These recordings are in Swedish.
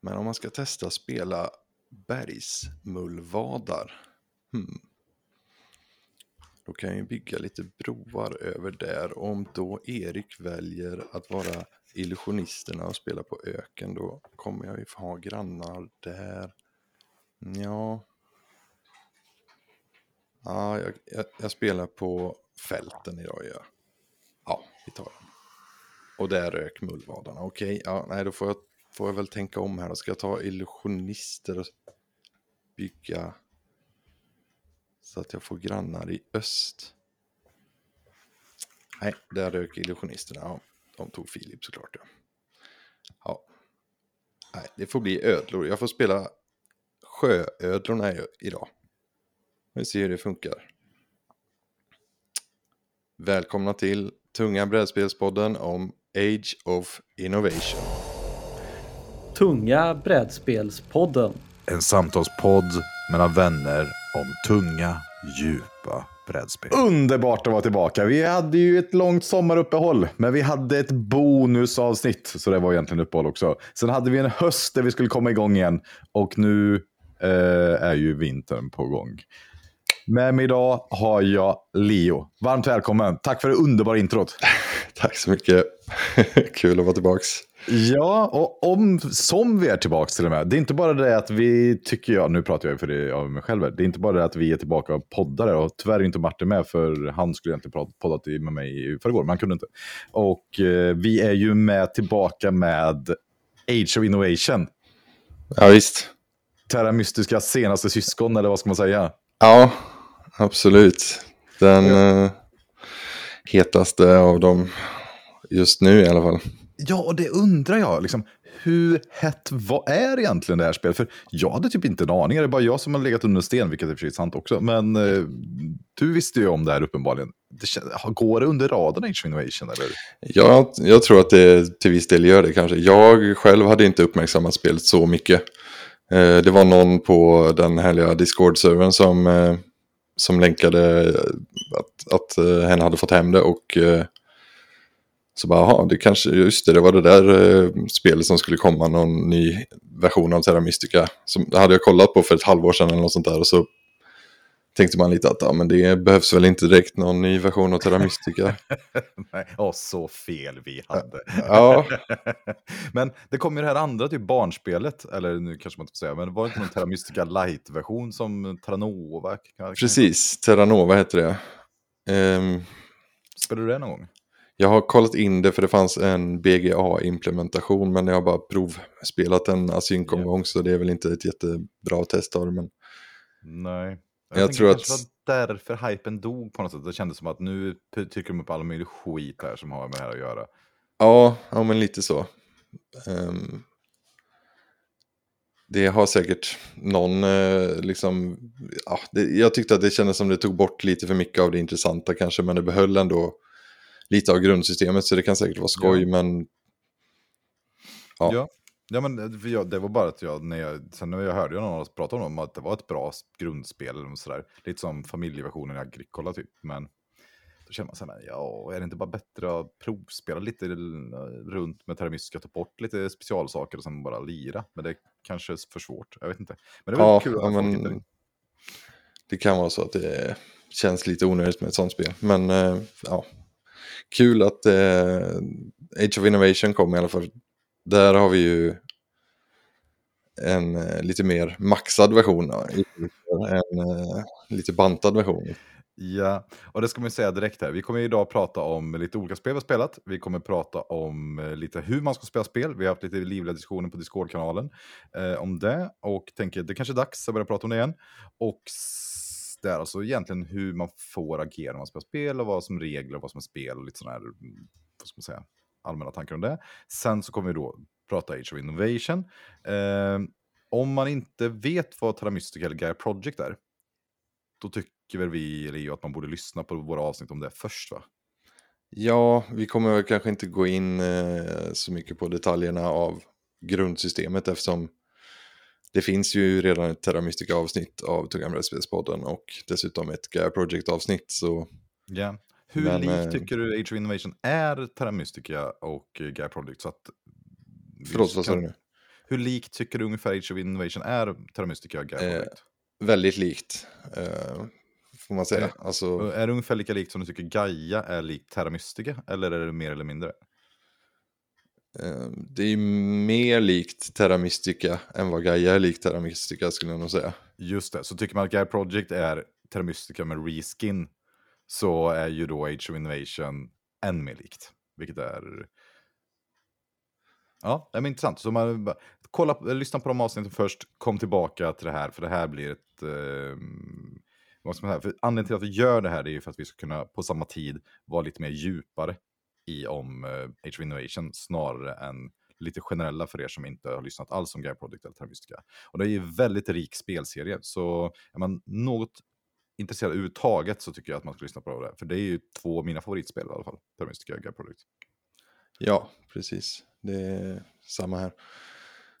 Men om man ska testa spela bergsmullvadar. Hmm. Då kan jag ju bygga lite broar över där. Om då Erik väljer att vara illusionisterna och spela på öken då kommer jag ju få ha grannar där. Ja. Ja, jag, jag, jag spelar på fälten idag ja. Ja, vi tar den. Och där rök mullvadarna. Okej, ja, nej då får jag, får jag väl tänka om här. Då ska jag ta illusionister och bygga så att jag får grannar i öst. Nej, där rök illusionisterna. Ja, de tog Filip såklart. Ja. ja. Nej, det får bli ödlor. Jag får spela sjöödlorna idag. Vi ser hur det funkar. Välkomna till Tunga brädspelspodden om Age of Innovation. Tunga brädspelspodden. En samtalspodd mellan vänner om tunga, djupa brädspel. Underbart att vara tillbaka. Vi hade ju ett långt sommaruppehåll, men vi hade ett bonusavsnitt, så det var egentligen uppehåll också. Sen hade vi en höst där vi skulle komma igång igen och nu eh, är ju vintern på gång. Med mig idag har jag Leo. Varmt välkommen. Tack för det underbara introt. Tack så mycket. Kul att vara tillbaka. Ja, och om, som vi är tillbaka till och med. Det är inte bara det att vi tycker jag, nu pratar jag för det av mig själv, det är inte bara det att vi är tillbaka och poddare och tyvärr är inte Martin med för han skulle egentligen poddat med mig i förrgår, men han kunde inte. Och eh, vi är ju med tillbaka med Age of Innovation. Ja, visst. Terra Mystiska senaste syskon, eller vad ska man säga? Ja, absolut. Den ja. eh, hetaste av dem just nu i alla fall. Ja, och det undrar jag. Liksom, hur hett vad är egentligen det här spelet? För jag hade typ inte en aning. Det är bara jag som har legat under sten, vilket är för sant också. Men eh, du visste ju om det här uppenbarligen. Det, går det under raden Age Innovation? Eller? Ja, jag tror att det till viss del gör det kanske. Jag själv hade inte uppmärksammat spelet så mycket. Eh, det var någon på den härliga Discord-servern som, eh, som länkade eh, att, att eh, hen hade fått hem det och eh, så bara, aha, det kanske, just det, det var det där eh, spelet som skulle komma, någon ny version av Terra Mystica. Som det hade jag kollat på för ett halvår sedan eller något sånt där och så tänkte man lite att ja, men det behövs väl inte direkt någon ny version av Terra Mystica. Nej, åh, så fel vi hade. Ja. men det kom ju det här andra typ barnspelet, eller nu kanske man inte får säga, men det var inte någon Terra Mystica Light-version som Terranova? Precis, Terranova heter det. Um, Spelade du det någon gång? Jag har kollat in det för det fanns en BGA-implementation men jag har bara provspelat en asynkomgång yeah. så det är väl inte ett jättebra test av det. Men... Nej, jag, jag tror att... Det var därför hypen dog på något sätt. Det kändes som att nu tycker de upp all möjlig skit här som har med det här att göra. Ja, ja men lite så. Um, det har säkert någon, eh, liksom, ja, det, jag tyckte att det kändes som det tog bort lite för mycket av det intressanta kanske, men det behöll ändå lite av grundsystemet så det kan säkert vara skoj, ja. men... Ja. ja. Ja, men det var bara att jag, när jag, sen när jag hörde någon prata om att det var ett bra grundspel, eller sådär, lite som familjeversionen i Agricola typ, men då känner man så här, ja, är det inte bara bättre att provspela lite runt med Terramyska, ta bort lite specialsaker och sen bara lira, men det är kanske är för svårt, jag vet inte. Men det var ja, kul att ja, men, Det kan vara så att det känns lite onödigt med ett sånt spel, men äh, ja, kul att eh, Age of Innovation kom i alla fall. Där har vi ju en eh, lite mer maxad version. En eh, lite bantad version. Ja, och det ska man säga direkt här. Vi kommer idag prata om lite olika spel vi har spelat. Vi kommer prata om eh, lite hur man ska spela spel. Vi har haft lite livliga diskussioner på Discord-kanalen eh, om det. Och tänker det kanske är dags att börja prata om det igen. Och det är alltså egentligen hur man får agera när man spelar spel och vad som är regler och vad som är spel och lite sådana här, mm, vad ska man säga, allmänna tankar om det. Sen så kommer vi då prata Age of Innovation. Eh, om man inte vet vad Terra Mystica eller Gaia Project är, då tycker väl vi, Leo, att man borde lyssna på våra avsnitt om det först va? Ja, vi kommer väl kanske inte gå in eh, så mycket på detaljerna av grundsystemet eftersom det finns ju redan ett Terra Mystica avsnitt av Tunga brädspelspodden och dessutom ett Gaia Project avsnitt. Så... Ja. Hur Men, lik äh... tycker du Age of Innovation är Terra Mystica och Gaia Project? Så att Förlåt, vad sa du nu? hur likt tycker du ungefär Age of Innovation är Terra Mystica och Gaia Eh, Project? Väldigt likt, eh, får man säga. Alltså, Och Är det ungefär lika likt som du tycker Gaia är likt Terra Mystica? Eller är det mer eller mindre? Ehm, det är mer likt Terra Mystica än vad Gaia är likt Terra Mystica skulle jag nog säga. Just det, så tycker man att Gaia Project är Terra Mystica med reskin så är ju då Age of Innovation än mer likt. Vilket är... Ja, det är intressant. Så man bara, kolla, lyssna på de avsnitten först, kom tillbaka till det här, för det här blir ett... Eh, vad ska man säga? För anledningen till att vi gör det här är ju för att vi ska kunna på samma tid vara lite mer djupare i om eh, HV Innovation snarare än lite generella för er som inte har lyssnat alls om Gaia Project eller Terra Mystica. Och det är ju en väldigt rik spelserie, så är man något intresserad överhuvudtaget så tycker jag att man ska lyssna på det. För det är ju två av mina favoritspel i alla fall, Terra Mystica och Gaia Project. Ja, precis. Det är samma här.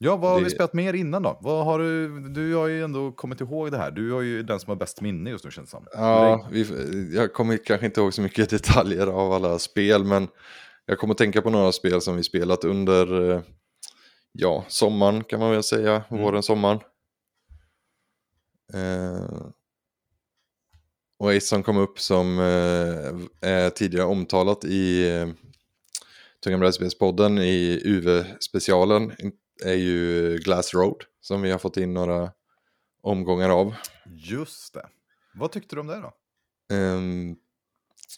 Ja, vad har vi Det- spelat mer innan då? Vad har du, du har ju ändå kommit ihåg det här. Du är ju den som har bäst minne just nu känns det som. Ja, vi, jag kommer kanske inte ihåg så mycket detaljer av alla spel, men jag kommer tänka på några spel som vi spelat under eh, ja, sommaren kan man väl säga, Mm. våren, sommaren. Eh, och ett som kom upp som eh, är tidigare omtalat i eh, Tunga brädspelspodden i UV-specialen är ju Glass Road som vi har fått in några omgångar av. Just det. Vad tyckte du om det då? Ehm,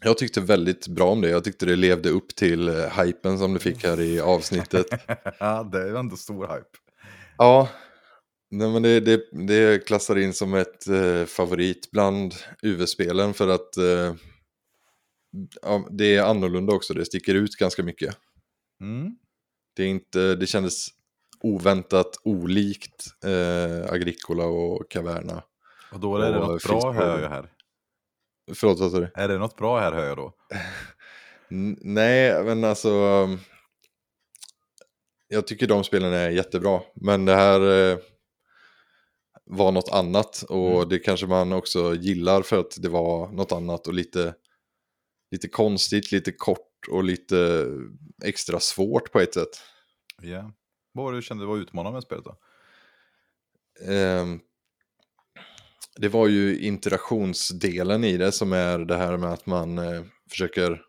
jag tyckte väldigt bra om det. Jag tyckte det levde upp till uh, hypen som det fick här i avsnittet. ja, det är ju ändå stor hype. ja, nej, men det, det, det klassar in som ett eh, favorit bland UV-spelen för att eh, ja, det är annorlunda också. Det sticker ut ganska mycket. Mm. Det, är inte, det kändes oväntat olikt eh, Agricola och Caverna. Och då är det Och något bra hör jag här. Förlåt, vad sa du? Är det något bra här hör jag då? Nej, men alltså... um, Jag tycker de spelen är jättebra. Men det här eh, var något annat. Och Mm. det kanske man också gillar för att det var något annat och lite, lite konstigt, lite kort och lite extra svårt på ett sätt. Ja. Vad var det du kände var utmanande med spelet då? Ehm, det var ju interaktionsdelen i det som är det här med att man eh, försöker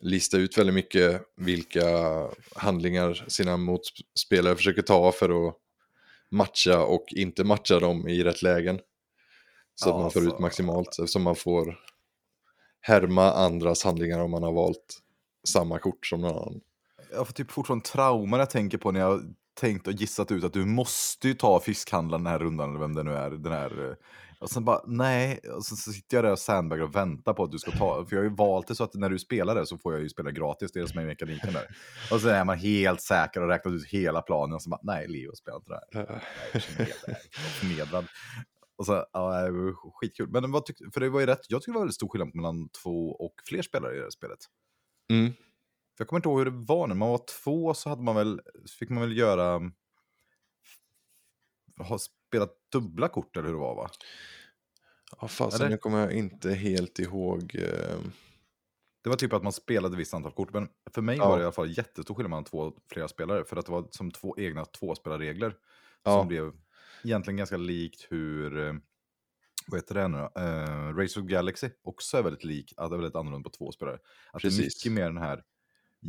lista ut väldigt mycket vilka handlingar sina motspelare försöker ta för att matcha och inte matcha dem i rätt lägen. Så att man får Alltså. ut maximalt eftersom man får härma andras handlingar om man har valt samma kort som någon annan. Jag får typ fortfarande trauma när jag tänker på när jag tänkt och gissat ut att du måste ju ta fiskhandlaren den här rundan, eller vem det nu är. Den här, eh, och sen bara, nej, och så, sitter jag där och sandbaggar och väntar på att du ska ta, för jag har ju valt det så att när du spelar det så får jag ju spela gratis, det är det som är mekaniken där. Och så är man helt säker och räknat ut hela planen och så bara, nej, Leo spelar inte det här. Jag känner helt förnedrad. Och så, ja, det var skitkul. Men vad tyckte, för det var ju rätt, jag tycker det var väldigt stor skillnad mellan två och fler spelare i det här spelet. Mm. För jag kommer inte ihåg hur det var när man var två så hade man väl, fick man väl göra, ha spelat dubbla kort eller hur det var va? Ja, fasen, nu kommer jag inte helt ihåg. Eh, Det var typ att man spelade ett visst antal kort, men för mig Ja. var det i alla fall jättestor skillnad mellan två flera spelare, för att det var som två egna tvåspelarregler Ja. som blev egentligen ganska likt hur, eh, vad heter det nu då? Uh, Race of Galaxy också är väldigt lik, att det är väldigt annorlunda på två spelare. Att det är Precis. mycket mer den här,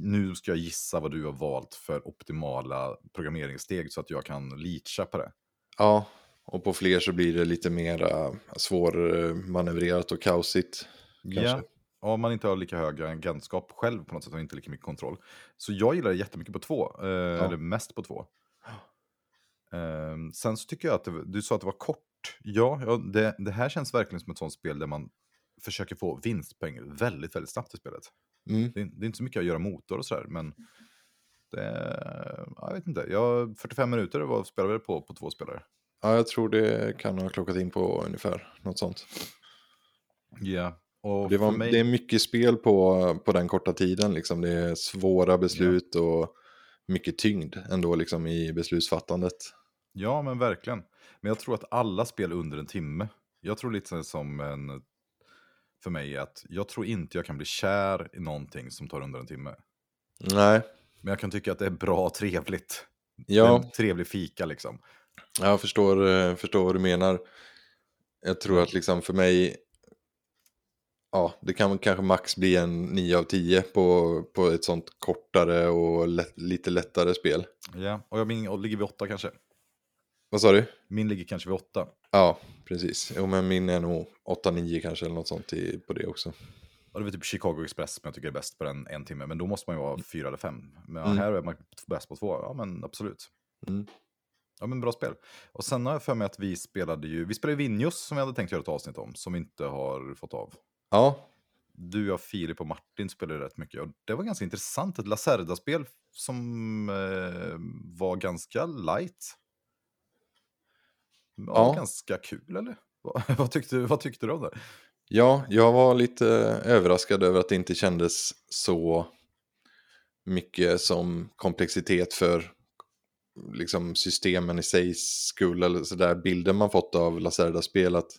nu ska jag gissa vad du har valt för optimala programmeringssteg så att jag kan leacha på det. Ja, och på fler så blir det lite mer svårmanövrerat och kaosigt. Ja, Kanske. om man inte har lika hög agentskap själv på något sätt och inte lika mycket kontroll. Så jag gillar det jättemycket på två, eh, eller mest på två. Ehm, sen så tycker jag att det, du sa att det var kort. Ja, ja det, det här känns verkligen som ett sånt spel där man försöker få vinstpoäng väldigt, väldigt snabbt i spelet. Mm. Det, är- det är inte så mycket att göra motor och sådär, men det, ja, jag vet inte. Jag, 45 minuter var, spelade vi på, på två spelare. Ja, jag tror det kan ha klockat in på ungefär något sånt. Ja. Och Det, var, mig, det är mycket spel på, på den korta tiden. Liksom. Det är svåra beslut och mycket tyngd ändå liksom, i beslutsfattandet. Ja, men verkligen. Men jag tror att alla spel under en timme. Jag tror lite som en... För mig att jag tror inte jag kan bli kär i någonting som tar under en timme. Nej, Men jag kan tycka att det är bra och trevligt. Ja. En trevlig fika liksom. Jag förstår, eh, förstår vad du menar. Jag tror att liksom för mig, ja, det kan kanske max bli en 9 av 10 på, på ett sånt kortare och lätt, lite lättare spel. Ja, och jag min och ligger vid åtta kanske. Vad sa du? Min ligger kanske vid åtta. Ja, precis. Jo, men min är nog 8-9 kanske eller något sånt i, på det också. Och det är typ Chicago Express som jag tycker är bäst på den en timme. Men då måste man ju vara fyra eller fem. Men Mm. här är man bäst på två. Ja, men absolut. Mm. Ja, men bra spel. Och sen har jag för mig att vi spelade ju, vi spelade ju Vinjos som vi hade tänkt göra ett avsnitt om, som vi inte har fått av. Ja, Du, jag, Filip och Martin spelade rätt mycket. Och det var ganska intressant. Ett Lacerda-spel som eh, var ganska light. Ja. Ganska kul, eller? Vad, vad, tyckte, vad tyckte du om det? Ja, jag var lite överraskad över att det inte kändes så mycket som komplexitet för liksom systemen i sig skull eller sådär bilden man fått av Lacerda-spel att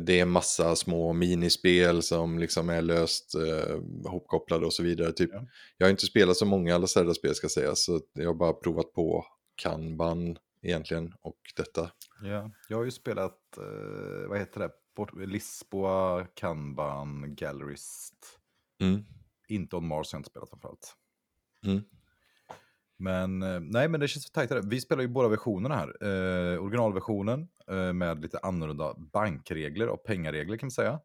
det är massa små minispel som liksom är löst eh, hopkopplade och så vidare. Typ. Ja. Jag har inte spelat så många Lacerda-spel ska sägas så jag har bara provat på Kanban egentligen och detta. Ja, jag har ju spelat, eh, vad heter det, Bort, Lisboa, Kanban, Gallerist. Mm. Inte On Mars har jag inte spelat framförallt. Mm. Men eh, nej, men det känns tajtare. Vi spelar ju båda versionerna här. Eh, originalversionen eh, med lite annorlunda bankregler och pengaregler kan man säga.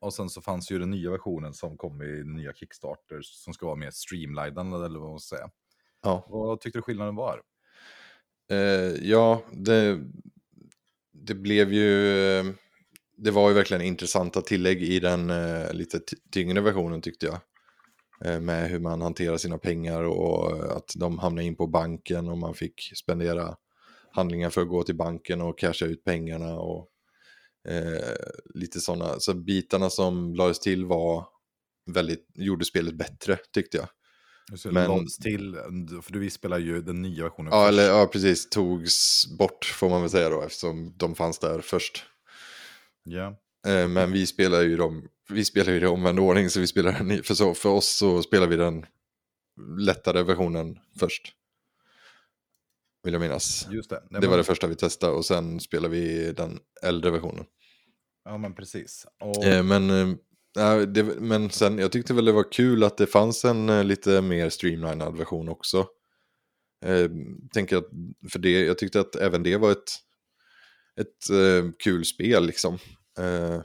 Och sen så fanns ju den nya versionen som kom i nya Kickstarter som ska vara mer streamlinad eller vad man ska säga. Ja. Vad tyckte du skillnaden var? Eh, ja, det, det blev ju... Det var ju verkligen intressanta tillägg i den eh, lite tyngre versionen tyckte jag. Eh, med hur man hanterar sina pengar och att de hamnar in på banken och man fick spendera handlingar för att gå till banken och casha ut pengarna och eh, lite sådana. Så bitarna som lades till var väldigt, gjorde spelet bättre tyckte jag. Men- lades till, för du spelar ju den nya versionen Ja, först. eller ja, precis. Togs bort får man väl säga då eftersom de fanns där först. Ja. Eh, Men vi spelar ju dem, vi spelar ju i omvänd ordning så vi spelar den för, så, för oss så spelar vi den lättare versionen först. Vill jag minnas. Just det. Nej, Det men- var det första vi testade och sen spelar vi den äldre versionen. Ja, men precis. Och, Eh, Men, eh, ja, det, men sen, jag tyckte väl det var kul att det fanns en eh, lite mer streamlinad version också. Eh, tänker att, för det, jag tyckte att även det var ett, ett eh, kul spel liksom. Eh,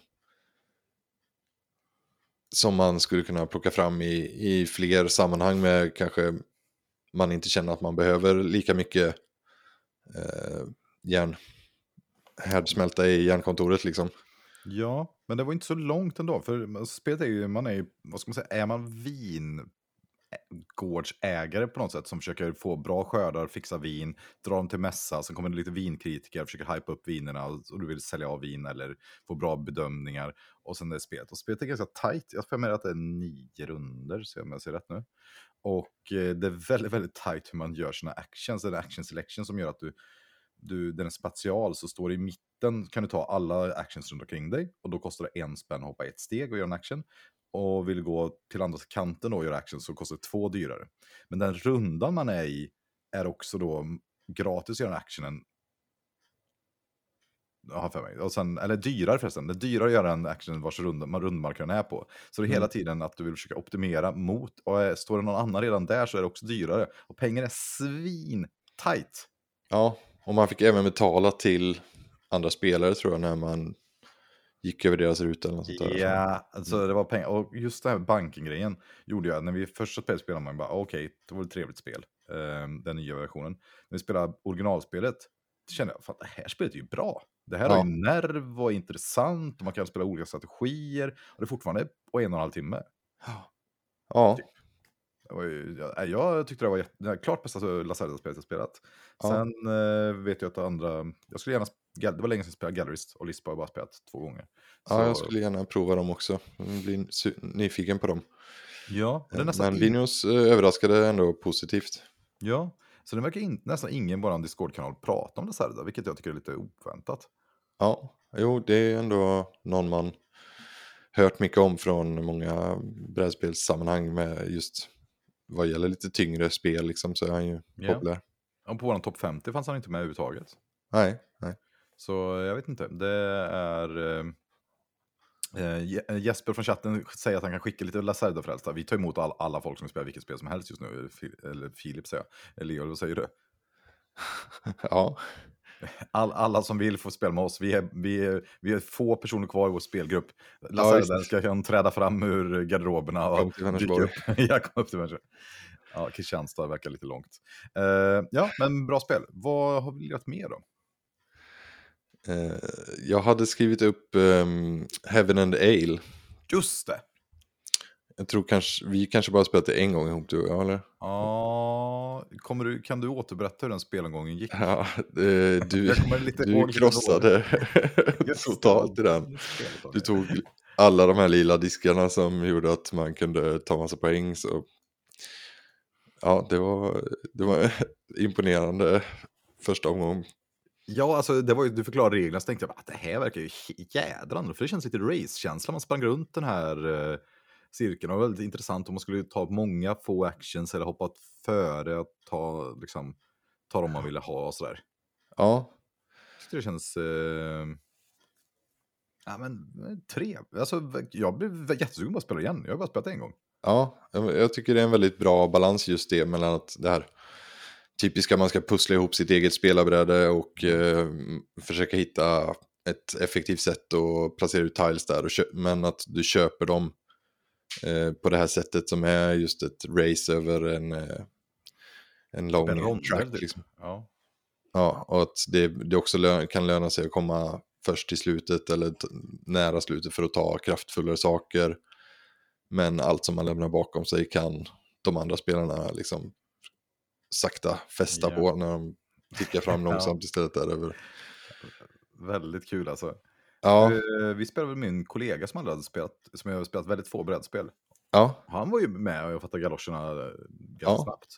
som man skulle kunna plocka fram i, i fler sammanhang med kanske man inte känner att man behöver lika mycket eh, järn, härdsmälta i järnkontoret liksom. Ja, men det var inte så långt ändå. För spelet är ju, man är ju, vad ska man säga, är man vingårdsägare på något sätt som försöker få bra skördar, fixa vin, dra dem till mässa, sen kommer det lite vinkritiker, försöker hypa upp vinerna och du vill sälja av vin eller få bra bedömningar. Och sen det är spelet. Och spelet är ganska tajt. Jag får med att det är nio runder, så om jag ser rätt nu. Och eh, det är väldigt, väldigt tajt hur man gör sina actions. Det är en action selection som gör att du du, den är spatial så står det i mitten kan du ta alla actions runt omkring dig och då kostar det en spänn att hoppa ett steg och göra en action. Och vill gå till andra kanten och göra action så kostar det två dyrare. Men den rundan man är i är också då gratis att göra actionen. Har för mig. Och sen, eller dyrare förresten. Det är dyrare att göra en action vars rundmarkören är på. Så det är hela Mm. tiden att du vill försöka optimera mot. Och står det någon annan redan där så är det också dyrare. Och pengar är svin tight. Ja, och man fick även betala till andra spelare tror jag när man gick över deras ruta eller något sånt där. Ja, alltså det var pengar. Och just det här banken-grejen gjorde jag. När vi första spelet spelade man bara, okej, det var ett trevligt spel. eh, den nya versionen. När vi spelade originalspelet, kände jag, fan det här spelet är ju bra. Det här Ja. har ju nerv och är intressant och man kan spela olika strategier. Och det är fortfarande på en och en halv timme. Ja, ju, jag, jag tyckte det var, jätte, klart bästa Lacerda-spelet jag spelat. Ja. Sen eh, vet jag att andra, jag skulle gärna, det var länge sedan jag spelade Gallerist och Lispa har jag bara spelat två gånger. ja, jag Så- skulle gärna prova dem också. Jag blir nyfiken på dem. Ja, det är nästan Men in- Vinios eh, överraskade ändå positivt. Ja, så det verkar in, nästan ingen på vår Discord-kanal prata om Lacerda, vilket jag tycker är lite oväntat. Ja, jo, det är ändå någon man hört mycket om från många brädspelssammanhang med just vad gäller lite tyngre spel liksom, så är han ju Ja. populär. Och på vår topp 50 fanns han inte med överhuvudtaget. Nej, nej. Så jag vet inte. Det är... eh, eh, Je- Jesper från chatten säger att han kan skicka lite Lacerda-frälsta. Vi tar emot all, alla folk som spelar vilket spel som helst just nu. Fi- Eller Filip säger jag. Leo, vad säger du? Ja, All, alla som vill får spela med oss. Vi är, vi, är, vi är få personer kvar i vår spelgrupp. Lacerda visst. ska kan träda fram ur garderoberna och dyka upp. jag kom upp till Vänersborg. Ja, Kristianstad verkar lite långt. Eh, ja, men bra spel. Vad har vi lirat mer då? eh, jag hade skrivit upp ehm, Heaven and Ale. Just det! Jag tror kanske, vi kanske bara spelat det en gång ihop du och jag, eller? Ja, kommer du, kan du återberätta hur den spelomgången gick? Ja, du, du krossade totalt i den. Du tog alla de här lila diskarna som gjorde att man kunde ta massa poäng. Så... Ja, det var, det var imponerande första omgång. Ja, alltså det var ju, du förklarade reglerna så tänkte jag att det här verkar ju he- jädrando, för det känns lite race-känsla. Man sprang runt den här eh, cirkeln det var väldigt intressant om man skulle ta många få actions eller hoppa före och ta, liksom, ta dem man ville ha och sådär. Ja, Jag tyckte det känns... Eh, ja, men eh, trevligt. Alltså, jag blev jättesugen på att spela igen. Jag har bara spelat det en gång. ja, jag tycker det är en väldigt bra balans just det mellan att det här typiska man ska pussla ihop sitt eget spelarbräde och eh, försöka hitta ett effektivt sätt att placera ut tiles där. Men att du köper dem eh, på det här sättet som är just ett race över en, eh, en lång en rondel, track. Liksom. Ja. Ja, och att det, det också lö- kan löna sig att komma först till slutet eller nära slutet för att ta kraftfullare saker. Men allt som man lämnar bakom sig kan de andra spelarna liksom sakta fästa Ja. på när de tickar fram Ja. långsamt istället där över. Väldigt kul alltså. Ja, Eh, Vi spelade med min kollega som hade spelat, som jag spelat väldigt få brädspel. ja, Han var ju med och jag fattade galoscherna eh, ganska Ja. snabbt.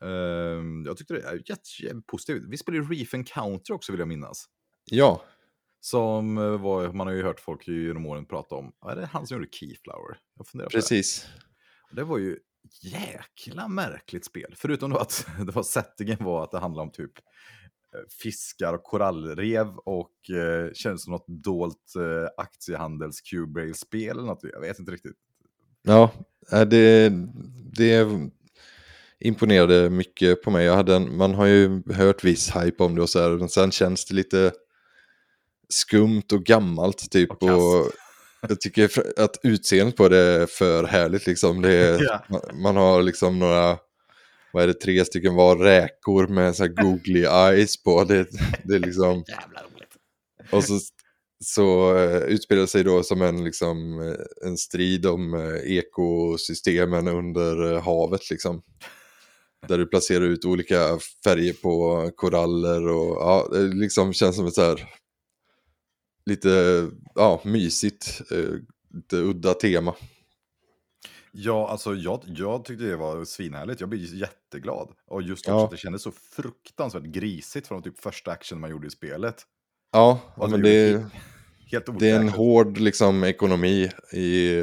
Ehm, jag tyckte det är jätte, jätte positivt. Vi spelade ju Reef Encounter också vill jag minnas. ja, Som eh, var, man har ju hört folk genom åren prata om. Är det han som gjorde Keyflower? Jag på det. precis. Det var ju jäkla märkligt spel. Förutom då att det var settingen var att det handlade om typ fiskar och korallrev och eh, känns som något dolt eh, aktiehandels q spel eller något. Jag vet inte riktigt. Ja, äh, det, det imponerade mycket på mig. Jag hade en, man har ju hört viss hype om det och så här, men sen känns det lite skumt och gammalt typ. Och. Och jag tycker att utseendet på det är för härligt liksom. Det är, Ja. man, man har liksom några, vad är det, tre stycken var räkor med så här googly eyes på. Det, det är liksom... Jävla roligt. Och så, så uh, utspelar sig då som en, liksom, eh, en strid om eh, ekosystemen under eh, havet. Liksom. Där du placerar ut olika färger på koraller och ja, det liksom känns som ett så här lite ja, mysigt, lite udda tema. Ja, alltså jag, jag tyckte det var svinhärligt. Jag blev jätteglad. Och just också Ja. att det kändes så fruktansvärt grisigt från typ första action man gjorde i spelet. Ja, men det det, är en hård liksom, ekonomi i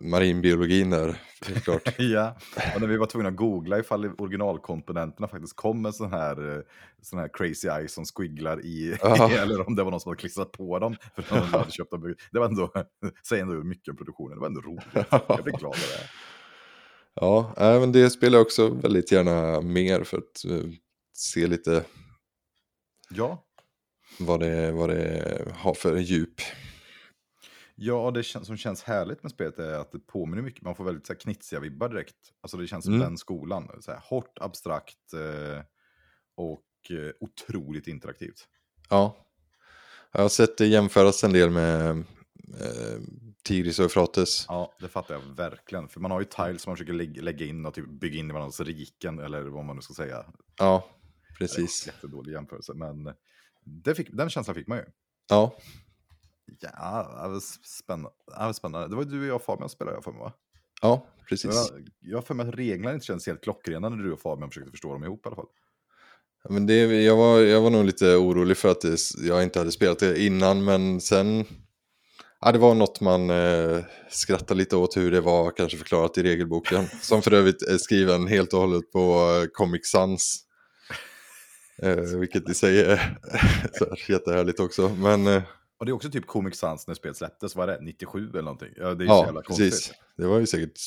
marinbiologin där, helt klart. Ja, och när vi var tvungna att googla ifall originalkomponenterna faktiskt kom med sån här, eh, sån här crazy eyes som squigglar i, Ja. eller om det var någon som hade klistrat på dem. För de hade köpt dem. Det var ändå, säger ändå mycket om produktionen, det var ändå roligt. Jag blev glad av det. Ja, men det spelar jag också väldigt gärna mer för att eh, se lite Ja, vad det, vad det har för djup. Ja, det som känns härligt med spelet är att det påminner mycket. Man får väldigt så här, knitsiga vibbar direkt. Alltså det känns som Mm. den skolan. Så här, hårt, abstrakt eh, och eh, otroligt interaktivt. Ja. Jag har sett det jämföras en del med eh, Tigris och Eufrates. Ja, det fattar jag verkligen. För man har ju tiles som man försöker lägga, lägga in och typ bygga in i varandras riken, eller vad man nu ska säga. Ja, precis. Jättedålig jämförelse, men det fick, den känslan fick man ju. Ja, Ja, det var spännande. Det var spännande. Det var du och jag Fabian spelade jag för mig va? ja precis. Jag, har för mig att reglerna inte känns helt klockrena när du och Fabian försökte förstå dem ihop i alla fall. Men det, jag, var, jag var nog lite orolig för att det, jag inte hade spelat det innan, men sen Ja, det var något man eh, skrattade lite åt hur det var kanske förklarat i regelboken. Som för övrigt är skriven helt och hållet på eh, Comic Sans. Eh, vilket i sig är jättehärligt också. Men eh, Och det är också typ Comic Sans när spelet släpptes, vad är det? 97 eller någonting? Ja, det är så ja, jävla precis. konstigt. Det var ju säkert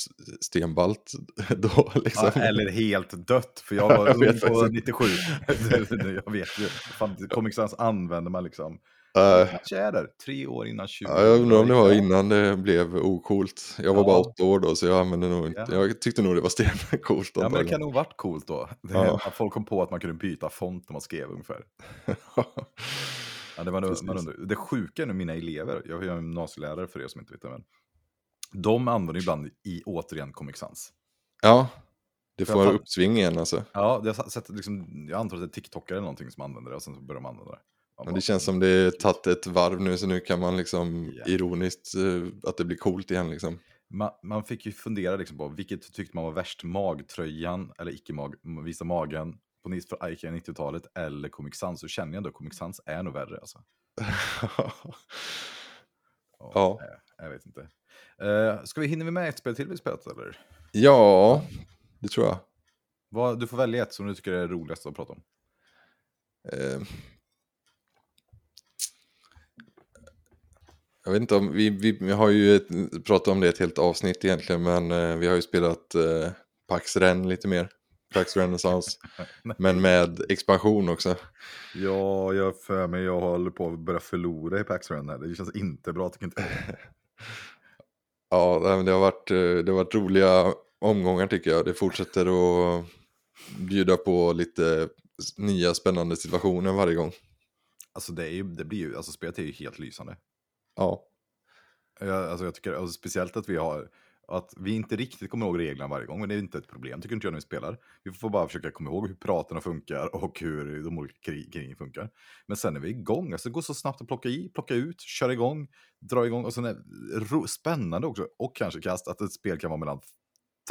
stenballt då liksom. Ja, eller helt dött, för jag var Jag ung på faktiskt 97. jag vet ju. Fan, Comic Sans använder man liksom. Där, tre år innan 20. Ja, jag undrar om det var innan det blev ocoolt. Jag var Ja. bara åtta år då så jag använde nog inte. Ja. Jag tyckte nog det var stencoolt. Ja, men det kan nog varit coolt då. Ja. Att folk kom på att man kunde byta font när man skrev ungefär. Ja, det, var man undrar. det sjuka är nu mina elever, jag är gymnasielärare för er som inte vet det, men de använder ibland i återigen Comic Sans. ja, det får fan- uppsving igen alltså. Ja, jag, sett, liksom, jag antar att det är TikTokare eller någonting som använder det och sen så börjar de använda det. Ja, Men det känns som det tagit ett varv nu så nu kan man liksom Ja. ironiskt eh, att det blir coolt igen liksom. man, man fick ju fundera liksom på vilket tyckte man var värst, magtröjan eller icke-mag, visa magen på Nis för Ica 90-talet eller Comic Sans. Så känner jag ändå att Comic Sans är nog värre alltså. Ja. nej, Jag vet inte. Uh, ska vi hinna med ett spel till vi spelat eller? ja, det tror jag. Vad, du får välja ett som du tycker är roligast att prata om. Eh, Jag vet inte om, vi, vi, vi har ju ett, pratat om det ett helt avsnitt egentligen, men eh, vi har ju spelat eh, Pax Ren lite mer. Pax Renaissance. men med expansion också. Ja, jag för mig jag håller på att börja förlora i Pax här. Det känns inte bra tycker inte. Ja, det har, varit, eh, det har varit roliga omgångar tycker jag. Det fortsätter att bjuda på lite nya spännande situationer varje gång. Alltså det, är ju, det blir ju, alltså spelet är ju helt lysande. Ja, Jag, alltså jag tycker, alltså speciellt att vi har, att vi inte riktigt kommer ihåg reglerna varje gång, men det är inte ett problem tycker inte jag när vi spelar. Vi får bara försöka komma ihåg hur praterna funkar och hur de olika krig, krigen funkar. Men sen är vi igång, alltså det går så snabbt att plocka i, plocka ut, köra igång, dra igång och sen är det ro, spännande också, och kanske kast, att ett spel kan vara mellan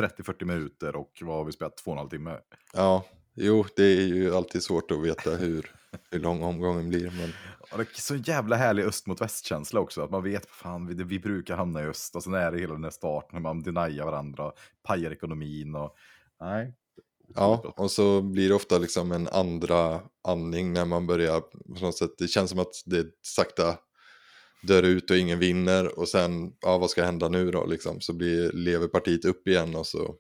30-40 minuter och vad har vi spelat, två och en halv timme. ja, jo, det är ju alltid svårt att veta hur, hur lång omgången blir. Men Och det är så jävla härlig öst mot väst-känsla också. Att man vet, fan, vi, vi brukar hamna i öst och sen är det hela den där starten när man deniar varandra, pajar ekonomin och... Nej. Ja, och så blir det ofta liksom en andra andning när man börjar på något sätt. Det känns som att det sakta dör ut och ingen vinner och sen, ja vad ska hända nu då liksom? Så blir, lever partiet upp igen och så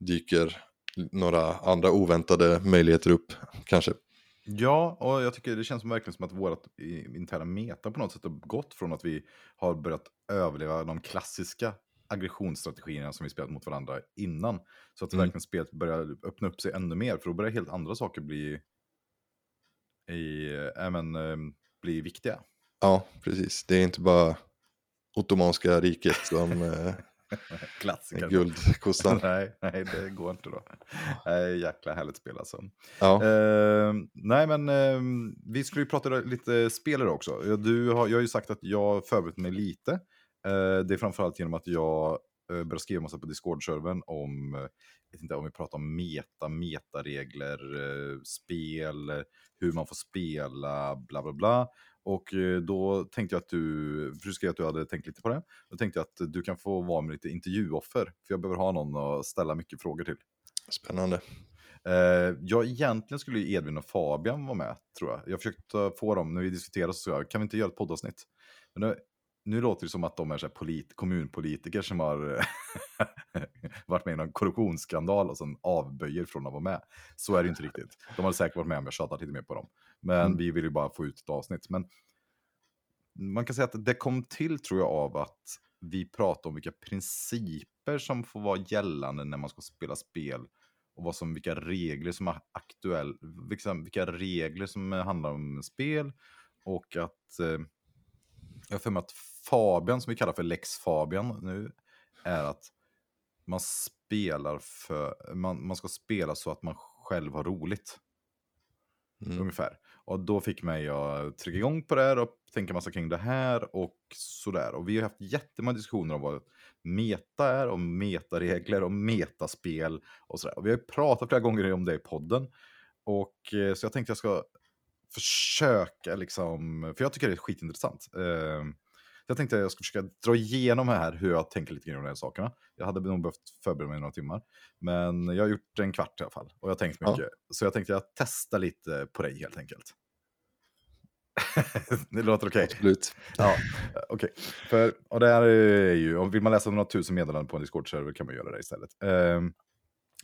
dyker några andra oväntade möjligheter upp kanske. Ja, och jag tycker det känns som verkligen som att vårt interna meta på något sätt har gått från att vi har börjat överleva de klassiska aggressionsstrategierna som vi spelat mot varandra innan. Så att Mm. verkligen spelet börjar öppna upp sig ännu mer, för då börjar helt andra saker bli, i, äh, men, eh, bli viktiga. Ja, precis. Det är inte bara Ottomanska riket som eh, Klassiker. guldkossan. nej, nej, det går inte då. Nej, jäkla härligt spel alltså. Ja, Eh, nej, men eh, vi skulle ju prata lite spel idag också. Du har, jag har ju sagt att jag förberett mig lite. Eh, det är framförallt genom att jag eh, började skriva massa på Discord-servern om, eh, vet inte om vi pratar om meta, metaregler, eh, spel, hur man får spela, bla bla bla. Och eh, då tänkte jag att du, för du skrev att du hade tänkt lite på det, då tänkte jag att du kan få vara med lite intervjuoffer, för jag behöver ha någon att ställa mycket frågor till. spännande. Eh, ja, egentligen skulle ju Edvin och Fabian vara med, tror jag. Jag försökte få dem, när vi diskuterade så sa jag, kan vi inte göra ett poddavsnitt? Men nu, nu låter det som att de är så här polit, kommunpolitiker som har varit med i någon korruptionsskandal och sen avböjer från att vara med. Så är det ju inte riktigt. De hade säkert varit med om jag tjatat lite mer på dem. Men Mm. vi vill ju bara få ut ett avsnitt. Men man kan säga att det kom till, tror jag, av att vi pratade om vilka principer som får vara gällande när man ska spela spel och vad som, vilka regler som är aktuella, vilka, vilka regler som handlar om spel och att eh, jag har för mig att Fabian, som vi kallar för Lex Fabian nu, är att man spelar för, man, man ska spela så att man själv har roligt. Mm. Ungefär. Och då fick mig att trycka igång på det här och tänka massa kring det här och sådär. Och vi har haft jättemånga diskussioner om vad meta är, om metaregler, om metaspel och sådär. Och vi har pratat flera gånger om det i podden. Och eh, så jag tänkte jag ska försöka liksom, för jag tycker det är skitintressant. Eh, Jag tänkte att jag ska försöka dra igenom här hur jag tänker lite grann om de här sakerna. Jag hade nog behövt förbereda mig några timmar. Men jag har gjort en kvart i alla fall. Och jag har tänkt Ja. mycket. Så jag tänkte att jag testar lite på dig helt enkelt. det låter okej. Absolut. Ja, okej. För, och det här är ju, om vill man läsa några tusen meddelanden på en Discord-server kan man göra det istället. Ehm,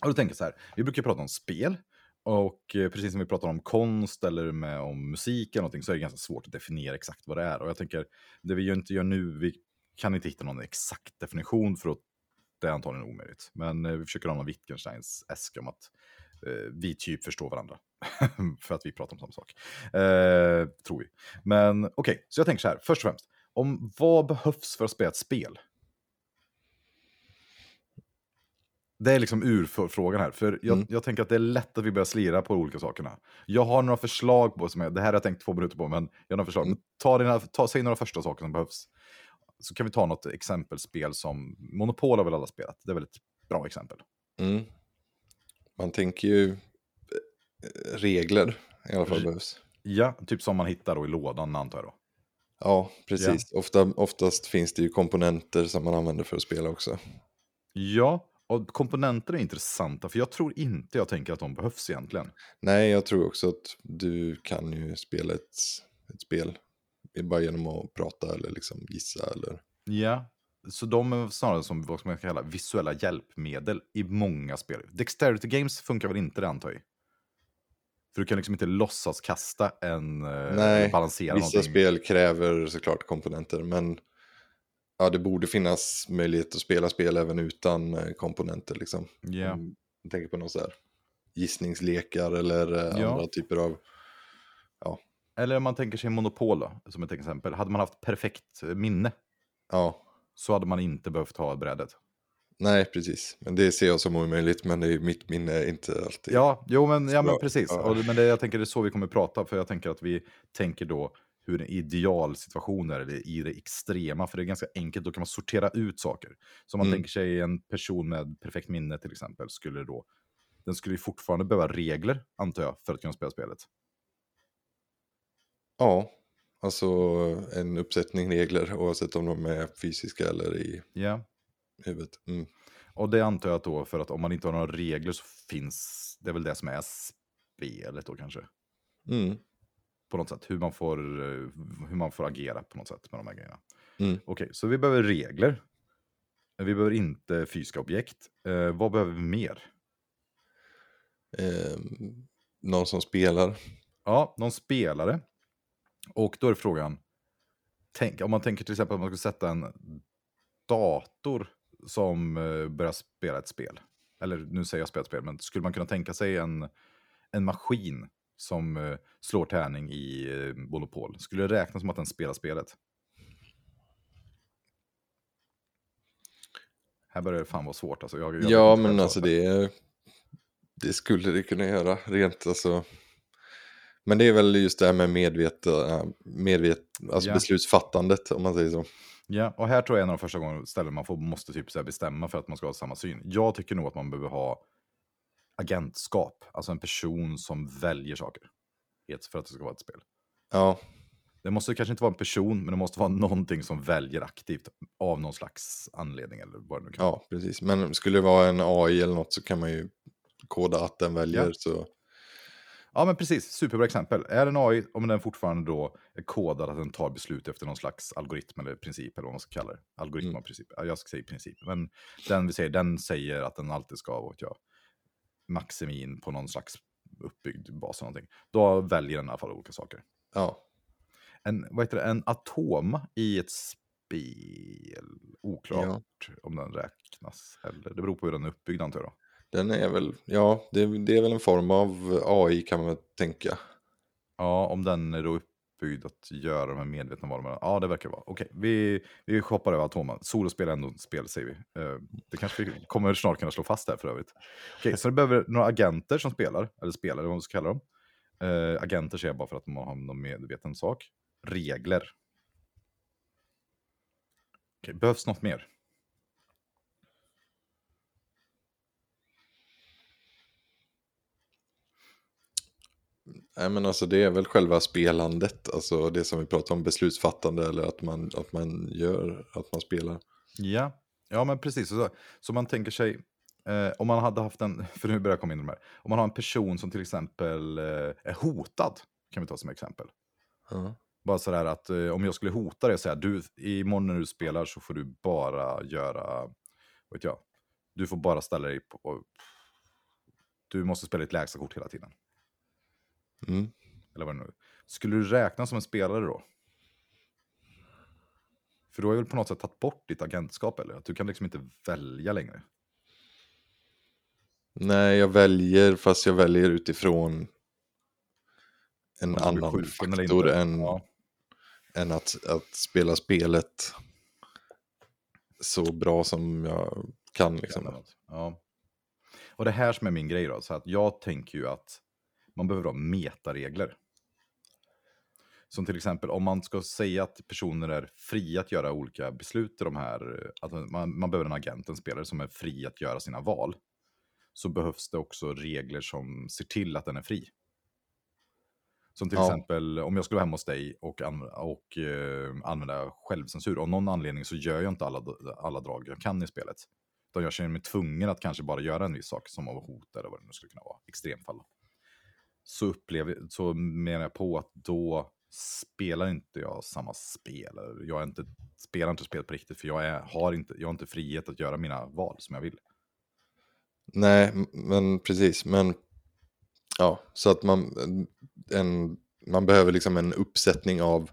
och då tänker jag så här, vi brukar prata om spel. Och eh, precis som vi pratar om konst eller med, om musik eller någonting så är det ganska svårt att definiera exakt vad det är. Och jag tänker, det vi ju inte gör nu, vi kan inte hitta någon exakt definition för att det är antagligen omöjligt. Men eh, vi försöker ha någon Wittgensteins äske om att eh, vi typ förstår varandra. för att vi pratar om samma sak. Eh, tror vi. Men okej, så jag tänker så här, först och främst. Om vad behövs för att spela ett spel? Det är liksom urfrågan här, för jag, Mm. jag tänker att det är lätt att vi börjar slira på olika sakerna. Jag har några förslag på, som är, det här har jag tänkt två minuter på, men jag har några förslag. Mm. Ta, dina, ta, säg några första saker som behövs. Så kan vi ta något exempelspel som Monopol har väl alla spelat, det är väl ett bra exempel. Mm. Man tänker ju eh, regler i alla fall behövs. Ja, typ som man hittar då i lådan antar jag då. Ja, precis. Ofta, oftast finns det ju komponenter som man använder för att spela också. Ja, och komponenter är intressanta, för jag tror inte jag tänker att de behövs egentligen. Nej, jag tror också att du kan ju spela ett, ett spel bara genom att prata eller liksom gissa eller... Ja, så de är snarare som vad man kalla visuella hjälpmedel i många spel. Dexterity Games funkar väl inte det antar jag? För du kan liksom inte låtsas kasta en, eh, Nej, balansera Vissa någonting. spel kräver såklart komponenter, men ja, det borde finnas möjlighet att spela spel även utan eh, komponenter. Liksom. Ja. Om Jag tänker på någon så här gissningslekar eller eh, Ja. andra typer av... Eller om man tänker sig Monopol då, som ett exempel. Hade man haft perfekt minne Ja, så hade man inte behövt ha brädet. nej precis. Men det ser jag som omöjligt, men det är, mitt minne är inte alltid... Ja, jo, men, ja, men Ja, precis. ja. Och, men det, jag tänker det är så vi kommer prata, för jag tänker att vi tänker då hur en idealsituation är, eller i det extrema, för det är ganska enkelt, då kan man sortera ut saker. Så om man Mm. tänker sig en person med perfekt minne till exempel, skulle då, den skulle ju fortfarande behöva regler, antar jag, för att kunna spela spelet. Ja, alltså en uppsättning regler oavsett om de är fysiska eller i Ja, huvudet. Mm. och det antar jag att då, för att om man inte har några regler så finns, det är väl det som är spelet då kanske. Mm. På något sätt, hur man får, eh, hur man får agera på något sätt med de här grejerna. Mm. Okej, så vi behöver regler. Vi behöver inte fysiska objekt. Eh, vad behöver vi mer? Ehm, någon som spelar. Ja, någon spelare. Och då är frågan, tänk, om man tänker till exempel att man skulle sätta en dator som eh, börjar spela ett spel. Eller nu säger jag spela ett spel, men skulle man kunna tänka sig en, en maskin som eh, slår tärning i eh, Monopol? Skulle det räknas som att den spelar spelet? Här börjar det fan vara svårt alltså. Jag, jag Ja, men alltså det, det skulle det kunna göra rent alltså. Men det är väl just det här med medveta, medvet, alltså Ja. beslutsfattandet om man säger så. Ja, och här tror jag en av de första gångerna ställen man får, måste typ så bestämma för att man ska ha samma syn. Jag tycker nog att man behöver ha agentskap, alltså en person som väljer saker för att det ska vara ett spel. Ja, Det måste kanske inte vara en person, men det måste vara någonting som väljer aktivt av någon slags anledning eller vad det nu kan vara. ja, precis. Men skulle det vara en AI eller något så kan man ju koda att den väljer. Ja. Så, Ja, men precis. Superbra exempel. Är en AI, om den fortfarande då är kodad att den tar beslut efter någon slags algoritm eller princip, eller vad man ska kalla det. Algoritm Mm. och princip. Ja, Jag ska säga princip. Men den vi säger, den säger att den alltid ska vara, jag, maximin på någon slags uppbyggd bas eller någonting. Då väljer den i alla fall olika saker. ja, En, vad heter det, en atom i ett spel, oklart om den räknas heller. Det beror på hur den är uppbyggd antar jag. Då. den är väl, ja, det, det är väl en form av AI kan man väl tänka. Ja, om den är då uppbyggd att göra de här medvetna valen. Ja, det verkar vara. Okej, vi, vi hoppar över Atoma. Solospel är ändå ett spel, säger vi. Eh, det kanske vi kommer snart kunna slå fast här för övrigt. Okej, så det behöver några agenter som spelar, eller spelare, vad man ska kalla dem. Uh, agenter säger jag bara för att de har någon medveten sak. Regler. Okay, behövs något mer? Nej men alltså det är väl själva spelandet, alltså det som vi pratar om, beslutsfattande eller att man, att man gör, att man spelar. Ja, ja men precis. Så, så man tänker sig, eh, om man hade haft en, för nu börjar jag komma in i de här, om man har en person som till exempel eh, är hotad, kan vi ta som exempel. Ja. Bara sådär att eh, om jag skulle hota dig och säga, du, imorgon när du spelar så får du bara göra, vet jag, du får bara ställa dig på, och, du måste spela ditt lägsta kort hela tiden. Mm. Eller vad nu. Skulle du räkna som en spelare då? För då har väl på något sätt tagit bort ditt agentskap eller? Att du kan liksom inte välja längre. Nej, jag väljer, fast jag väljer utifrån en du blir annan faktor än, Ja. än att, att spela spelet så bra som jag kan. Liksom. Ja. Och det här som är min grej då, så att jag tänker ju att man behöver ha metaregler. Som till exempel om man ska säga att personer är fria att göra olika beslut i de här, att man, man behöver en agent, en spelare som är fri att göra sina val. Så behövs det också regler som ser till att den är fri. Som till Ja. exempel om jag skulle vara hemma hos dig och, an och eh, använda självcensur. Av någon anledning så gör jag inte alla, alla drag jag kan i spelet. Utan jag känner mig tvungen att kanske bara göra en viss sak som av hot eller vad det nu skulle kunna vara. Extremfall. Så, upplever, så menar jag på att då spelar inte jag samma spel. Jag inte, spelar inte spelet på riktigt för jag, är, har inte, jag har inte frihet att göra mina val som jag vill. Nej, men precis. Men ja, så att man, en, man behöver liksom en uppsättning av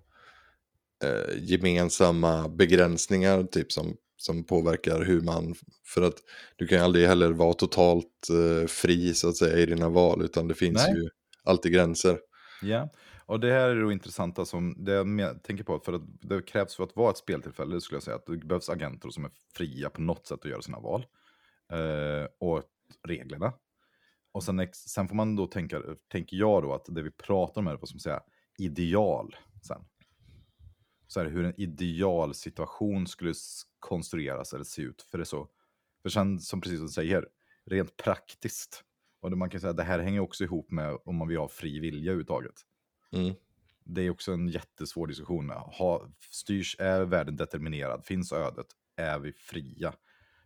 eh, gemensamma begränsningar typ som, som påverkar hur man, för att du kan ju aldrig heller vara totalt eh, fri så att säga i dina val utan det finns Nej. ju alltid gränser. Ja, och det här är då intressanta som det jag tänker på, för att det krävs för att vara ett speltillfälle, skulle jag säga, att det behövs agenter som är fria på något sätt att göra sina val. Eh, och reglerna. Och sen, sen får man då tänka, tänker jag då att det vi pratar om är, vad ska man säga, ideal sen. Så här, hur en idealsituation skulle konstrueras eller se ut. För det är så, för sen som precis som du säger, rent praktiskt. Och man kan säga att det här hänger också ihop med om man vill ha fri vilja överhuvudtaget. Mm. Det är också en jättesvår diskussion. Ha, styrs, är världen determinerad? Finns ödet? Är vi fria?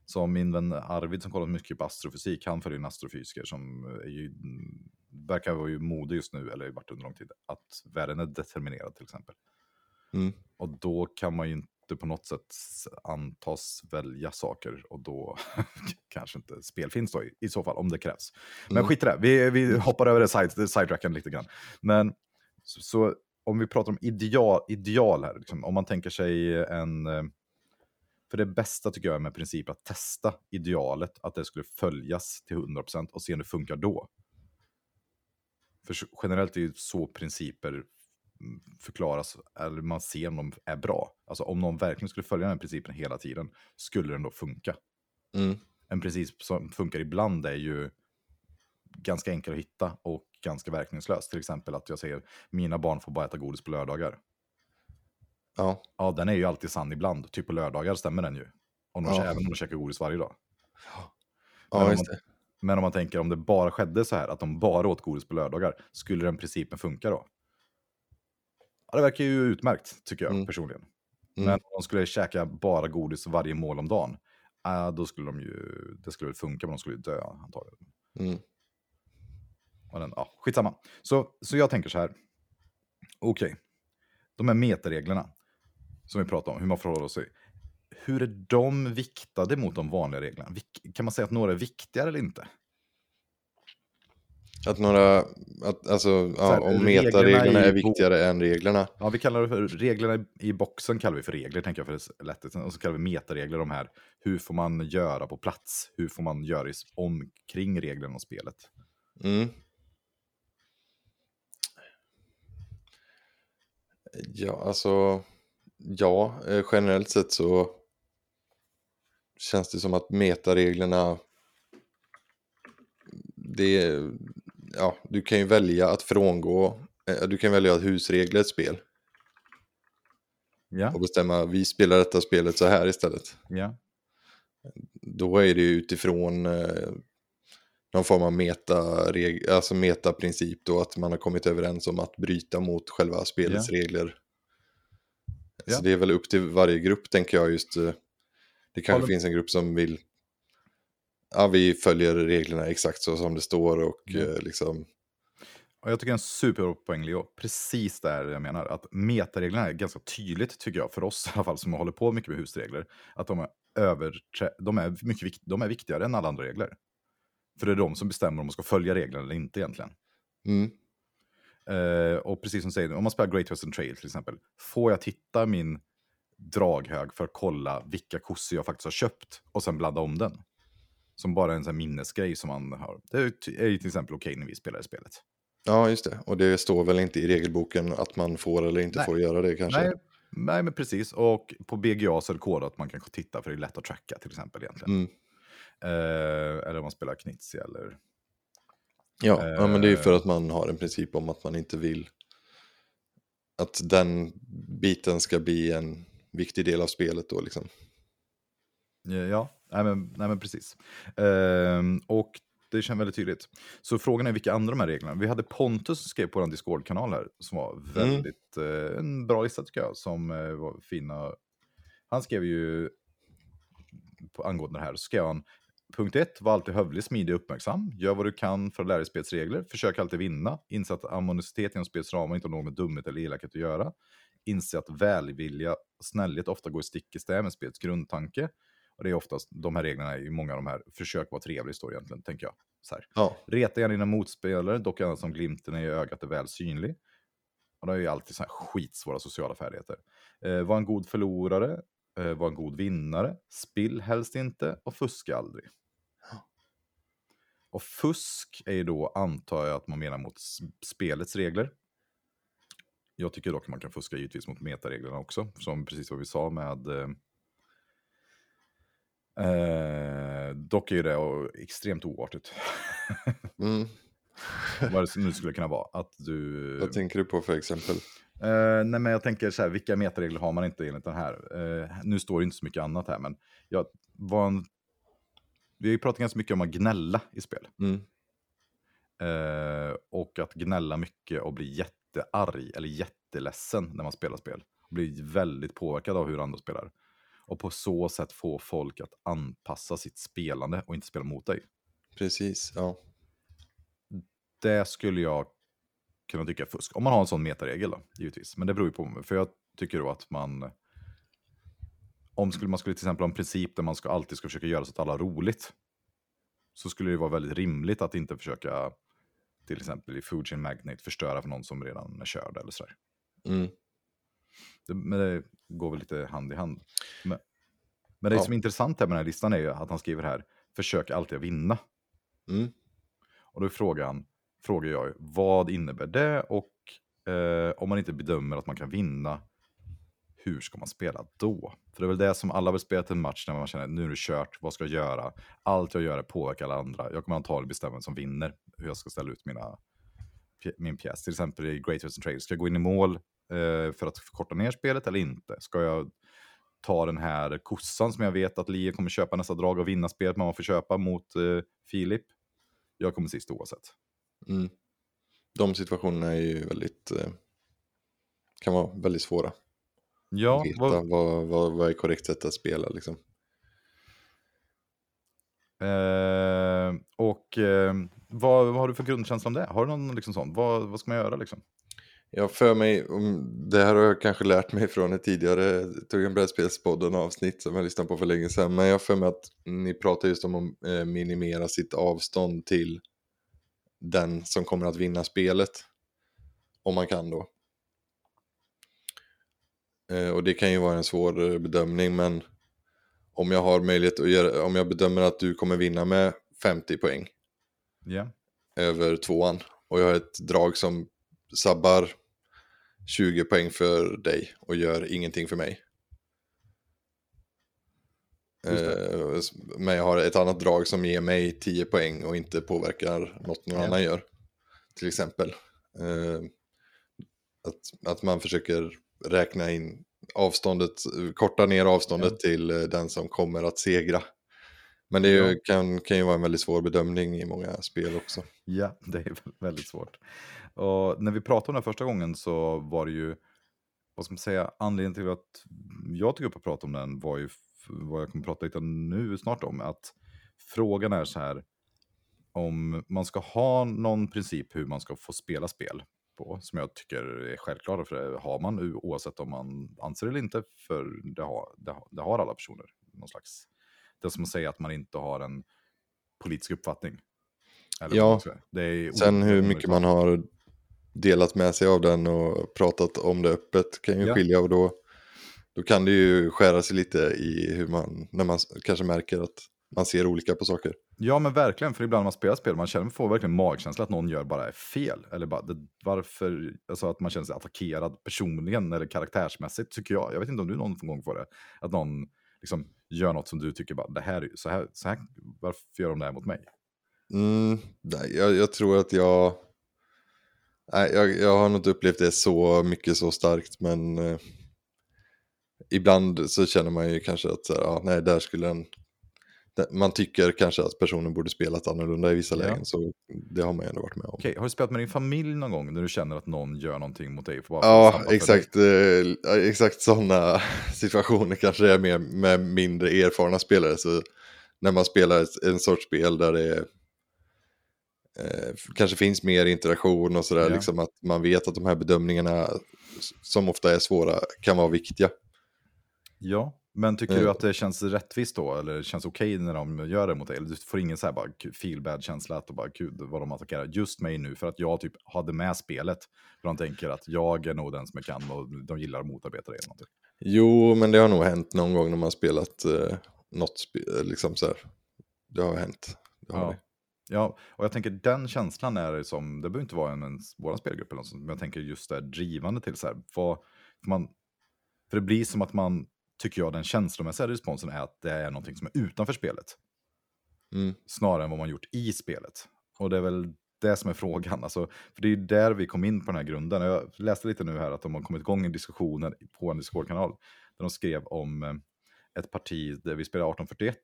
Som min vän Arvid som kollat mycket på astrofysik, han följer en astrofysiker som är ju, mm, verkar vara ju mode just nu, eller varit under lång tid, att världen är determinerad till exempel. Mm. Och då kan man ju inte på något sätt antas välja saker och då kanske inte spel finns då i, i så fall, om det krävs. Men Mm. skit i det, vi, vi hoppar över det, side, sidetracken lite grann. Men så, så om vi pratar om ideal, ideal här, liksom, om man tänker sig en... eh, För det bästa tycker jag är med princip att testa idealet, att det skulle följas till 100% och se om det funkar då. För generellt är ju så principer förklaras, eller man ser om de är bra. Alltså om någon verkligen skulle följa den principen hela tiden, skulle den då funka? Mm. En princip som funkar ibland är ju ganska enkel att hitta och ganska verkningslös. Till exempel att jag säger mina barn får bara äta godis på lördagar. Ja. Ja, den är ju alltid sann ibland. Typ på lördagar stämmer den ju. Om de, Ja. Även om de käkar godis varje dag. Ja, Men om just man-. Men om man tänker om det bara skedde så här, att de bara åt godis på lördagar, skulle den principen funka då? Ja, det verkar ju utmärkt, tycker jag Mm. personligen. Mm. Men om de skulle käka bara godis varje mål om dagen, äh, då skulle de ju, det skulle väl funka, men de skulle ju dö antagligen. Mm. Och den, ja, skitsamma. Så, så jag tänker så här. Okej, de här metareglerna som vi pratar om, hur man förhåller sig. Hur är de viktade mot de vanliga reglerna? Kan man säga att några är viktigare eller inte? Att några, att, alltså, Så här, ja, om reglerna metareglerna är viktigare än reglerna. Ja, vi kallar det för reglerna i- boxen kallar vi för regler, tänker jag för det är lätt. Och så kallar vi metaregler de här. Hur får man göra på plats? Hur får man göra i, omkring reglerna och spelet? Mm. Ja, alltså, ja, eh, generellt sett så känns det som att metareglerna, det ja, du kan ju välja att frångå, eh, du kan välja att husregla ett spel Ja, och bestämma, vi spelar detta spelet så här istället. ja, Då är det ju utifrån, eh, någon form av meta, alltså metaprincip då, att man har kommit överens om att bryta mot själva spelets Ja. regler. Så det är väl upp till varje grupp tänker jag just. eh, Det kanske Håller- finns en grupp som vill, ja vi följer reglerna exakt så som det står och Ja. eh, liksom, Och jag tycker en superbra poäng Leo, precis där jag menar, att metareglerna är ganska tydligt tycker jag, för oss i alla fall som håller på mycket med husregler, att de är, överträ- de är, mycket de är viktigare än alla andra regler. För det är de som bestämmer om man ska följa reglerna eller inte egentligen. mm, Eh, och precis som säger, om man spelar Great Western Trail till exempel, får jag titta min draghög för att kolla vilka kossor jag faktiskt har köpt och sen bladda om den? Som bara en sån minnesgrej som man har. Det är ju är till exempel okej när vi spelar i spelet. ja just det. Och det står väl inte i regelboken att man får eller inte Nej. får göra det kanske. Nej, nej, men precis. Och på BGA så är det kodat att man kan titta för det är lätt att tracka till exempel egentligen. Mm. Eh, eller om man spelar Knizia eller... Ja, ja, men det är ju för Eh. att man har en princip om att man inte vill att den biten ska bli en viktig del av spelet då liksom. Ja, nej men, nej men precis. Ehm, och det känns väldigt tydligt. Så frågan är vilka andra de här reglerna. Vi hade Pontus som skrev på vår Discord-kanal här, som var väldigt, eh, en bra lista tycker jag, som eh, var fina. Han skrev ju, på, angående det här, så skrev han, punkt ett, var alltid hövlig, smidig och uppmärksam. Gör vad du kan för att lära dig spelets regler. Försök alltid vinna. Inse att amonicitet inom spelets ramar inte har något med dumhet eller elakhet att göra. Inse att välvilja och snällhet ofta går i stick i stäv med spelets grundtanke. Och det är oftast, de här reglerna i många av de här, försök vara trevlig står egentligen, tänker jag. Så här. Ja, Reta gärna dina motspelare, dock endast som glimten i ögat är väl synlig. Och det är ju alltid så här skitsvåra sociala färdigheter. Eh, var en god förlorare, eh, var en god vinnare, spill helst inte och fuska aldrig. Och fusk är ju då, antar jag att man menar mot spelets regler. Jag tycker dock att man kan fuska givetvis mot metareglerna också, som precis vad vi sa med eh, Eh, dock är ju det extremt oartigt. mm. Vad det nu skulle kunna vara. Att du... vad tänker du på för exempel? Eh, nej, men jag tänker så här, vilka metaregler har man inte enligt den här? Eh, nu står det inte så mycket annat här, men jag var en... Vi har ju pratat ganska mycket om att gnälla i spel. Mm. Eh, och att gnälla mycket och bli jättearg eller jätteledsen när man spelar spel. Bli väldigt påverkad av hur andra spelar. Och på så sätt få folk att anpassa sitt spelande och inte spela mot dig. Precis, ja. Det skulle jag kunna tycka är fusk. Om man har en sån metaregel då, givetvis. Men det beror ju på, för jag tycker då att man... Om skulle, man skulle till exempel ha en princip där man ska, alltid ska försöka göra så att alla har roligt. Så skulle det vara väldigt rimligt att inte försöka, till exempel i Food Chain Magnate, förstöra för någon som redan är körd eller sådär. Mm. Det, men det går väl lite hand i hand. Men, men det Ja. som är intressant här med den här listan är ju att han skriver här, försök alltid att vinna. Mm. Och då är frågan, frågar jag, vad innebär det? Och eh, om man inte bedömer att man kan vinna, hur ska man spela då? För det är väl det som alla vill spela till en match när man känner nu är det kört, vad ska jag göra? Allt jag gör påverkar alla andra. Jag kommer antagligen bestämma vem som vinner, hur jag ska ställa ut mina, min pjäs. Till exempel i Great Western Trail, ska jag gå in i mål eh, för att korta ner spelet eller inte? Ska jag ta den här kossan som jag vet att Lie kommer köpa nästa drag och vinna spelet man får köpa mot eh, Filip? Jag kommer sist oavsett. Mm. De situationerna är ju väldigt, eh, kan vara väldigt svåra. Ja, Veta vad, vad, vad, vad är korrekt sätt att spela liksom. eh, och eh, vad, vad har du för grundkänsla om det? Har du någon liksom sån? Vad, vad ska man göra liksom? Jag för mig, det här har jag kanske lärt mig från ett tidigare Tog en brädspelspodden avsnitt som jag lyssnade på för länge sedan. Men jag för mig att ni pratar just om att eh, minimera sitt avstånd till den som kommer att vinna spelet. Om man kan då. Eh, och det kan ju vara en svår eh, bedömning men om jag har möjlighet att göra, om jag bedömer att du kommer vinna med 50 poäng Ja, över tvåan. Och jag har ett drag som sabbar 20 poäng för dig och gör ingenting för mig. Eh, Men jag har ett annat drag som ger mig 10 poäng och inte påverkar något någon Ja. annan gör. Till exempel. Eh, Att, att man försöker räkna in avståndet, korta ner avståndet till eh, den som kommer att segra. Men det ju, Ja. kan, kan ju vara en väldigt svår bedömning i många spel också. Ja, det är väl- väldigt svårt. Och när vi pratade om det första gången så var det ju, vad ska man säga, anledningen till att jag tog upp och pratade om den var ju vad jag kommer prata lite nu snart om. Att frågan är så här, om man ska ha någon princip hur man ska få spela spel på, som jag tycker är självklara, för det har man oavsett om man anser det eller inte, för det har, det har, det har alla personer. Någon slags, det är som att säga att man inte har en politisk uppfattning. Eller Ja. det är Sen hur mycket man har delat med sig av den och pratat om det öppet kan ju Ja. skilja och då, då kan det ju skära sig lite i hur man, när man kanske märker att man ser olika på saker. Ja men verkligen, för ibland när man spelar spel, man känner, får verkligen magkänsla att någon gör bara fel. Eller bara, det, varför, alltså att man känner sig attackerad personligen eller karaktärsmässigt tycker jag. Jag vet inte om du någon gång får det. Att någon liksom gör något som du tycker bara, det här, så här, så här, varför gör de det här mot mig? Mm, nej, jag, jag tror att jag, nej, jag... Jag har nog inte upplevt det så mycket så starkt men eh, ibland så känner man ju kanske att så här, ja, nej, där skulle där- man tycker kanske att personen borde spelat annorlunda i vissa Ja. lägen så det har man ju ändå varit med om. Okej, har du spelat med din familj någon gång när du känner att någon gör någonting mot dig? Att Ja, exakt, eh, exakt sådana situationer kanske är mer med mindre erfarna spelare. Så när man spelar ett, en sorts spel där det eh, kanske finns mer interaktion och sådär, Ja. liksom att man vet att de här bedömningarna som ofta är svåra kan vara viktiga. Ja, men tycker Eh. du att det känns rättvist då? Eller känns okej när de gör det mot dig? Eller du får ingen så här bara feel bad känsla att bara gud vad de attackerar just mig nu för att jag typ hade med spelet. För de tänker att jag är nog den som jag kan och de gillar att motarbeta det eller någonting. Jo, men det har nog hänt någon gång när man spelat eh, något spel, liksom så här. Det har hänt. Det har Ja. det. Ja, och jag tänker den känslan är som, det behöver inte vara en, en vår spelgrupp eller något sånt, men jag tänker just det här drivande till så här, vad, för, man, för det blir som att man, tycker jag, den känslomässiga responsen är att det är någonting som är utanför spelet. Mm. snarare än vad man gjort i spelet. Och det är väl det som är frågan. Alltså, för det är ju där vi kom in på den här grunden. Jag läste lite nu här att de har kommit igång en diskussion på en Discord-kanal. Där de skrev om eh, ett parti där vi spelar 1841.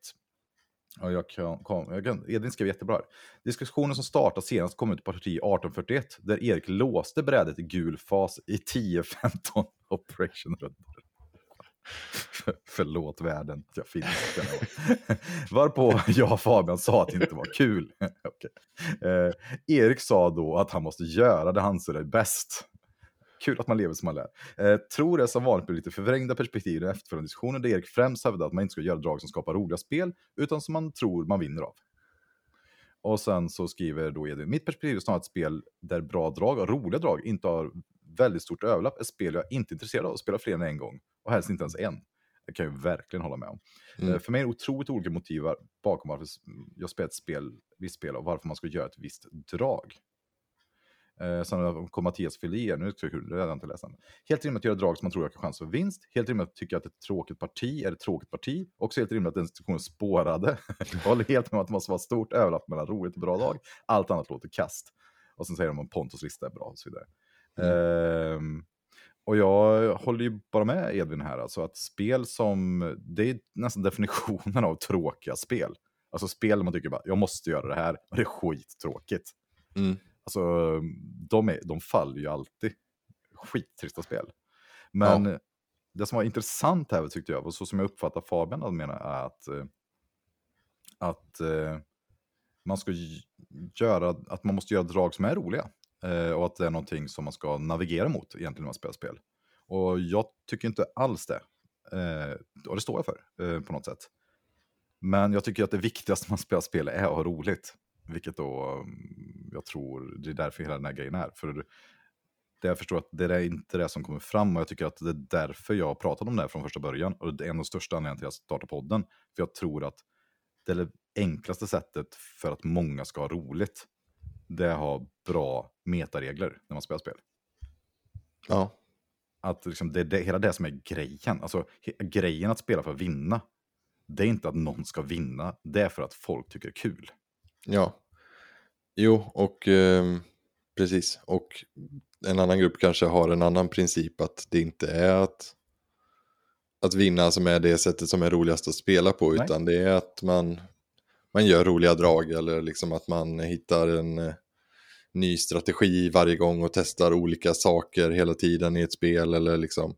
Och jag kan, kom, jag kan, Edvin skrev jättebra här. Diskussionen som startade senast kom ut på parti 1841. Där Erik låste brädet i gul fas i 10-15 operation-rundor. Förlåt världen att jag finns. Varpå jag och Fabian sa att det inte var kul. okay. eh, Erik sa då att han måste göra det han anser är bäst. Kul att man lever som man lär. Eh, tror det som vanligt blir lite förvrängda perspektiv i efterföljande diskussionen där Erik främst hävdar att man inte ska göra drag som skapar roliga spel, utan som man tror man vinner av. Och sen så skriver då Edvin, mitt perspektiv är snarare ett spel där bra drag och roliga drag inte har väldigt stort överlapp. Ett spel jag inte är intresserad av att spela fler än en gång. Och helst inte ens en. Det kan jag verkligen hålla med om. Mm. Eh, För mig är det otroligt olika motiv bakom varför jag spelar ett spel, visst spel och varför man ska göra ett visst drag. Eh, sen kom Mattias er, nu ska jag inte läst än. Helt rimligt att göra drag som man tror har chans för vinst. Helt rimligt att tycka att ett tråkigt parti är ett tråkigt parti. Också helt rimligt att den institutionen spårade. jag håller helt med om att det måste vara stort överlapp mellan roligt och bra drag. Allt annat låter kast. Och sen säger de om Pontus lista är bra och så vidare. Ehm, och jag håller ju bara med Edvin här, alltså att spel som, det är nästan definitionen av tråkiga spel. Alltså spel man tycker bara, jag måste göra det här, och det är skittråkigt. Mm. Alltså, de, är, de faller ju alltid. Skittrista spel. Men det som var intressant här tyckte jag, och så som jag uppfattar Fabian att menar, är att, eh, att eh, man ska göra, att man måste göra drag som är roliga. Eh, och att det är någonting som man ska navigera mot egentligen när man spelar spel. Och jag tycker inte alls det. Eh, och det står jag för eh, på något sätt. Men jag tycker att det viktigaste man spelar spel är att ha roligt. Vilket då, mm, jag tror, det är därför hela den här grejen är. För det jag förstår att det är inte det som kommer fram och jag tycker att det är därför jag har pratat om det här från första början. Och det är en av de största anledningarna till att jag startar podden. För jag tror att det är det enklaste sättet för att många ska ha roligt. Det är att ha bra metaregler när man spelar spel. Ja. Att liksom det är det, hela det som är grejen. Alltså grejen att spela för att vinna. Det är inte att någon ska vinna. Det är för att folk tycker det är kul. Ja. Jo, och ehm, precis. Och en annan grupp kanske har en annan princip att det inte är att, att vinna som är det sättet som är roligast att spela på, Nej. utan det är att man man gör roliga drag eller liksom att man hittar en eh, ny strategi varje gång och testar olika saker hela tiden i ett spel eller liksom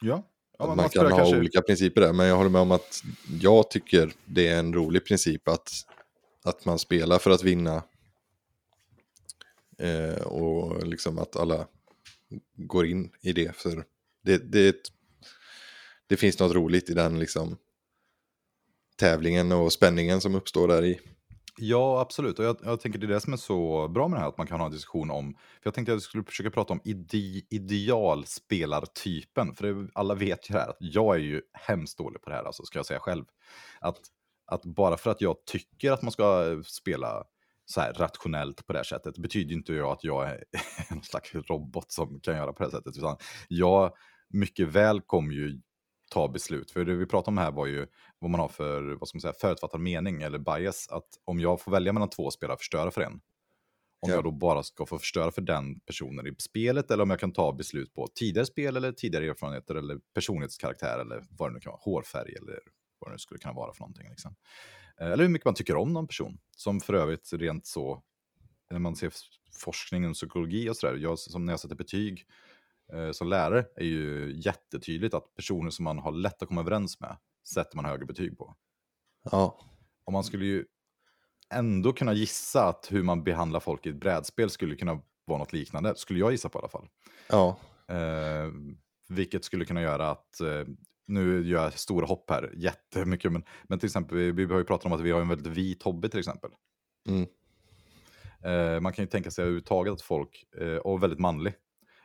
Ja. ja man spelar kan ha kanske- olika principer där. Men jag håller med om att jag tycker det är en rolig princip att, att man spelar för att vinna. Eh, och liksom att alla går in i det. För det, det, ett- det finns något roligt i den liksom tävlingen och spänningen som uppstår där i. Ja, absolut. Och jag, jag tänker det är det som är så bra med det här, att man kan ha en diskussion om... För jag tänkte att jag skulle försöka prata om ide, idealspelartypen. För det, alla vet ju det här, att jag är ju hemskt dålig på det här, alltså, ska jag säga själv. Att, att bara för att jag tycker att man ska spela så här rationellt på det här sättet, betyder ju inte jag att jag är en slags robot som kan göra på det här sättet. Utan jag mycket väl kommer ju ta beslut. För det vi pratade om här var ju vad man har för vad ska man säga, förutfattad mening eller bias. Att om jag får välja mellan två spelare, förstöra för en. Om Ja. jag då bara ska få förstöra för den personen i spelet eller om jag kan ta beslut på tidigare spel eller tidigare erfarenheter eller personlighetskaraktär eller vad det nu kan vara, hårfärg eller vad det nu skulle kunna vara för någonting. Liksom. Eller hur mycket man tycker om någon person. Som för övrigt rent så, när man ser forskning och psykologi och sådär, jag som när jag sätter betyg eh, som lärare är ju jättetydligt att personer som man har lätt att komma överens med sätter man högre betyg på. Ja, Och man skulle ju ändå kunna gissa att hur man behandlar folk i ett brädspel skulle kunna vara något liknande, skulle jag gissa på i alla fall. ja, Eh, vilket skulle kunna göra att, eh, nu gör jag stora hopp här, jättemycket, men, men till exempel, vi, vi har ju pratat om att vi har en väldigt vit hobby till exempel. mm, Eh, man kan ju tänka sig överhuvudtaget att folk, eh, och väldigt manlig,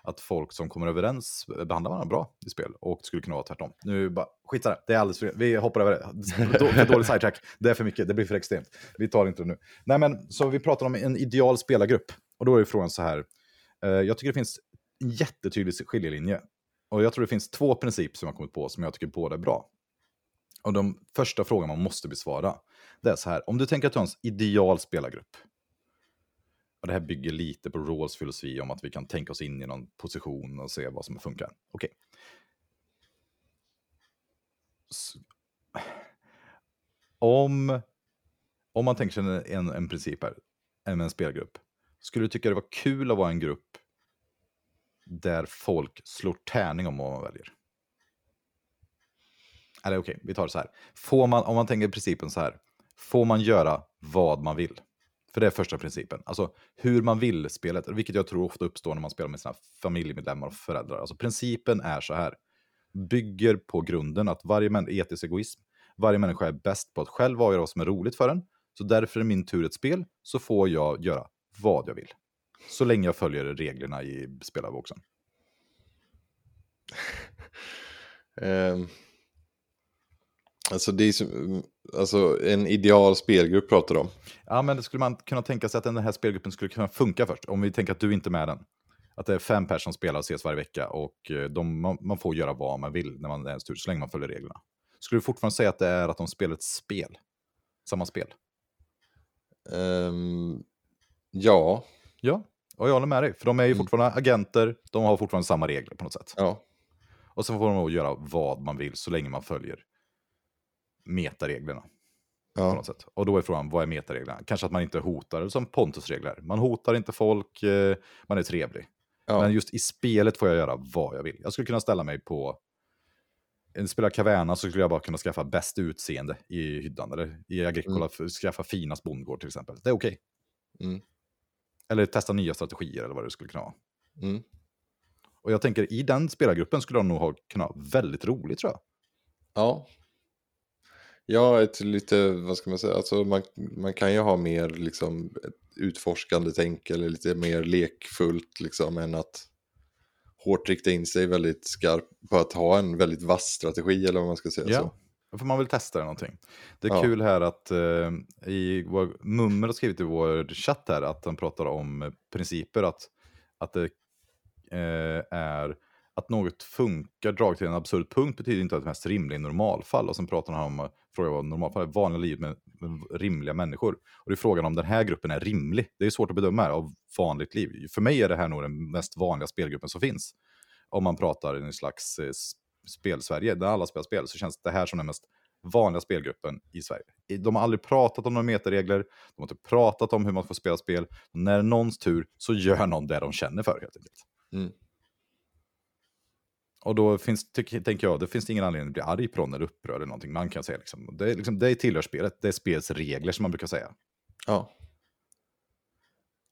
att folk som kommer överens behandlar varandra bra i spel. Och det skulle kunna vara tvärtom. Nu bara, skit det, det är alldeles för, vi hoppar över det. Då, för dålig sidetrack, det är för mycket, det blir för extremt. Vi tar inte det nu. Nej men, så vi pratar om en ideal spelargrupp. Och då är frågan så här, eh, jag tycker det finns en jättetydlig skiljelinje. Och jag tror det finns två principer som jag har kommit på som jag tycker båda är bra. Och de första frågan man måste besvara, det är så här, om du tänker att du har en ideal spelargrupp, och det här bygger lite på Rawls filosofi om att vi kan tänka oss in i någon position och se vad som funkar. Okej. Okay. Om, om man tänker sig en, en, en princip här, en, en spelgrupp, skulle du tycka det var kul att vara en grupp där folk slår tärning om vad man väljer? Eller okej, vi tar det så här. Får man, om man tänker principen så här, får man göra vad man vill? För det är första principen. Alltså hur man vill spelet, vilket jag tror ofta uppstår när man spelar med sina familjemedlemmar och föräldrar. Alltså principen är så här. Bygger på grunden att varje människa, etisk egoism, varje människa är bäst på att själv avgöra vad som är roligt för en. Så därför är min tur ett spel, så får jag göra vad jag vill. Så länge jag följer reglerna i spelarboxen. Ehm, alltså det är som, alltså en ideal spelgrupp pratar de om. Ja, men det skulle man kunna tänka sig att den här spelgruppen skulle kunna funka först. Om vi tänker att du inte är med den. Att det är fem personer som spelar och ses varje vecka och eh, de, man, man får göra vad man vill när man är ens tur, så länge man följer reglerna. Skulle du fortfarande säga att det är att de spelar ett spel? Samma spel? Ehm, ja, Ja, och jag håller med dig. För de är ju Mm. fortfarande agenter, de har fortfarande samma regler på något sätt. ja, Och så får de nog göra vad man vill så länge man följer metareglerna. På ja, något sätt. Och då är frågan, vad är metareglerna? Kanske att man inte hotar, som Pontus regler. Man hotar inte folk, eh, man är trevlig. ja, Men just i spelet får jag göra vad jag vill. Jag skulle kunna ställa mig på... En spelar Caverna så skulle jag bara kunna skaffa bäst utseende i hyddan. Eller i Agricola för- skaffa finast bondgård till exempel. Det är okej. Mm. Eller testa nya strategier eller vad det skulle kunna vara. mm, Och jag tänker i den spelargruppen skulle de nog ha kunnat ha väldigt roligt tror jag. ja. Ja, ett lite, vad ska man säga, alltså man, man kan ju ha mer liksom utforskande tänk eller lite mer lekfullt liksom än att hårt rikta in sig väldigt skarpt på att ha en väldigt vass strategi eller vad man ska säga så. För man vill testa det någonting. Det är Ja. kul här att eh, i vår, Mummer har skrivit i vår chatt här att han pratar om principer. Att, att det eh, är att något funkar drag till en absurd punkt betyder inte att det är mest rimliga i normalfall. Och sen pratar han om, frågar vad normalfall är, vanliga liv med, med rimliga människor. Och det är frågan om den här gruppen är rimlig. Det är svårt att bedöma här av vanligt liv. För mig är det här nog den mest vanliga spelgruppen som finns. Om man pratar i en slags eh, spel-Sverige, där alla spelar spel, så känns det här som den mest vanliga spelgruppen i Sverige. De har aldrig pratat om några metaregler, de har inte pratat om hur man får spela spel. När det är någons tur så gör någon det de känner för helt enkelt. Mm. Och då finns, tycker, tänker jag, det finns ingen anledning att bli arg på någon eller upprörd eller någonting. Man kan säga liksom, det, är liksom, det tillhör spelet, det är spelets regler som man brukar säga. Ja.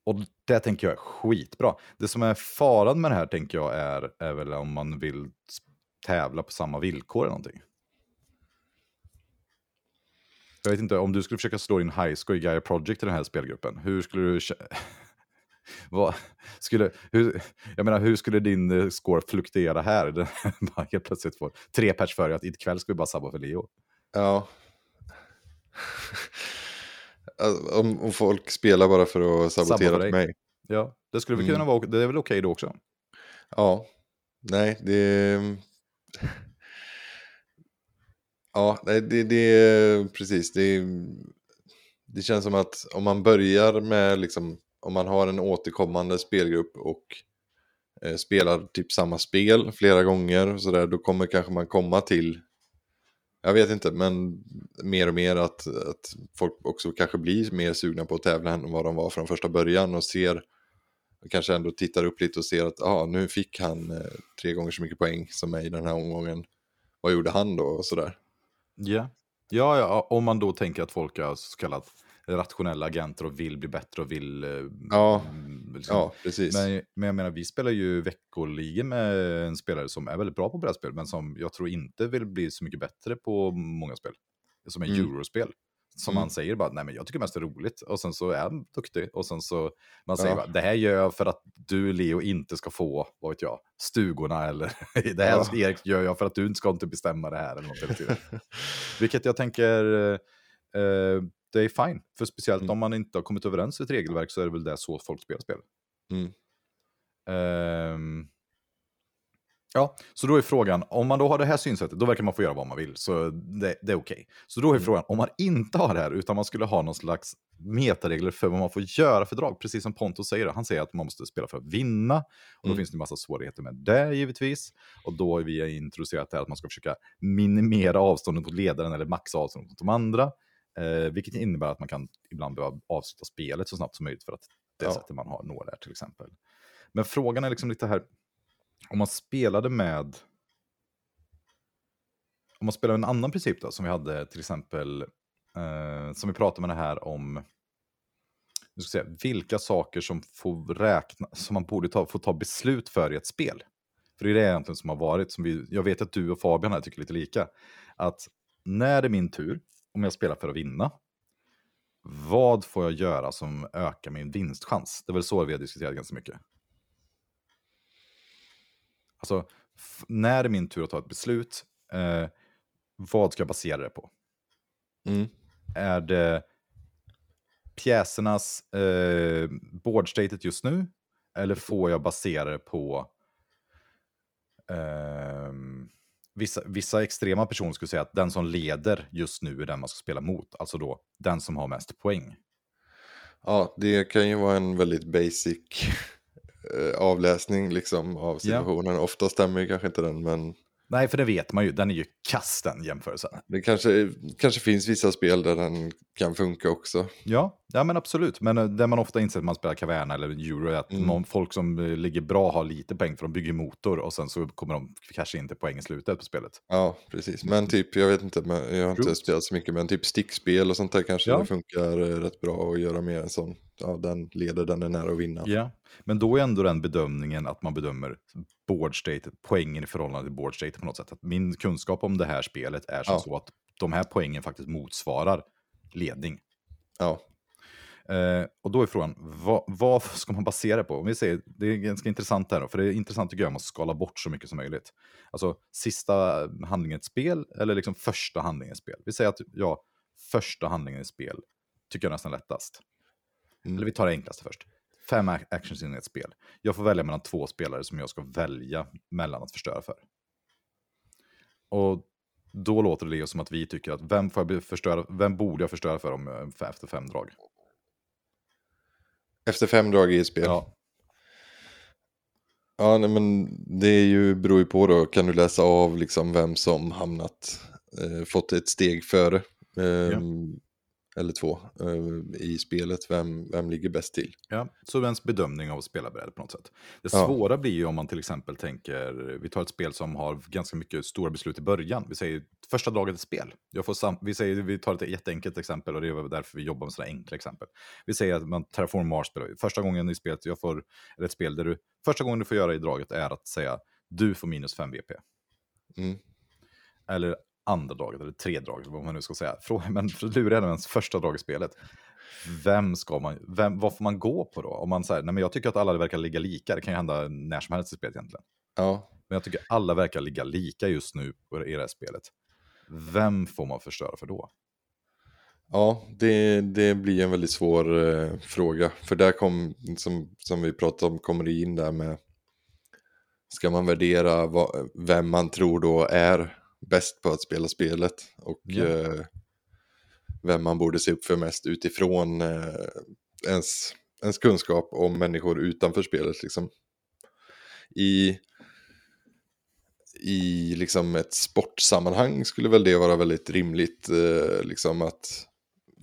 Och det tänker jag är skitbra. Det som är faran med det här tänker jag är, är väl om man vill tävla på samma villkor eller någonting. Jag vet inte, om du skulle försöka slå in High Score i Gaia Project i den här spelgruppen, hur skulle du... Vad, skulle, hur, jag menar, hur skulle din eh, score fluktuera här? Bara helt plötsligt får tre patch för att ikväll ska vi bara sabba för Leo. Ja. Alltså, om, om folk spelar bara för att Sabba sabotera dig. för mig. Ja, det skulle väl Mm. kunna vara, det är väl okej då också? Ja. Nej, det... Ja, det, det precis. Det, det känns som att om man börjar med liksom, om man har en återkommande spelgrupp och eh, spelar typ samma spel flera gånger och så där, då kommer kanske man komma till, jag vet inte, men mer och mer att, att folk också kanske blir mer sugna på att tävla än vad de var från första början och ser och kanske ändå tittar upp lite och ser att ah, nu fick han eh, tre gånger så mycket poäng som mig den här omgången. Vad gjorde han då och sådär. Ja. ja, ja, om man då tänker att folk är så kallat rationella agenter och vill bli bättre och vill... eh, Ja, mm, liksom. Ja, precis. Men, men jag menar, vi spelar ju veckoligen med en spelare som är väldigt bra på brädspel, men som jag tror inte vill bli så mycket bättre på många spel. Som är Mm. eurospel. Som Mm. man säger bara, nej men jag tycker mest det är roligt. Och sen så är han duktig. Och sen så, man säger Ja. bara, det här gör jag för att du Leo inte ska få, vad vet jag, stugorna eller det här Ja. Erik gör jag för att du inte ska inte bestämma det här eller något. Vilket jag tänker, eh, det är fine. För speciellt Mm. om man inte har kommit överens i ett regelverk så är det väl det så folk spelar spel. Mm. Ehm, ja, så då är frågan, om man då har det här synsättet, då verkar man få göra vad man vill, så det, det är okej. Så då är Mm. frågan, om man inte har det här, utan man skulle ha någon slags metaregler för vad man får göra för drag, precis som Pontus säger, han säger att man måste spela för att vinna, och då Mm. finns det en massa svårigheter med det givetvis, och då har vi introducerat det här att man ska försöka minimera avståndet mot ledaren eller maxa avståndet mot de andra, eh, vilket innebär att man kan ibland behöva avsluta spelet så snabbt som möjligt för att det Ja. sättet man har når där till exempel. Men frågan är liksom lite här, om man spelade med... Om man spelar en annan princip då, som vi hade till exempel, eh, som vi pratade med det här om, nu ska säga, vilka saker som, får räkna, som man borde ta, få ta beslut för i ett spel. För det är det egentligen som har varit, som vi, jag vet att du och Fabian här tycker lite lika, att när det är min tur, om jag spelar för att vinna, vad får jag göra som ökar min vinstchans? Det är väl så vi har diskuterat ganska mycket. Alltså, när är min tur att ta ett beslut, eh, vad ska jag basera det på? Mm. Är det pjäsernas eh, boardstatet just nu? Eller får jag basera det på ehm, vissa, vissa extrema personer skulle säga att den som leder just nu är den man ska spela mot. Alltså då den som har mest poäng. Ja, det kan ju vara en väldigt basic eh, avläsning liksom av situationen. Ofta stämmer kanske inte den, men Nej, för det vet man ju. Den är ju kass den jämförelsen. det kanske, kanske finns vissa spel där den kan funka också. Ja, ja men absolut. Men eh, det man ofta inser när man spelar Caverna eller Euro är att Mm. någon, folk som eh, ligger bra har lite poäng för de bygger motor och sen så kommer de kanske inte poäng i slutet på spelet. Ja, precis. Men typ, jag vet inte, men jag har inte Root. spelat så mycket, men typ stickspel och sånt där kanske Ja. det funkar eh, rätt bra att göra med en sån. Ja, den leder, den är nära att vinna. Ja, men då är ändå den bedömningen att man bedömer board state, poängen i förhållande till board state på något sätt. Att min kunskap om det här spelet är som Ja. så att de här poängen faktiskt motsvarar ledning. Ja, Eh, och då är frågan, vad, vad ska man basera det på? Om vi säger, det är ganska intressant här, då, för det är intressant tycker jag att skala bort så mycket som möjligt. Alltså sista handlingen i ett spel, eller liksom första handlingen i ett spel. Vi säger att ja, första handlingen i ett spel tycker jag nästan lättast. Mm. Eller vi tar det enklaste först. Fem ac- actions in ett spel. Jag får välja mellan två spelare som jag ska välja mellan att förstöra för. Och då låter det som att vi tycker att vem, får jag förstöra, vem borde jag förstöra för om, eh, efter fem drag? Efter fem drag i ett spel. Ja, Ja, nej, men det är ju, beror ju på då, kan du läsa av liksom vem som hamnat eh, fått ett steg före. Eh, Eller två eh, i spelet, vem, vem ligger bäst till? Ja, så ens bedömning av spelarbräde på något sätt. Det Ja. svåra blir ju om man till exempel tänker, vi tar ett spel som har ganska mycket stora beslut i början. Vi säger första draget ett spel. Jag får sam- vi, säger, vi tar ett jätteenkelt exempel och det är därför vi jobbar med sådana enkla exempel. Vi säger att man Terraform Mars spelar. Första gången i spelet, jag får, eller ett spel där du, första gången du får göra i draget är att säga du får minus 5 VP. Mm. Eller andra draget, eller tre draget, vad man nu ska säga. Men lura är ens första drag i spelet. Vem ska man, vem, vad får man gå på då? Om man säger, nej men jag tycker att alla verkar ligga lika, det kan ju hända när som helst i spelet egentligen. Ja, Men jag tycker alla verkar ligga lika just nu i det här spelet. Vem får man förstöra för då? ja det, det blir en väldigt svår eh, fråga. För där kom, som, som vi pratade om, kommer det in där med Ska man värdera vad, vem man tror då är bäst på att spela spelet och eh, vem man borde se upp för mest utifrån eh, ens, ens kunskap om människor utanför spelet. Liksom. I, I liksom ett sportsammanhang skulle väl det vara väldigt rimligt eh, liksom att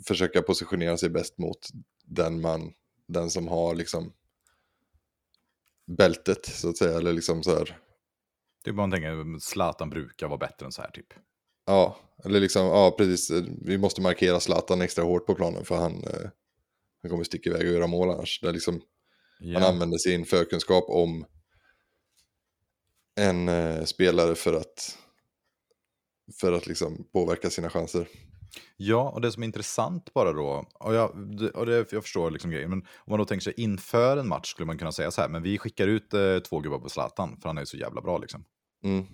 försöka positionera sig bäst mot den, man, den som har liksom bältet så att säga. Eller liksom så här, Det är bara tänker, Zlatan brukar vara bättre än så här typ. Ja, eller liksom, ja precis. Vi måste markera Zlatan extra hårt på planen för han, eh, han kommer sticka iväg och göra mål annars. Där liksom, Ja. Han använder sin förkunskap om en eh, spelare för att, för att liksom påverka sina chanser. Ja, och det som är intressant bara då, och jag, och det, jag förstår liksom grejen, men om man då tänker sig inför en match skulle man kunna säga så här, men vi skickar ut eh, två gubbar på Zlatan, för han är ju så jävla bra liksom. Mm.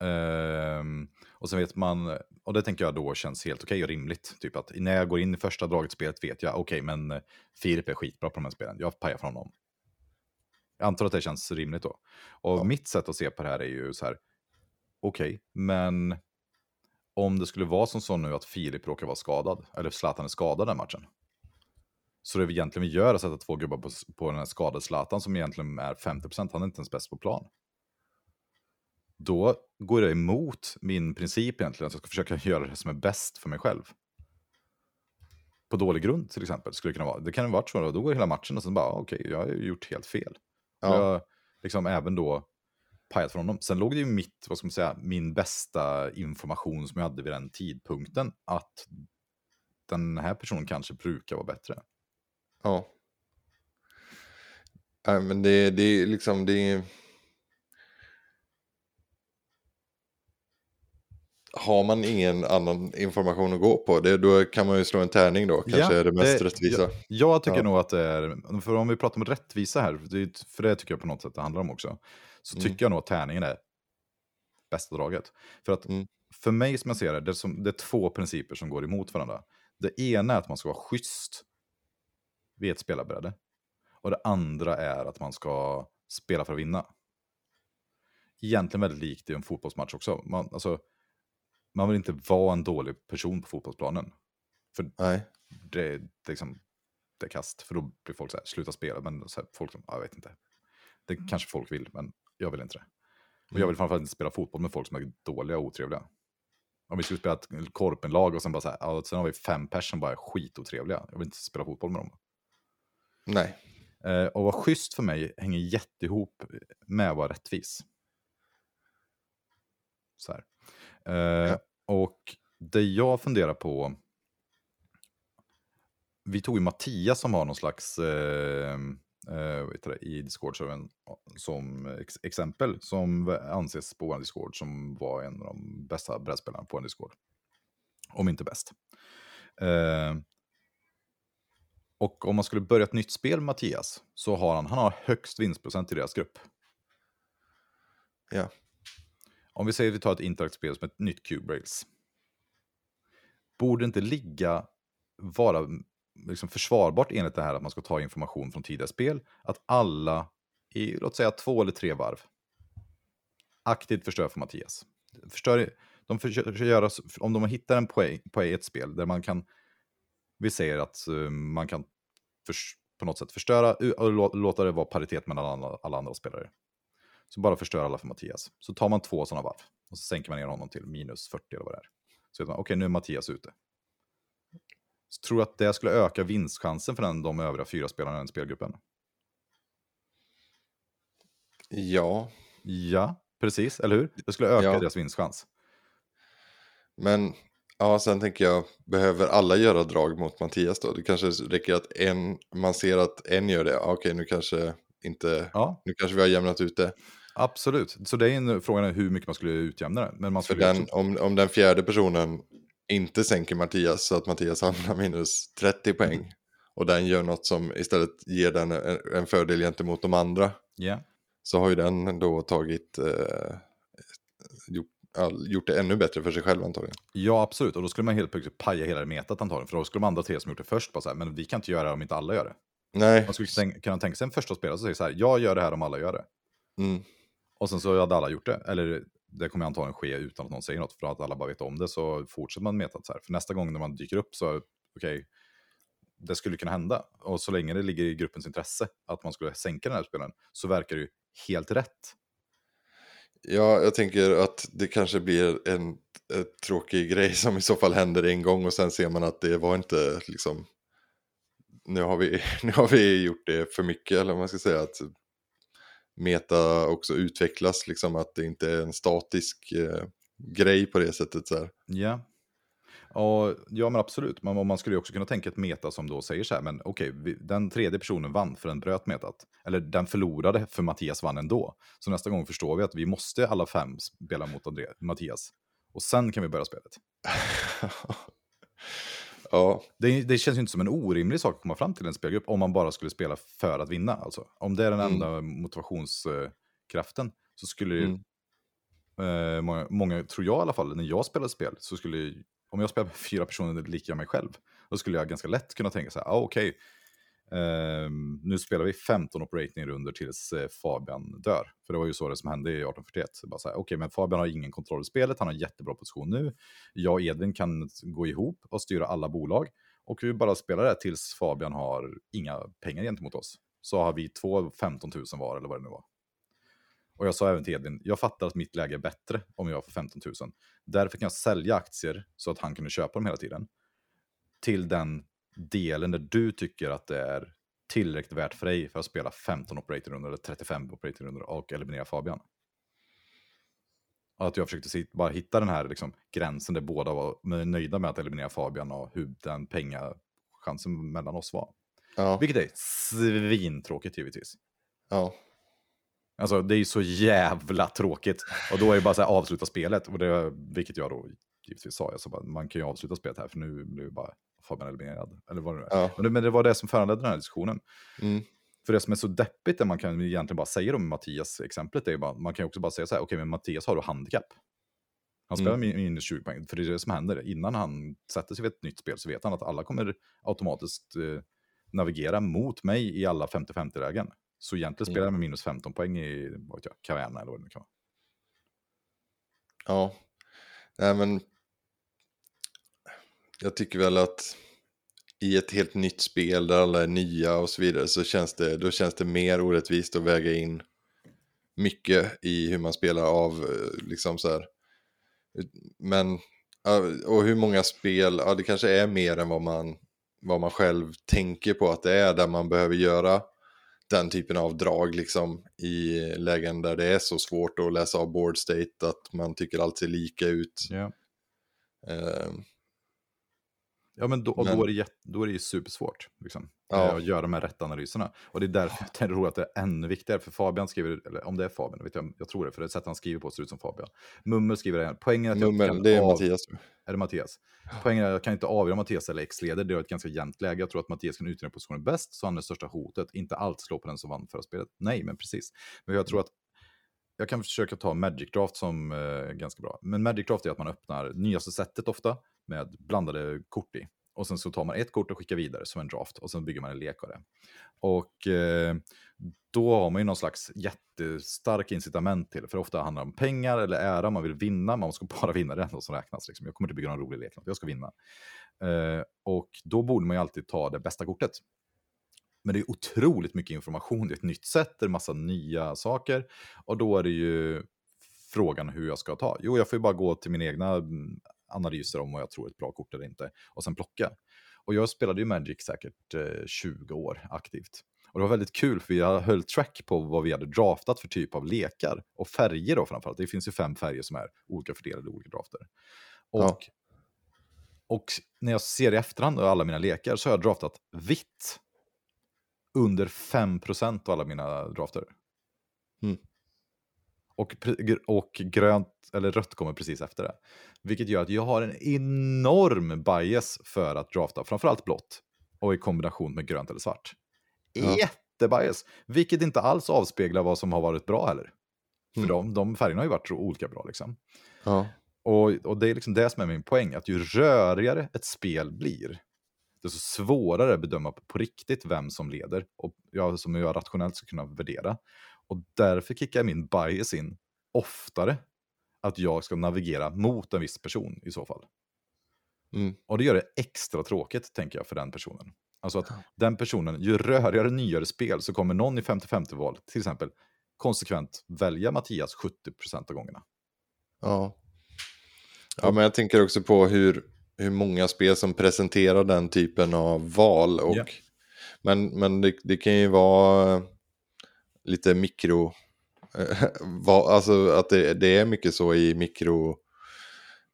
Ehm, och sen vet man, och det tänker jag då känns helt okej och rimligt. Typ att när jag går in i första draget spelet vet jag, okej men eh, Filip är skitbra på de här spelen, jag pajar för honom. Jag antar att det känns rimligt då. Och Ja. mitt sätt att se på det här är ju så här, okej, men om det skulle vara som så nu att Filip råkar vara skadad, eller Zlatan är skadad den matchen. Så det vi egentligen vi gör är att sätta två gubbar på, på den här skadade Zlatan som egentligen är 50%, han är inte ens bäst på plan då går det emot min princip egentligen, att jag ska försöka göra det som är bäst för mig själv. På dålig grund till exempel, skulle det kunna vara. Det kan ju vara så, då, då går hela matchen och sen bara, okej, jag har gjort helt fel. Ja. Jag liksom även då pajat för honom. Sen låg det ju mitt, vad ska man säga, min bästa information som jag hade vid den tidpunkten, att den här personen kanske brukar vara bättre. Ja. Nej, men det, det är liksom, det är... Har man ingen annan information att gå på, det, då kan man ju slå en tärning då, kanske Ja, är det mest det- rättvisa. Jag, jag tycker Ja. nog att det är, för om vi pratar om rättvisa här, det för det tycker jag på något sätt det handlar om också, så Mm. tycker jag nog att tärningen är bästa draget. För att Mm. för mig som jag ser det, det är, som, det är två principer som går emot varandra. Det ena är att man ska vara schysst vid ett spelarbräde. Och det andra är att man ska spela för att vinna. Egentligen väldigt likt i en fotbollsmatch också. Man, alltså, man vill inte vara en dålig person på fotbollsplanen. För Nej. det, det, är liksom, det är kast, för då blir folk så här, sluta spela. Men så här, folk som, ja, jag vet inte. Det kanske folk vill, men jag vill inte det. Och jag vill framförallt inte spela fotboll med folk som är dåliga och otrevliga. Om vi skulle spela ett korpenlag och sen bara så här, sen har vi fem personer som bara är skitotrevliga. Jag vill inte spela fotboll med dem. Nej. Eh, och vara schysst för mig hänger jätteihop med att vara rättvis. Så här. Eh. Och det jag funderar på, vi tog ju Mattias som har någon slags, eh, eh, det, i Discord-servern som ex exempel, som anses på vår Discord som var en av de bästa brädspelarna på en Discord. Om inte bäst. Eh, och om man skulle börja ett nytt spel med Mattias, så har han, han har högst vinstprocent i deras grupp. Ja. Om vi säger att vi tar ett interaktivt spel som ett nytt Cube Rails. Borde inte ligga, vara liksom försvarbart enligt det här att man ska ta information från tidigare spel, att alla i, låt säga två eller tre varv, aktivt förstör för Mattias. Förstör, de försöker göra, om de hittar en poäng i ett spel där man kan, vi säger att eh, man kan för, på något sätt förstöra och låta det vara paritet mellan alla, alla andra spelare. Så bara förstör alla för Mattias. Så tar man två sådana varv. Och så sänker man ner honom till minus 40 eller vad det är. Så vet man, okej nu är Mattias ute. Så tror du att det skulle öka vinstchansen för den, de övriga fyra spelarna i den spelgruppen? Ja, Ja, precis, eller hur? Det skulle öka Ja. deras vinstchans. men ja, sen tänker jag, behöver alla göra drag mot Mattias då? Det kanske räcker att en, man ser att en gör det, okej nu kanske inte, Ja, nu kanske vi har jämnat ut det. Absolut. Så det är en frågan är hur mycket man skulle utjämna det. Men man skulle den, också, om, om den fjärde personen inte sänker Mattias så att Mattias hamnar minus 30 poäng och den gör något som istället ger den en, en fördel gentemot de andra ja. så har ju den då tagit, eh, gjort, gjort det ännu bättre för sig själv antagligen. ja, absolut. Och då skulle man helt plötsligt paja hela det metat antagligen. För då skulle de andra tre som gjort det först bara så här, men vi kan inte göra det om inte alla gör det. Nej, Man skulle kunna tänka sig en första spelare som säger så här, jag gör det här om alla gör det. mm, och sen så hade alla gjort det. Eller det kommer antagligen ske utan att någon säger något. För att alla bara vet om det så fortsätter man meta så här. För nästa gång när man dyker upp så, okej, det skulle kunna hända. Och så länge det ligger i gruppens intresse att man skulle sänka den här spelaren så verkar det ju helt rätt. ja, jag tänker att det kanske blir en, en tråkig grej som i så fall händer en gång och sen ser man att det var inte liksom, nu har vi, nu har vi gjort det för mycket eller vad man ska säga att meta också utvecklas, liksom att det inte är en statisk eh, grej på det sättet. Så här. Ja. Och, ja, men absolut. Men man skulle ju också kunna tänka ett meta som då säger så här, men okej, vi- den tredje personen vann för den bröt metat. Eller den förlorade för Mattias vann ändå. Så nästa gång förstår vi att vi måste alla fem spela mot André, Mattias. Och sen kan vi börja spelet. ja, Det, det känns ju inte som en orimlig sak att komma fram till en spelgrupp om man bara skulle spela för att vinna. Alltså. Om det är den Mm. enda motivationskraften så skulle ju Mm. eh, många, många, tror jag i alla fall, när jag spelade spel, så skulle om jag spelar med fyra personer lika mig själv, då skulle jag ganska lätt kunna tänka så här, ah, okej, ehm, nu spelar vi 15 operating-runder tills eh, Fabian dör. För det var ju så det som hände i 1841. Okej, okay, okej, men Fabian har ingen kontroll i spelet, han har jättebra position nu. Jag och Edvin kan gå ihop och styra alla bolag. Och vi bara spelar det tills Fabian har inga pengar gentemot oss. Så har vi två 15 000 var, eller vad det nu var. Och jag sa även till Edvin, jag fattar att mitt läge är bättre om jag får 15 000. Därför kan jag sälja aktier så att han kunde köpa dem hela tiden. Till den delen där du tycker att det är tillräckligt värt för dig för att spela 15 operator eller 35 operator och eliminera Fabian. Att jag försökte bara hitta den här liksom, gränsen där båda var nöjda med att eliminera Fabian och hur den pengachansen mellan oss var. ja, Vilket är svintråkigt givetvis. ja. Alltså det är ju så jävla tråkigt. Och då är det bara så här avsluta spelet. Och det, vilket jag då givetvis sa. Jag sa bara, man kan ju avsluta spelet här för nu blir det bara Fabian eliminerad. Eller vad det ja. Men, det, men det var det som föranledde den här diskussionen. Mm. För det som är så deppigt, det man kan egentligen bara säga om Mattias-exemplet, är bara, man kan ju också bara säga så här, okej men Mattias har då handikapp. Han spelar Mm. min- minus 20 poäng, för det är det som händer. Innan han sätter sig vid ett nytt spel så vet han att alla kommer automatiskt eh, navigera mot mig i alla 50-50-lägen. Så egentligen spelar Mm. jag med minus 15 poäng i vad vet jag, Caverna eller vad det nu kan vara. Ja, nej men jag tycker väl att i ett helt nytt spel där alla är nya och så vidare så känns det, då känns det mer orättvist att väga in mycket i hur man spelar av eh, liksom så här. Men, och hur många spel, ja det kanske är mer än vad man, vad man själv tänker på att det är där man behöver göra den typen av drag liksom i lägen där det är så svårt att läsa av board state att man tycker allt ser lika ut. Eh, ja men, då, och Men- då, är det jätte, då är det ju supersvårt liksom, Ja. eh, att göra de här rätta analyserna. Och det är därför jag tror att det är ännu viktigare, för Fabian skriver, eller om det är Fabian, vet jag, jag tror det, för det sättet han skriver på ser ut som Fabian. Mummel skriver det här, poängen är att jag Mummel, kan det är av- Mattias. Är det Mattias? Poängen är att jag kan inte avgöra Mattias eller X leder. Det är ett ganska jämnt läge. Jag tror att Mattias kan utnyttja positionen bäst, så han är det största hotet. Inte allt slå på den som vann förra spelet. Nej, men precis. Men jag tror att jag kan försöka ta Magic Draft som eh, ganska bra. Men Magic Draft är att man öppnar nyaste sättet ofta med blandade kort i. Och sen så tar man ett kort och skickar vidare som en draft och sen bygger man en lek av det. Och eh, då har man ju någon slags jättestark incitament till, för ofta handlar det om pengar eller ära, man vill vinna, man ska bara vinna, det som räknas. Liksom. Jag kommer inte bygga någon rolig lek, jag ska vinna. Eh, och då borde man ju alltid ta det bästa kortet. Men det är otroligt mycket information, det är ett nytt sätt, det är massa nya saker. Och då är det ju frågan hur jag ska ta? Jo, jag får ju bara gå till mina egna mm, analyser om vad jag tror är ett bra kort eller inte och sen plocka. Och jag spelade ju Magic säkert eh, 20 år aktivt. Och det var väldigt kul för jag höll track på vad vi hade draftat för typ av lekar. Och färger då framförallt. Det finns ju fem färger som är olika fördelade i olika drafter. Och, Ja. och när jag ser i efterhand alla mina lekar så har jag draftat vitt. Under 5% av alla mina drafter. Mm. Och, och grönt eller rött kommer precis efter det. Vilket gör att jag har en enorm bias för att drafta framförallt blått. Och i kombination med grönt eller svart. Ja. Jättebias. Vilket inte alls avspeglar vad som har varit bra heller. För Mm. de, de färgerna har ju varit så olika bra liksom. Ja. Och, och det är liksom det som är min poäng, att ju rörigare ett spel blir, desto svårare att bedöma på riktigt vem som leder, och jag, som jag rationellt ska kunna värdera. Och därför kickar min bias in oftare, att jag ska navigera mot en viss person i så fall. Mm. Och det gör det extra tråkigt, tänker jag, för den personen. Alltså att den personen, ju rörigare, nyare spel, så kommer någon i 50-50-val, till exempel, konsekvent välja Mattias 70% av gångerna. Ja. ja, men jag tänker också på hur, hur många spel som presenterar den typen av val. Och, Ja. Men, men det, det kan ju vara lite mikro... va- alltså att det, det är mycket så i mikro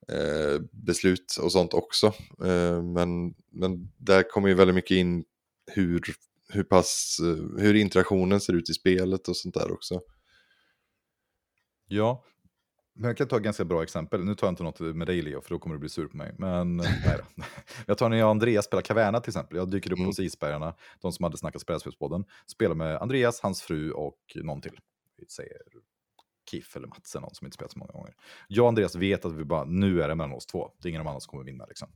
eh, beslut och sånt också. Eh, men, men där kommer ju väldigt mycket in hur, hur pass, eh, hur interaktionen ser ut i spelet och sånt där också. Ja, men jag kan ta ett ganska bra exempel. Nu tar jag inte något med dig Leo, för då kommer du bli sur på mig. Men eh, nej då. Jag tar när jag och Andreas spelar Caverna till exempel. Jag dyker upp Mm. hos Isbergarna, de som hade snackat Spelspelspodden. Spelar med Andreas, hans fru och någon till. Vi säger Kiff eller Mats, eller någon som inte spelat så många gånger. Jag och Andreas vet att vi bara, nu är det mellan oss två. Det är ingen av andra som kommer vinna liksom.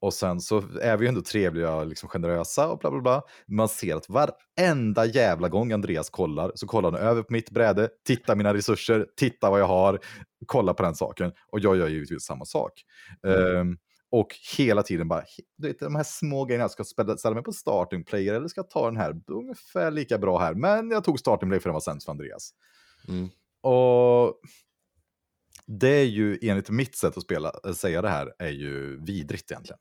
Och sen så är vi ju ändå trevliga och liksom generösa och bla bla bla. Man ser att varenda jävla gång Andreas kollar så kollar han över på mitt bräde, tittar mina resurser, tittar vad jag har, kollar på den saken. Och jag gör givetvis samma sak. Ehm, och hela tiden bara, du vet, de här små grejerna, ska jag ställa mig på starting player eller ska jag ta den här ungefär lika bra här. Men jag tog starting player för den var sämst för Andreas. Mm. Och det är ju enligt mitt sätt att spela, att säga det här, är ju vidrigt egentligen.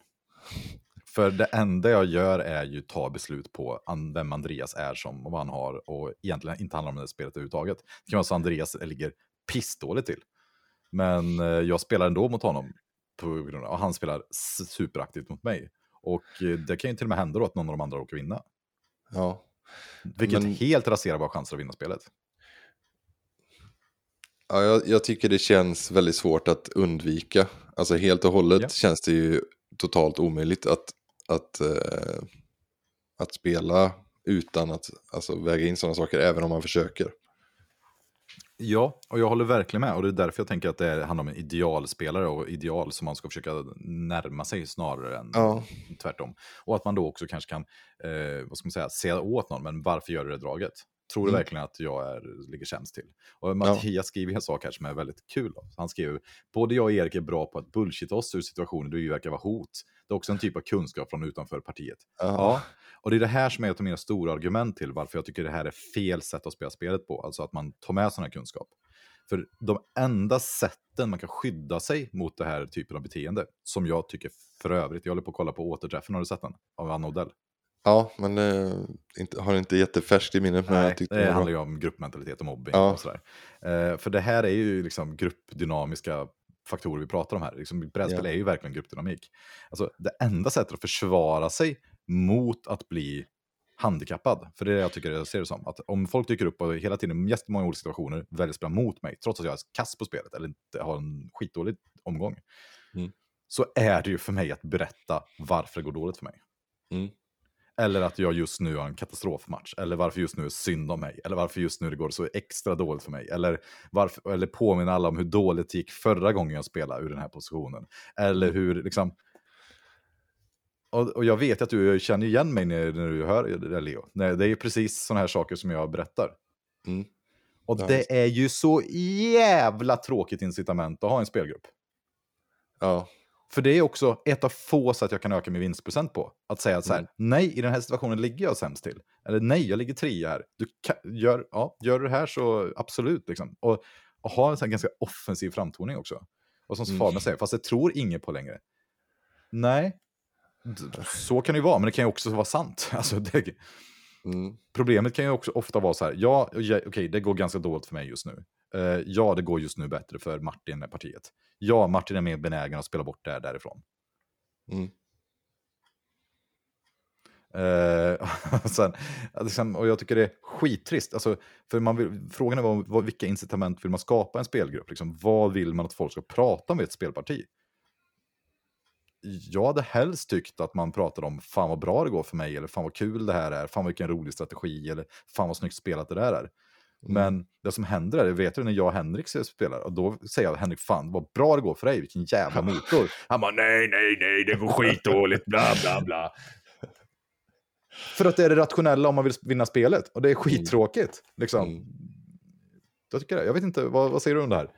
För det enda jag gör är ju ta beslut på vem Andreas är som och vad han har och egentligen inte handlar om det spelet överhuvudtaget. Det kan vara så att Andreas ligger pissdåligt till. Men eh, jag spelar ändå mot honom på grund av, och han spelar superaktivt mot mig. Och eh, det kan ju till och med hända då att någon av de andra råkar vinna. Ja. Vilket Men- helt raserar våra chanser att vinna spelet. Ja, jag, jag tycker det känns väldigt svårt att undvika. Alltså helt och hållet Ja. känns det ju totalt omöjligt att, att, eh, att spela utan att alltså, väga in sådana saker, även om man försöker. Ja, och jag håller verkligen med. Och det är därför jag tänker att det handlar om en idealspelare och ideal som man ska försöka närma sig snarare än Ja. tvärtom. Och att man då också kanske kan, eh, vad ska man säga, säga åt någon, men varför gör du det draget? Tror Mm. verkligen att jag är, ligger sämst till? Och Mattias skriver en sak här som är väldigt kul. Han skriver, både jag och Erik är bra på att bullshita oss ur situationer där vi verkar vara hot. Det är också en typ av kunskap från utanför partiet. Ja, och det är det här som är ett av mina stora argument till varför jag tycker det här är fel sätt att spela spelet på. Alltså att man tar med sån här kunskap. För de enda sätten man kan skydda sig mot det här typen av beteende, som jag tycker för övrigt, jag håller på att kolla på återträffen, har du sett den? Av Anna Odell. Ja, men eh, inte, har inte jättefärskt i minnet. Men Nej, det det handlar ju om gruppmentalitet och mobbing Ja. och sådär. Eh, för det här är ju liksom gruppdynamiska faktorer vi pratar om här. Liksom, brädspel Ja. är ju verkligen gruppdynamik. Alltså, det enda sättet att försvara sig mot att bli handikappad, för det är det jag tycker jag ser det som, att om folk dyker upp och hela tiden i jättemånga olika situationer väljer att spela mot mig, trots att jag är kass på spelet eller inte har en skitdålig omgång, Mm. så är det ju för mig att berätta varför det går dåligt för mig. Mm. Eller att jag just nu har en katastrofmatch. Eller varför just nu är synd om mig. Eller varför just nu det går så extra dåligt för mig. Eller, varför, eller påminna alla om hur dåligt det gick förra gången jag spelade ur den här positionen. Eller hur, liksom... Och, och jag vet att du känner igen mig när, när du hör det där, Leo. Nej, Det är ju precis sådana här saker som jag berättar. Mm. Och Ja, det är ju så jävla tråkigt incitament att ha en spelgrupp. Ja, För det är också ett av få sätt jag kan öka min vinstprocent på. Att säga att så här, Mm. nej, i den här situationen ligger jag sämst till. Eller nej, jag ligger trea här. Du kan, gör, ja, gör du det här så absolut. Liksom. Och och ha en sån ganska offensiv framtoning också. Och som Mm. Fabian säger, fast det tror ingen på längre. Nej, så kan det ju vara, men det kan ju också vara sant. Alltså, det, Mm. problemet kan ju också ofta vara så här, ja, ja, okej, det går ganska dåligt för mig just nu. Eh, ja, det går just nu bättre för Martin med partiet. Ja, Martin är mer benägen att spela bort det här därifrån. Mm. Eh, sen, liksom, och jag tycker det är skittrist. Alltså, för man vill, frågan är vad, vad, vilka incitament vill man skapa en spelgrupp? Liksom, vad vill man att folk ska prata i ett spelparti? Jag hade helst tyckt att man pratade om fan vad bra det går för mig, eller fan vad kul det här är, fan vilken rolig strategi, eller fan vad snyggt spelat det där är. Men det som händer är, vet du när jag och Henrik spelar, och då säger jag Henrik, fan vad bra det går för dig, vilken jävla motor. Han bara, nej, nej, nej, det går skitdåligt, bla, bla, bla. För att det är det rationella om man vill vinna spelet, och det är skittråkigt. Liksom. Mm. Jag, tycker det. jag vet inte, vad, vad säger du om det här?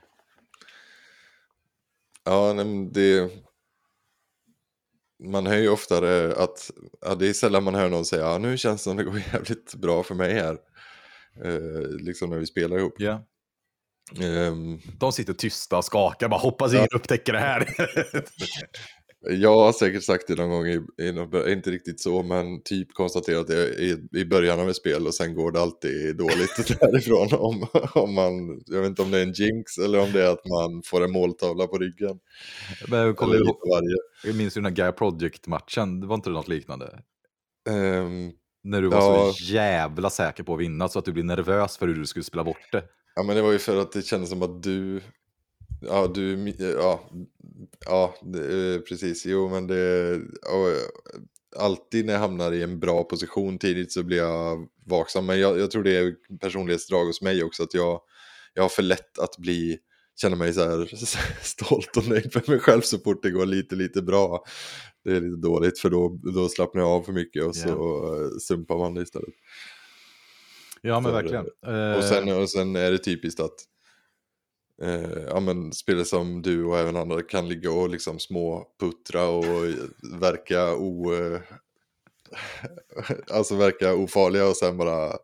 Ja, nej, men det... Man hör ju oftare att, ja, det är sällan man hör någon säga, ja, nu känns det som det går jävligt bra för mig här. Eh, liksom när vi spelar ihop. Yeah. Ehm, De sitter tysta och skakar, bara hoppas ingen upptäcker det här. jag har säkert sagt det någon gång, i, i, inte riktigt så, men typ konstaterat det i, i början av ett spel och sen går det alltid dåligt därifrån. Om, om man, jag vet inte om det är en jinx eller om det är att man får en måltavla på ryggen. Men kommer du lite ihåg- varje. jag minns ju den här Gaia Project-matchen, det var inte det något liknande? Ehm, När du var Ja. så jävla säker på att vinna så att du blev nervös för hur du skulle spela bort det. Ja men det var ju för att det kändes som att du, ja du, ja, ja det, eh, precis, jo men det, alltid när jag hamnar i en bra position tidigt så blir jag vaksam. Men jag, jag tror det är personlighetsdrag hos mig också att jag, jag har för lätt att bli, känna mig så här stolt och nöjd med mig själv så fort det går lite, lite bra. Det är lite dåligt för då, då slappnar jag av för mycket och så eh, sumpar man det istället. Ja men För- verkligen. Och sen, och sen är det typiskt att eh, ja, men spelare som du och även andra kan ligga och liksom småputtra och verka o... eh, alltså verka ofarliga och sen bara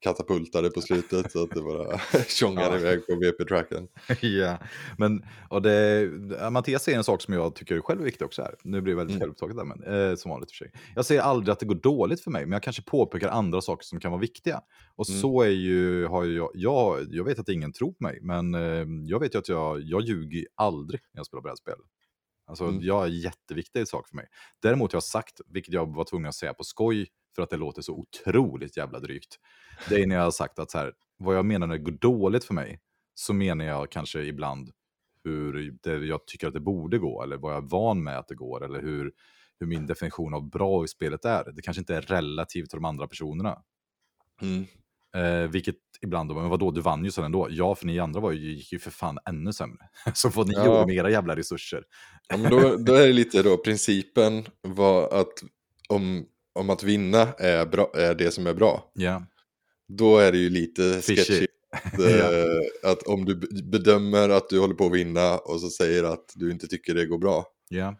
katapultade på slutet så att det bara tjongar Ja. iväg på VP-tracken. ja, men och det, Mattias säger en sak som jag tycker själv är viktig också här. Nu blir det väldigt Mm. självupptaget där, men eh, som vanligt för sig. Jag säger aldrig att det går dåligt för mig, men jag kanske påpekar andra saker som kan vara viktiga. Och Mm. så är ju, har ju jag, jag, jag vet att ingen tror på mig, men eh, jag vet ju att jag, jag ljuger ju aldrig när jag spelar brädspel. Alltså, Mm. jag är jätteviktig sak för mig. Däremot har jag sagt, vilket jag var tvungen att säga på skoj, för att det låter så otroligt jävla drygt. Det är när jag har sagt att så här, vad jag menar när det går dåligt för mig, så menar jag kanske ibland hur det, jag tycker att det borde gå, eller vad jag är van med att det går, eller hur, hur min definition av bra i spelet är. Det kanske inte är relativt till de andra personerna. Mm. Eh, vilket ibland, då, men vadå, du vann ju sen ändå. Ja, för ni andra var ju, gick ju för fan ännu sämre. Så får ni Ja. gjorde med era jävla resurser. Ja, men då, då är det lite då, principen var att om, om att vinna är, bra, är det som är bra. Ja, Då är det ju lite Fishy. sketchy. eh, att om du be- bedömer att du håller på att vinna och så säger att du inte tycker det går bra. ja.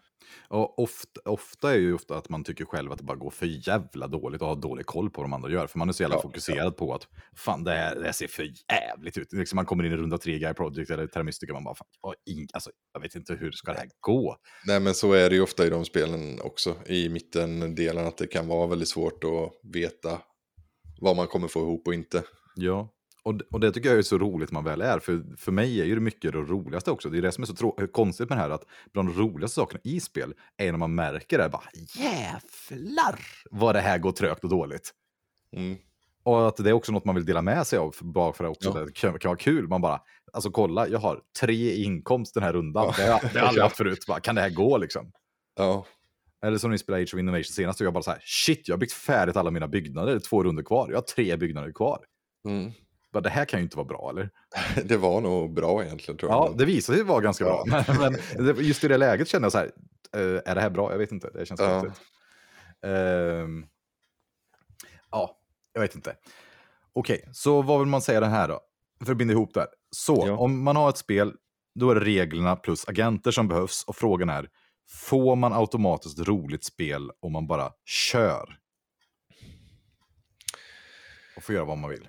Och ofta, ofta är ju ofta att man tycker själv att det bara går för jävla dåligt och har dålig koll på vad de andra gör. För man är så jävla Ja, fokuserad på att fan det här, det här ser för jävligt ut. Liksom man kommer in i runda tre Guy Project eller Terra Mystica man bara fan, jag, alltså, jag vet inte hur ska det här gå. Nej men så är det ju ofta i de spelen också. I mittendelen att det kan vara väldigt svårt att veta vad man kommer få ihop och inte. Ja, och, och det tycker jag är så roligt man väl är. För, för mig är ju det mycket det roligaste också. Det är det som är så konstigt med det här, att bland de roligaste sakerna i spel är när man märker det, bara jävlar vad det här går trögt och dåligt. Mm. Och att det är också något man vill dela med sig av, bara för att också Ja. det kan, kan vara kul. Man bara, alltså kolla, jag har tre inkomst den här rundan. Ja. Det har jag- aldrig haft förut. Bara, kan det här gå liksom? Ja, Eller som ni spelade Age of Innovation senast, och jag bara så här, shit, jag har byggt färdigt alla mina byggnader, två runder kvar, jag har tre byggnader kvar. mm. Bara, det här kan ju inte vara bra, eller? det var nog bra egentligen tror jag. Ja, det visade sig vara ganska bra. Ja. Men, men just i det läget kände jag så här, är det här bra? Jag vet inte, det känns Ja. konstigt. Ehm, ja, jag vet inte. Okej, så vad vill man säga den här då? För att binda ihop det här. Så, Ja. om man har ett spel, då är det reglerna plus agenter som behövs. Och frågan är, får man automatiskt roligt spel om man bara kör? Och får göra vad man vill.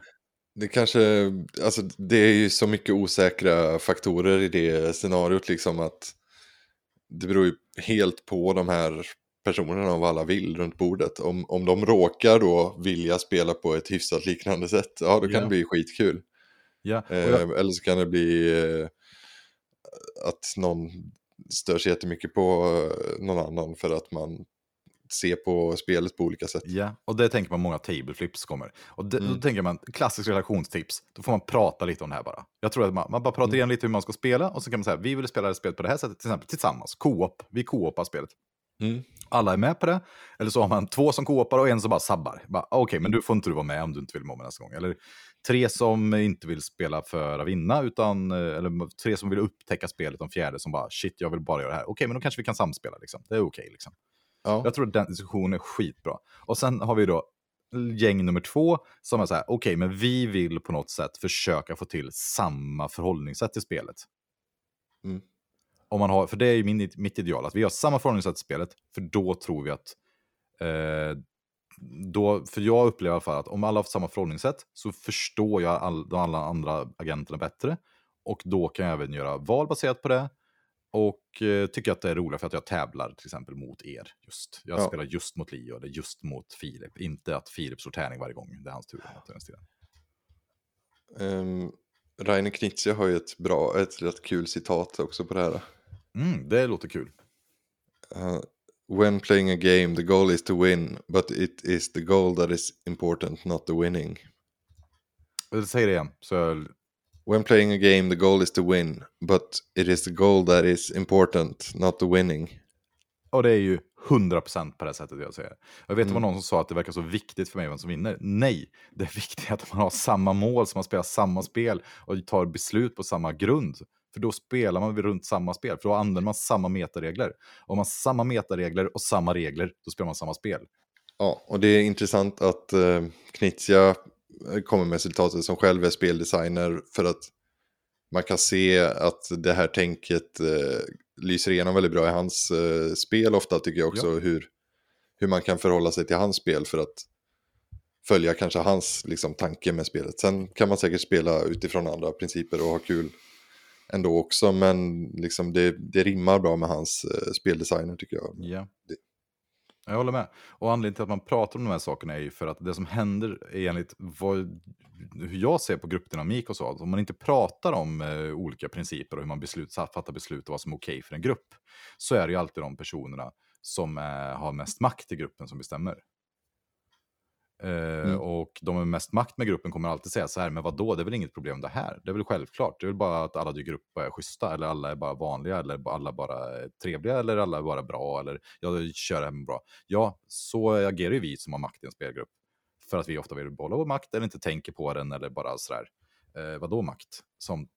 Det kanske, alltså det är ju så mycket osäkra faktorer i det scenariot liksom att det beror ju helt på de här personerna och vad alla vill runt bordet. Om, om de råkar då vilja spela på ett hyfsat liknande sätt, ja då kan Ja. det bli skitkul. Och Eh, jag, Eller så kan det bli eh, att någon stör sig jättemycket på eh, någon annan för att man ser på spelet på olika sätt. ja, och det tänker man många table flips kommer. Och det, Mm. då tänker man, klassisk relationstips, då får man prata lite om det här bara. Jag tror att man, man bara pratar Mm. igenom lite hur man ska spela och så kan man säga, vi vill spela det spelet på det här sättet, till exempel tillsammans, co-op, vi co-opar spelet. Mm. Alla är med på det, eller så har man två som co-opar och en som bara sabbar. Okej, men du får inte du vara med om du inte vill vara med nästa gång. Eller tre som inte vill spela för att vinna, utan, eh, eller tre som vill upptäcka spelet, och fjärde som bara, shit, jag vill bara göra det här. Okej, men då kanske vi kan samspela, liksom. det är okej. liksom. Ja. Jag tror att den diskussionen är skitbra. Och sen har vi då gäng nummer två som är så här, okej, men vi vill på något sätt försöka få till samma förhållningssätt till spelet. Mm. Om man har, för det är ju min, mitt ideal, att vi har samma förhållningssätt till spelet, för då tror vi att eh, då, för jag upplever i alla fall att om alla har samma förhållningssätt så förstår jag all, de alla andra agenterna bättre. Och då kan jag även göra val baserat på det. Och eh, tycker att det är roligt för att jag tävlar till exempel mot er. Just. Jag Ja. spelar just mot Leo eller just mot Filip. Inte att Filip slår tärning varje gång. Det är hans tur. Um, Rainer Knizia har ju ett bra, ett rätt kul citat också på det här. Mm, det låter kul. Uh, when playing a game the goal is to win, but it is the goal that is important, not the winning. Säg det igen. Så jag, When playing a game the goal is to win, but it is the goal that is important, not the winning. och det är ju 100% på det sättet jag säger. Jag vet att det var Mm. någon som sa att det verkar så viktigt för mig vem som vinner. Nej, det är viktigt att man har samma mål, som man spelar samma spel och tar beslut på samma grund. För då spelar man runt samma spel, för då använder man samma metaregler. Om man har samma metaregler och samma regler, då spelar man samma spel. Ja, och det är intressant att uh, Knizia kommer med citatet som själv är speldesigner för att man kan se att det här tänket eh, lyser igenom väldigt bra i hans eh, spel ofta tycker jag också. Hur, hur man kan förhålla sig till hans spel för att följa kanske hans liksom, tanke med spelet. Sen kan man säkert spela utifrån andra principer och ha kul ändå också. Men liksom, det, det rimmar bra med hans eh, speldesigner tycker jag. Ja. Det- jag håller med. Och anledningen till att man pratar om de här sakerna är ju för att det som händer är enligt vad, hur jag ser på gruppdynamik och så. Alltså, om man inte pratar om eh, olika principer och hur man beslut, fattar beslut och vad som är okej för en grupp. Så är det ju alltid de personerna som eh, har mest makt i gruppen som bestämmer. Eh, Mm. Och de med mest makt med gruppen kommer alltid säga så här, men vad då? det är väl inget problem det här? Det är väl självklart, det är väl bara att alla dyker upp och är schyssta, eller alla är bara vanliga, eller alla bara trevliga, eller alla är bara bra, eller jag kör hem bra. Ja, så agerar ju vi som har makt i en spelgrupp. För att vi ofta vill behålla vår makt, eller inte tänker på den, eller bara sådär, eh, vadå makt? Som,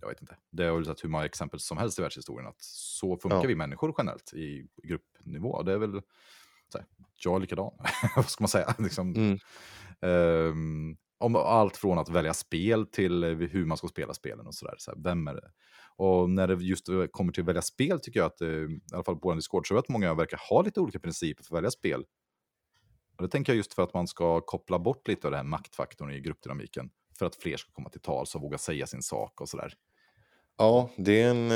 jag vet inte, det har väl sett hur många exempel som helst i världshistorien, att så funkar Ja. vi människor generellt i gruppnivå. Det är väl, här, jag är likadan, vad ska man säga? liksom, Mm. Ehm, om allt från att välja spel till eh, hur man ska spela spelen och sådär. Så här, vem är det? Och när det just eh, kommer till att välja spel tycker jag att, eh, i alla fall på en Discord, så att många verkar ha lite olika principer för att välja spel. Och det tänker jag just för att man ska koppla bort lite av den här maktfaktorn i gruppdynamiken. För att fler ska komma till tals och våga säga sin sak och sådär. Ja, det är en,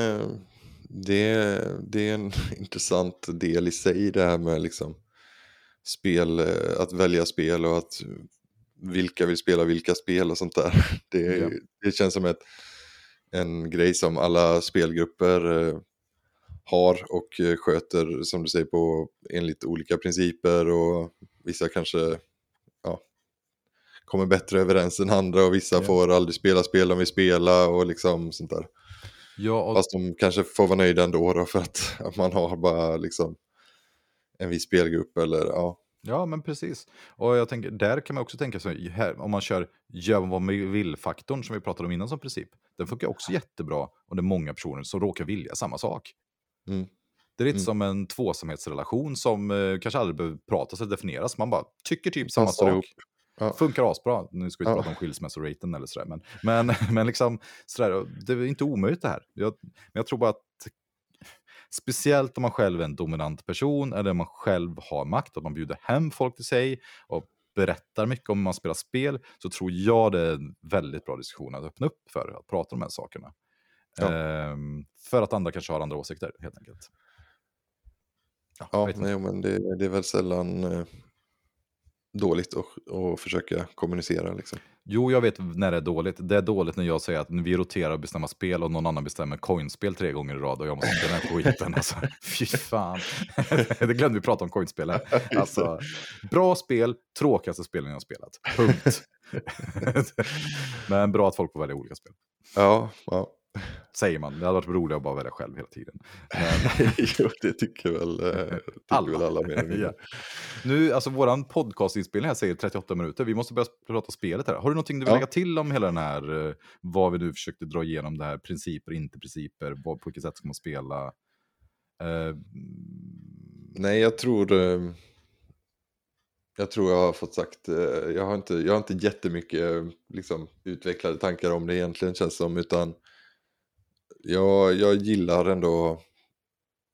det är, det är en intressant del i sig det här med liksom spel, eh, att välja spel och att vilka vill spela vilka spel och sånt där. Det, Ja. det känns som ett, en grej som alla spelgrupper eh, har och eh, sköter som du säger på enligt olika principer och vissa kanske ja, kommer bättre överens än andra och vissa Ja. får aldrig spela spel de vill spela och liksom sånt där. Ja, och, Fast de kanske får vara nöjda ändå då för att, att man har bara liksom en viss spelgrupp eller ja. Ja, men precis. Och jag tänker, där kan man också tänka sig, här, om man kör gör vad man vill-faktorn som vi pratade om innan som princip. Den funkar också jättebra om det är många personer som råkar vilja samma sak. Mm. Det är lite Mm. som en tvåsamhetsrelation som eh, kanske aldrig behöver pratas eller definieras. Man bara tycker typ samma Passar sak. Ja. Funkar asbra. Nu ska vi inte Ja. prata om skilsmässoraten eller sådär. Men, men, men liksom, sådär, det är inte omöjligt det här. Jag, men jag tror bara att speciellt om man själv är en dominant person eller om man själv har makt, att man bjuder hem folk till sig och berättar mycket om hur man spelar spel så tror jag det är en väldigt bra diskussion att öppna upp för, att prata om de här sakerna. Ja. Ehm, för att andra kanske har andra åsikter, helt enkelt. Ja, Ja, nej, men det, det är väl sällan eh, dåligt att, att försöka kommunicera. Liksom. Jo, jag vet när det är dåligt. Det är dåligt när jag säger att vi roterar och bestämmer spel och någon annan bestämmer coinspel tre gånger i rad och jag måste den här skiten. Alltså, fy fan. det glömde vi prata om coinspel här. Alltså, bra spel, tråkigaste spelen jag har spelat. Punkt. Men bra att folk får välja olika spel. Ja, ja. Säger man. Det hade varit roligare att bara välja själv hela tiden. Men, jo, det tycker väl, eh, tycker Alla. väl alla mer. Ja. Nu, alltså våran podcastinspelning här säger 38 minuter. Vi måste börja prata spelet här. Har du någonting du vill Ja. lägga till om hela den här, eh, vad vi nu försökte dra igenom det här, principer, inte principer, vad, på vilket sätt ska man spela? Eh, Nej, jag tror... eh, Jag tror jag har fått sagt... eh, Jag har inte, jag har inte jättemycket eh, liksom, utvecklade tankar om det egentligen känns som. Utan jag, jag gillar ändå...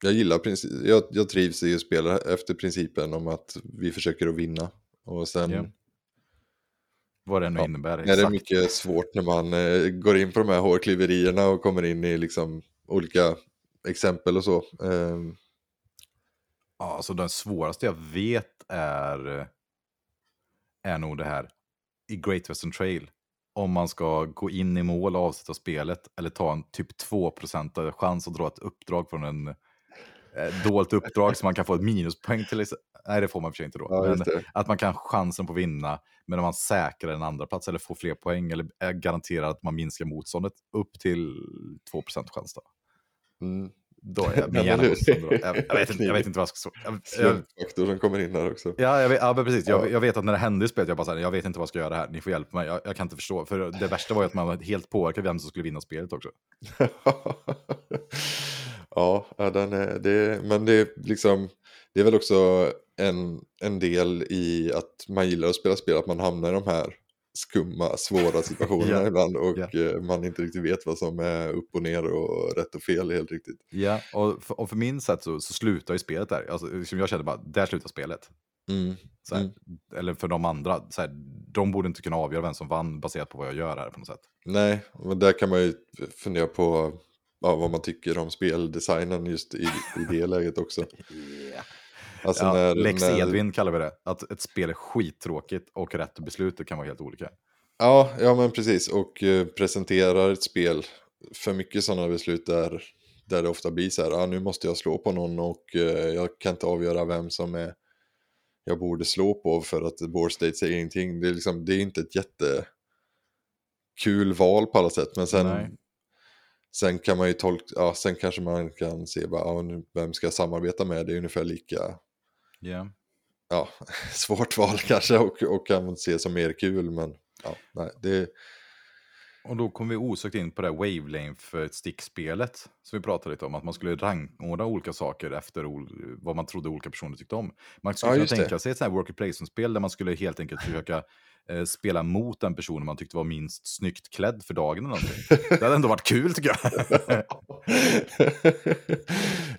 Jag gillar princip, jag, jag trivs i att spela efter principen om att vi försöker att vinna. Och sen Ja, vad det nu Ja. innebär. är det mycket svårt när man eh, går in på de här hårklyverierna och kommer in i liksom olika exempel och så. Ehm, Ja, alltså den svåraste jag vet är, eh, är nog det här i Great Western Trail. Om man ska gå in i mål och avsluta spelet eller ta en typ 2% chans att dra ett uppdrag från en eh, dolt uppdrag så man kan få ett minuspoäng till. Nej, det får man för sig inte då. ja, men att man kan ha chansen på att vinna, men om man säkrar en andra plats eller får fler poäng eller är garanterad att man minskar motståndet upp till 2% chans då. Mm. Då är min hjärna. Jag, jag, vet inte, jag vet inte vad jag ska... Jag, Slumpfaktor som kommer in där också. Ja, jag vet, ja precis. Jag, Ja. jag vet att när det hände i spelet, jag bara så här, jag vet inte vad jag ska göra här, ni får hjälpa mig, jag, jag kan inte förstå. För det värsta var ju att man var helt påverkad vem som skulle vinna spelet också. ja, den är, det, men det är liksom, det är väl också en, en del i att man gillar att spela spel, att man hamnar i de här skumma, svåra situationerna Ja, ibland och eh, man inte riktigt vet vad som är upp och ner och rätt och fel helt riktigt. Ja, och för, och för min sätt så, så slutar ju spelet där. Alltså, liksom jag kände bara, där slutar spelet. Mm. Här, Mm. Eller för de andra, så här, de borde inte kunna avgöra vem som vann baserat på vad jag gör här på något sätt. Nej, men där kan man ju fundera på ja, vad man tycker om speldesignen just i, i det läget också. Alltså Ja, när, Lex när, Edvin kallar vi det. Att ett spel är skittråkigt och rätt beslut kan vara helt olika. Ja, ja men precis. Och eh, presenterar ett spel för mycket sådana beslut där, där det ofta blir så här, ah, nu måste jag slå på någon och eh, jag kan inte avgöra vem som är jag borde slå på för att board state säger ingenting. Det är, liksom, det är inte ett jättekul val på alla sätt, men sen, Nej. sen kan man ju tolka, ja, sen kanske man kan se, bara, ah, nu, vem ska jag samarbeta med? Det är ungefär lika Ja. ja, svårt val kanske och, och kan man se som mer kul, men ja, nej, det Och då kom vi osökt in på det här wavelength-stickspelet som vi pratade lite om, att man skulle rangordna olika saker efter vad man trodde olika personer tyckte om. Man skulle Ja, kunna just det. tänka sig ett sånt här worker placement-spel där man skulle helt enkelt försöka eh, spela mot den personen man tyckte var minst snyggt klädd för dagen eller någonting. Det hade ändå varit kul tycker jag.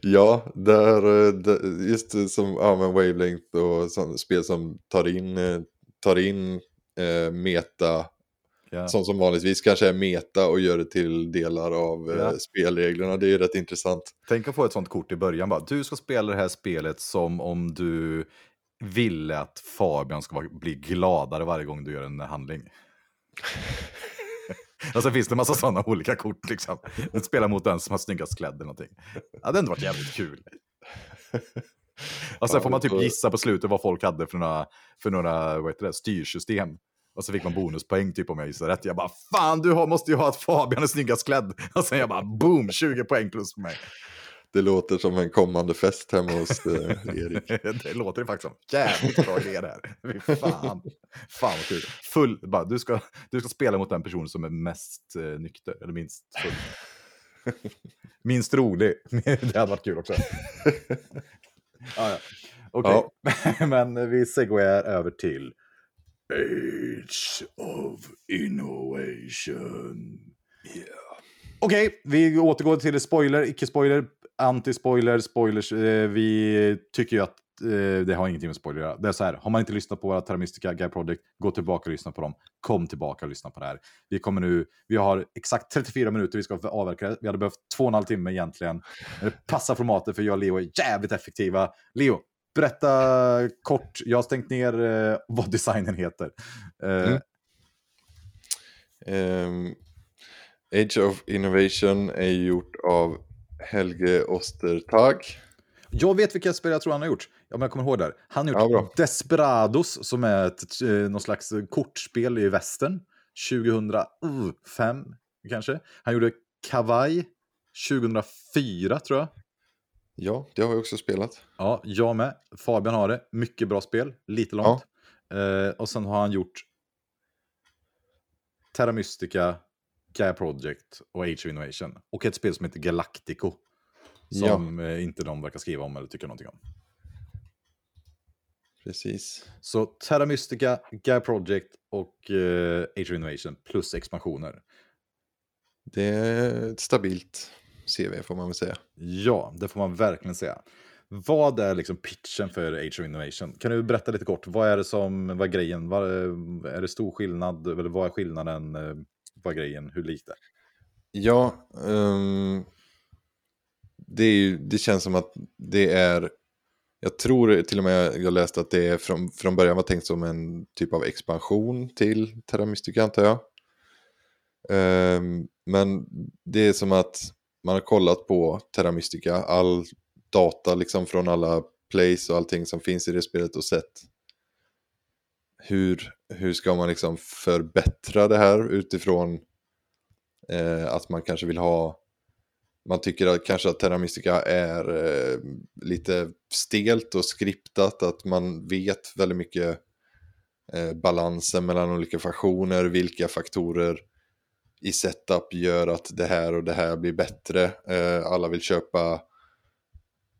ja, där, eh, där, just det som ja, men Wavelength och sånt, spel som tar in, eh, tar in eh, meta, ja. som som vanligtvis kanske är meta och gör det till delar av eh, Ja. spelreglerna. Det är ju rätt intressant. Tänk att få ett sånt kort i början. Bara, du ska spela det här spelet som om du ville att Fabian ska bli gladare varje gång du gör en handling. Och sen finns det en massa sådana olika kort. Liksom. Du spelar mot den som har snyggast klädd eller någonting. Det hade ändå varit jävligt kul. Och sen Ja, får man typ gissa på slutet vad folk hade för några, för några vad heter det, styrsystem. Och så fick man bonuspoäng typ om jag gissade rätt. Jag bara, fan du måste ju ha att Fabian är snyggast klädd. Och sen jag bara, boom, 20 poäng plus på mig. Det låter som en kommande fest hemma hos eh, Erik. det låter ju faktiskt som jävligt bra idé det här. Fan. fan vad kul. Full, bara, du, ska, du ska spela mot den personen som är mest eh, nykter, eller minst full. minst rolig. det hade varit kul också. ah, ja. Okej, men vi segwayar över till Age of Innovation. Okej, vi återgår till spoiler, icke-spoiler, anti-spoiler, spoilers. Eh, vi tycker ju att eh, det har ingenting med spoiler att göra. Det är så här, har man inte lyssnat på våra Terra Guy Project, gå tillbaka och lyssna på dem. Kom tillbaka och lyssna på det här. Vi kommer nu, vi har exakt 34 minuter vi ska avverka det. Vi hade behövt två och en halv timme egentligen. Men det passar formatet för jag och Leo är jävligt effektiva. Leo, berätta kort. Jag har stängt ner eh, vad designen heter. Eh, Mm. Um, Age of Innovation är gjort av Helge Ostertag. Jag vet vilka spel jag tror han har gjort. Ja, men jag kommer ihåg där. Han har Ja, gjort bra. Desperados som är ett, eh, någon slags kortspel i västern. 2005 kanske. Han gjorde Kawaii 2004 tror jag. Ja, det har jag också spelat. Ja, jag med. Fabian har det. Mycket bra spel. Lite långt. Eh, och sen har han gjort Terra Mystica, Gaia Project och Age of Innovation. Och ett spel som heter Galactico. Som eh, inte de verkar skriva om eller tycka någonting om. Precis. Så Terra Mystica, Gaia Project och eh, Age of Innovation plus expansioner. Det är ett stabilt CV får man väl säga. Ja, det får man verkligen säga. Vad är liksom pitchen för Age of Innovation? Kan du berätta lite kort? Vad är det som, vad är grejen? Vad, är det stor skillnad? Eller vad är skillnaden? Var Vad är grejen? Hur likt det? Ja, um, det, är ju, det känns som att det är, jag tror till och med jag läste att det är från, från början var tänkt som en typ av expansion till Terra Mystica antar jag. Um, men det är som att man har kollat på Terra Mystica, all data liksom från alla plays och allting som finns i det spelet och sett hur, hur ska man liksom förbättra det här utifrån eh, att man kanske vill ha man tycker att kanske att Terra Mystica är eh, lite stelt och skriptat, att man vet väldigt mycket eh, balansen mellan olika faktioner, vilka faktorer i setup gör att det här och det här blir bättre. Eh, alla vill köpa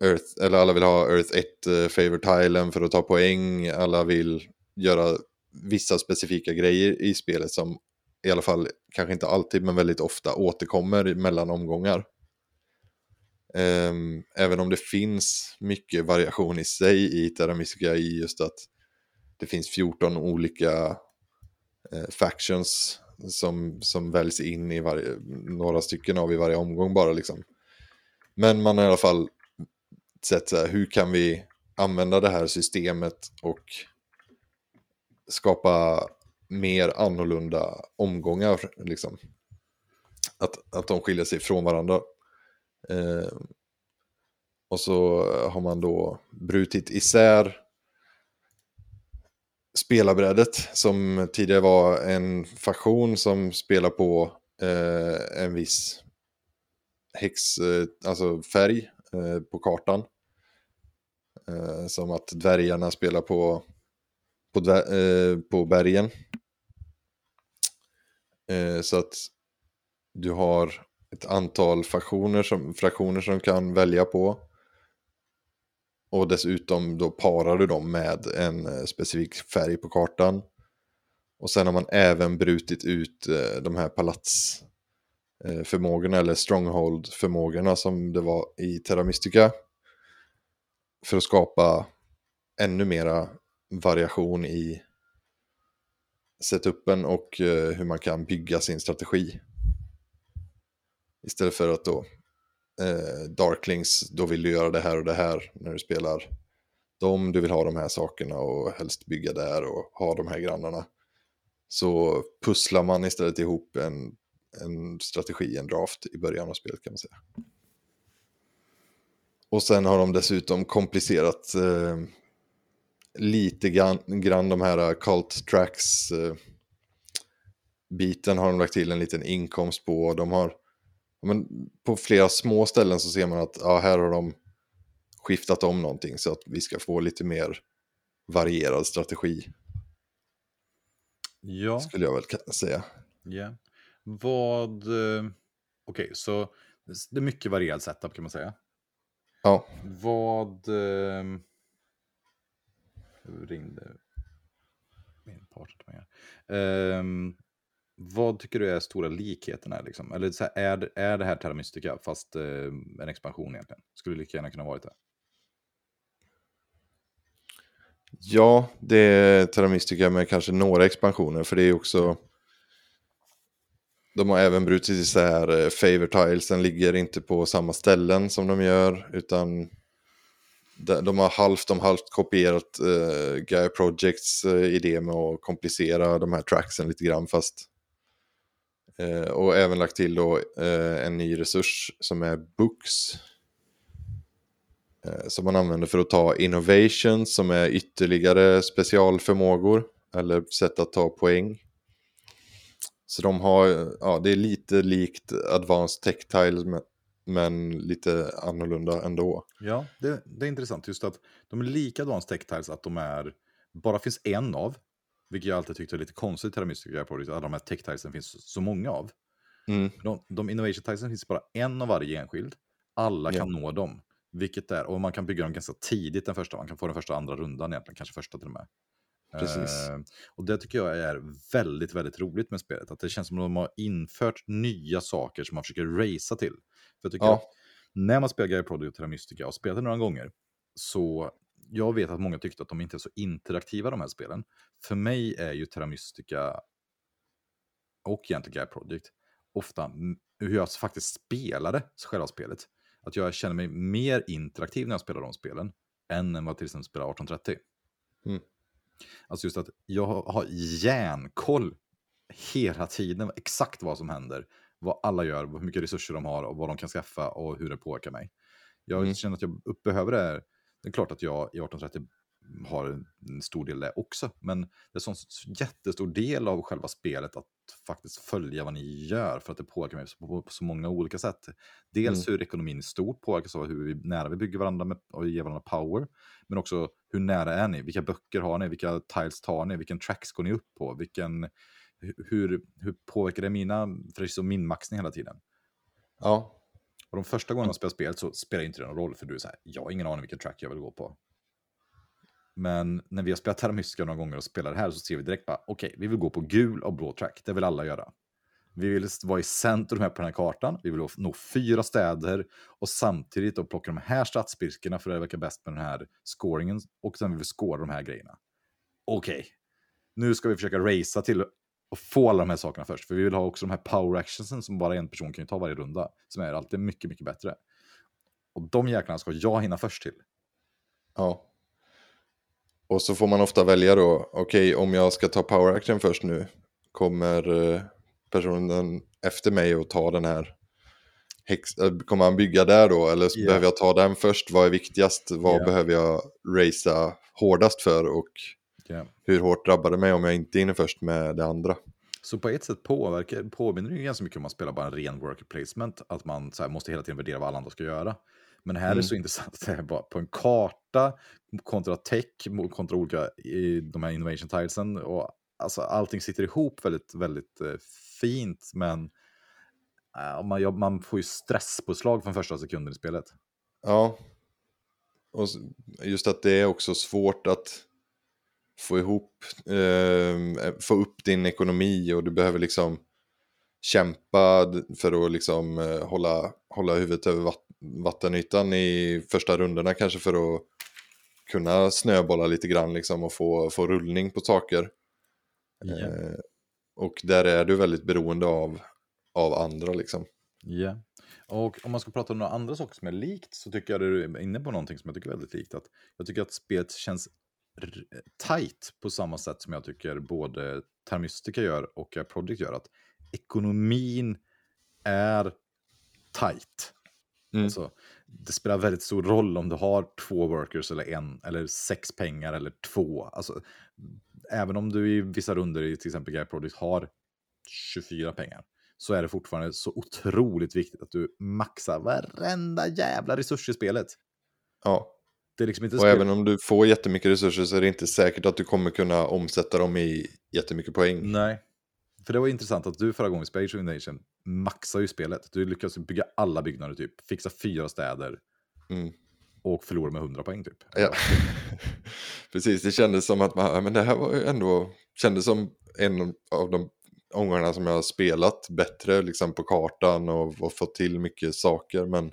Earth, eller alla vill ha Earth 1 eh, favorite island för att ta poäng, alla vill göra vissa specifika grejer i spelet som i alla fall, kanske inte alltid, men väldigt ofta återkommer mellan omgångar. Um, även om det finns mycket variation i sig i Terra Mystica i just att det finns 14 olika uh, factions som, som väljs in i varje, några stycken av i varje omgång bara liksom. Men man har i alla fall sett så här, hur kan vi använda det här systemet och skapa mer annorlunda omgångar liksom. Att, att de skiljer sig från varandra. Eh, och så har man då brutit isär spelarbrädet som tidigare var en faktion som spelar på eh, en viss häx, eh, alltså färg eh, på kartan. Eh, som att dvärgarna spelar på, på, eh, på bergen. Eh, så att du har ett antal fraktioner som, fraktioner som kan välja på. Och dessutom då parar du dem med en eh, specifik färg på kartan. Och sen har man även brutit ut eh, de här palatsförmågorna eller stronghold-förmågorna som det var i Terra Mystica. För att skapa ännu mera variation i setupen och eh, hur man kan bygga sin strategi. Istället för att då eh, Darklings, då vill du göra det här och det här när du spelar dem. Du vill ha de här sakerna och helst bygga där och ha de här grannarna. Så pusslar man istället ihop en, en strategi, en draft i början av spelet kan man säga. Och sen har de dessutom komplicerat eh, lite grann, grann de här cult tracks eh, biten har de lagt till en liten inkomst på. De har, men på flera små ställen så ser man att ja, här har de skiftat om någonting så att vi ska få lite mer varierad strategi Ja, skulle jag väl säga. ja. Vad... eh, Okej, så det är mycket varierad setup kan man säga. Ja, Vad... Ringde min partner till mig här. Ehm, vad tycker du är stora likheterna? Liksom? Eller så här, är, är det här Terra Mystica fast eh, en expansion egentligen? Skulle lika gärna kunna varit det. Ja, det är Terra Mystica med kanske några expansioner. För det är också... De har även brutit isär eh, favor tilesen ligger inte på samma ställen som de gör. Utan de, har halvt om halvt kopierat uh, Gaia Projects uh, idé med att komplicera de här tracksen lite grann. Fast, uh, och även lagt till då uh, en ny resurs som är Books. Uh, som man använder för att ta innovations som är ytterligare specialförmågor. Eller sätt att ta poäng. Så de har, ja det är lite likt Advanced Tech Tiles men, lite annorlunda ändå. Ja, det, det är intressant just att de är lika Advanced Tech Tiles att de är, bara finns en av. Vilket jag alltid tyckte är lite konstigt i Terra Mystica Project, att de här Tech Tilesen finns så många av. Mm. De, de Innovation Tilesen finns bara en av varje enskild. Alla kan Ja. nå dem. Vilket är, och man kan bygga dem ganska tidigt den första, man kan få den första andra rundan egentligen, kanske första till och med. Precis. Eh, och det tycker jag är väldigt, väldigt roligt med spelet. Att det känns som att de har infört nya saker som man försöker racea till. För jag tycker Ja. att när man spelar Gaia Project och Terra Mystica och spelat det några gånger, så jag vet att många tyckte att de inte är så interaktiva de här spelen. För mig är ju Terra Mystica och egentligen Gaia Project ofta hur jag faktiskt spelade själva spelet. Att jag känner mig mer interaktiv när jag spelar de spelen än när jag till exempel spelar 1830. Mm. Alltså just att jag har järnkoll hela tiden, exakt vad som händer, vad alla gör, hur mycket resurser de har och vad de kan skaffa och hur det påverkar mig. Jag Mm. känner att jag behöver det här. Det är klart att jag i 1830 har en stor del det också, men det är en sån jättestor del av själva spelet att faktiskt följa vad ni gör för att det påverkar mig på, så många olika sätt. Dels hur ekonomin i stort påverkas av hur vi, nära vi bygger varandra med, och ger varandra power, men också hur nära är ni? Vilka böcker har ni? Vilka tiles tar ni? Vilken tracks går ni upp på? Vilken, hu- hur, hur påverkar det mina, för det är så minmaxning hela tiden. Ja, Och de första gångerna man spelar spel så spelar inte det någon roll för du är så här, jag har ingen aning vilken track jag vill gå på. Men när vi har spelat Terramystica några gånger och spelar det här så ser vi direkt bara, okej, vi vill gå på gul och blå track, det vill alla göra. Vi vill vara i centrum här på den här kartan, vi vill nå fyra städer och samtidigt då plocka de här stadsbirkarna för det verkar bäst med den här scoringen och sen vill vi scora de här grejerna. Okej, nu ska vi försöka racea till och få alla de här sakerna först, för vi vill ha också de här power actionsen som bara en person kan ta varje runda, som är alltid mycket, mycket bättre. Och de jäklarna ska jag hinna först till. ja. Och så får man ofta välja då, okej om jag ska ta power action först nu, kommer eh, personen efter mig att ta den här Hex, äh, kommer han bygga där då? Eller Ja. behöver jag ta den först? Vad är viktigast? Vad Ja. behöver jag racea hårdast för? Och Ja. hur hårt drabbar det mig om jag inte hinner först med det andra? Så på ett sätt påverkar, påminner det ju ganska mycket om man spelar bara en ren worker placement. Att man så här, måste hela tiden värdera vad alla andra ska göra. Men här är Mm. så intressant att det är bara på en karta kontra tech, kontra olika i de här innovation tilesen. Och alltså, allting sitter ihop väldigt, väldigt eh, fint. Men eh, man, ja, man får ju stresspåslag från första sekunden i spelet. Ja. Och just att det är också svårt att få ihop, eh, få upp din ekonomi och du behöver liksom kämpa för att liksom eh, hålla, hålla huvudet över vattenytan i första rundorna kanske för att kunna snöbolla lite grann liksom och få, få rullning på saker. Eh, och där är du väldigt beroende av, av andra liksom. Ja. Och om man ska prata om några andra saker som är likt så tycker jag du är inne på någonting som jag tycker är väldigt likt. Att jag tycker att spelet känns tight på samma sätt som jag tycker både Termystica gör och Project gör. Att ekonomin är tight. Mm. Alltså, det spelar väldigt stor roll om du har två workers eller en, eller sex pengar eller två. Alltså, även om du i vissa runder i till exempel Guy Project har 24 pengar, så är det fortfarande så otroligt viktigt att du maxar varenda jävla resurs i spelet. Ja. Det är liksom inte Och även om du får jättemycket resurser så är det inte säkert att du kommer kunna omsätta dem i jättemycket poäng. Nej. För det var intressant att du förra gången i Space Invasion maxar ju spelet. Du lyckas bygga alla byggnader typ, fixa fyra städer Mm. och förlora med 100 poäng typ. Ja. Precis, det kändes som att man, men det här var ju ändå, kändes som en av de omgångarna som jag har spelat bättre liksom på kartan och, och fått till mycket saker. Men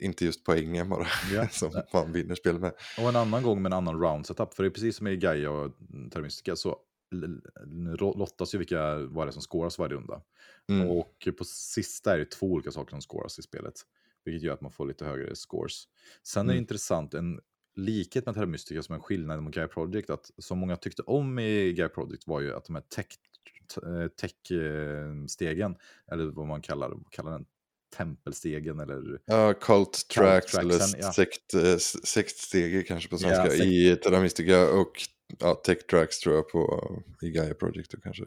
inte just poängen bara, Ja. som man vinner spel med. Och en annan gång med en annan round setup. För det är precis som i Gaia och Termistica så lottas ju vilka, vad det är som scoras varje runda. Mm. Och på sista är det två olika saker som scoras i spelet. Vilket gör att man får lite högre scores. Sen är det Mm. intressant, en likhet med Terra Mystica som en skillnad mot Gaia Project. Att som många tyckte om i Gaia Project var ju att de här tech, t- tech-stegen, eller vad man kallar, vad kallar den, tempelstegen eller Ja, Cult Tracks eller ja. eh, sektstege kanske på Ja, svenska. sekt- I Terra Mystica och ja, Tech Tracks tror jag på i Gaia Project då kanske.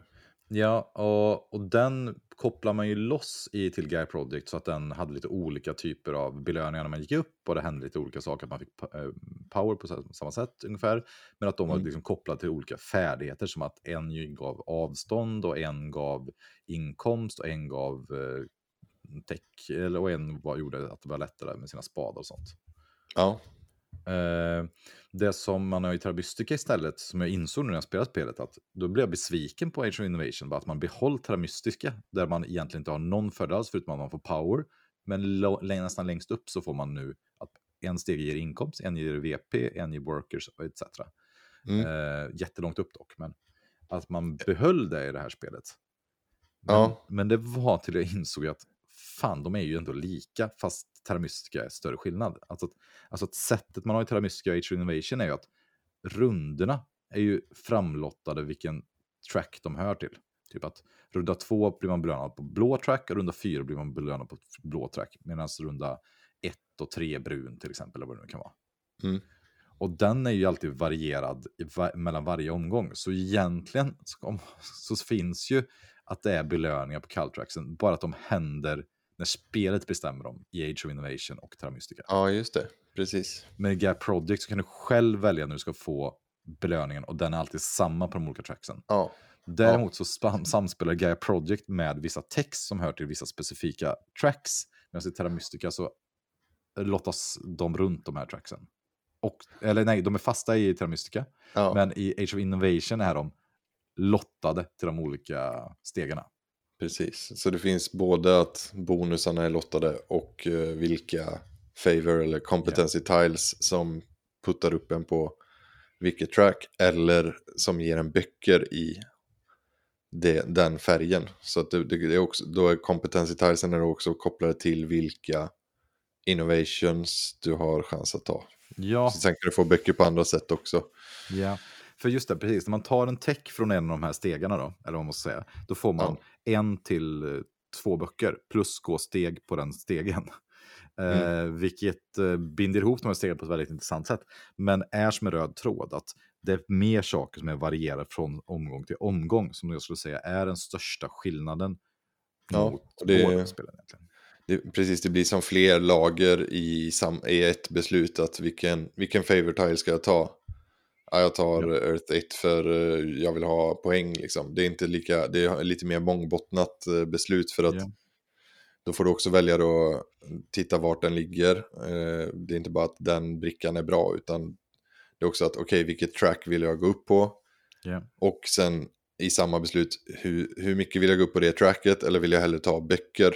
Ja, och, och den kopplar man ju loss i till Guy Project så att den hade lite olika typer av belöningar när man gick upp och det hände lite olika saker, att man fick eh, power på sa- samma sätt ungefär. Men att de var Mm. liksom kopplade till olika färdigheter som att en gav avstånd och en gav inkomst och en gav eh, tech, eller, och en var, gjorde att det var lättare med sina spadar och sånt. Ja, Eh, det som man har i Terra istället, som jag insåg när jag spelade spelet, att då blev jag besviken på Age of Innovation, bara att man behåll Terra Mystica, där man egentligen inte har någon fördel alls, förutom att man får power. Men nästan längst upp så får man nu att en steg ger inkomst, en ger VP, en ger workers etc. Mm. Eh, jättelångt upp dock, men att man behöll det i det här spelet. Men, Ja. men det var till jag insåg att fan, de är ju ändå lika, fast Terra Mystica är större skillnad. Alltså, alltså att sättet man har i Terra Mystica och Age Innovation är ju att rundorna är ju framlottade vilken track de hör till. Typ att runda två blir man belönad på blå track och runda fyra blir man belönad på blå track. Medan runda ett och tre brun till exempel, eller vad det nu kan vara. Mm. Och den är ju alltid varierad va mellan varje omgång. Så egentligen så, om, så finns ju att det är belöningar på Caltraxen, bara att de händer när spelet bestämmer dem i Age of Innovation och Terra Mystica. ja just det. Precis. Med Gap Project så kan du själv välja när du ska få belöningen och den är alltid samma på de olika tracksen. Ja, Däremot så samspelar Gaia Project med vissa text som hör till vissa specifika tracks. Medan i Terra Mystica så lottas de runt de här tracksen. Och, eller nej, de är fasta i Terra Mystica. ja. Men i Age of Innovation är de lottade till de olika stegarna. Precis. Så det finns både att bonusarna är lottade och eh, vilka favor eller competency tiles som puttar upp en på vilket track eller som ger en böcker i det, den färgen. Så att det, det, det är också, då är competency tilesen är också kopplade till vilka innovations du har chans att ta. Ja, Så sen kan du få böcker på andra sätt också. ja. För just det, precis. När man tar en tech från en av de här stegarna då, eller vad man måste säga, då får man en till eh, två böcker plus gå steg på den stegen. Eh, vilket eh, binder ihop de här stegen på ett väldigt intressant sätt. Men är som en röd tråd att det är mer saker som är varierar från omgång till omgång som jag skulle säga är den största skillnaden Ja, mot det- båda spelen egentligen. Det, precis, det blir som fler lager i, sam, i ett beslut att vilken, vilken favor tile ska jag ta? Ja, jag tar Ja. Earth 1 för eh, jag vill ha poäng liksom. Det är inte lika, det är lite mer mångbottnat eh, beslut för att Ja. då får du också välja då titta vart den ligger. Eh, det är inte bara att den brickan är bra utan det är också att okej, vilket track vill jag gå upp på? Ja. Och sen i samma beslut, hur, hur mycket vill jag gå upp på det tracket eller vill jag hellre ta böcker?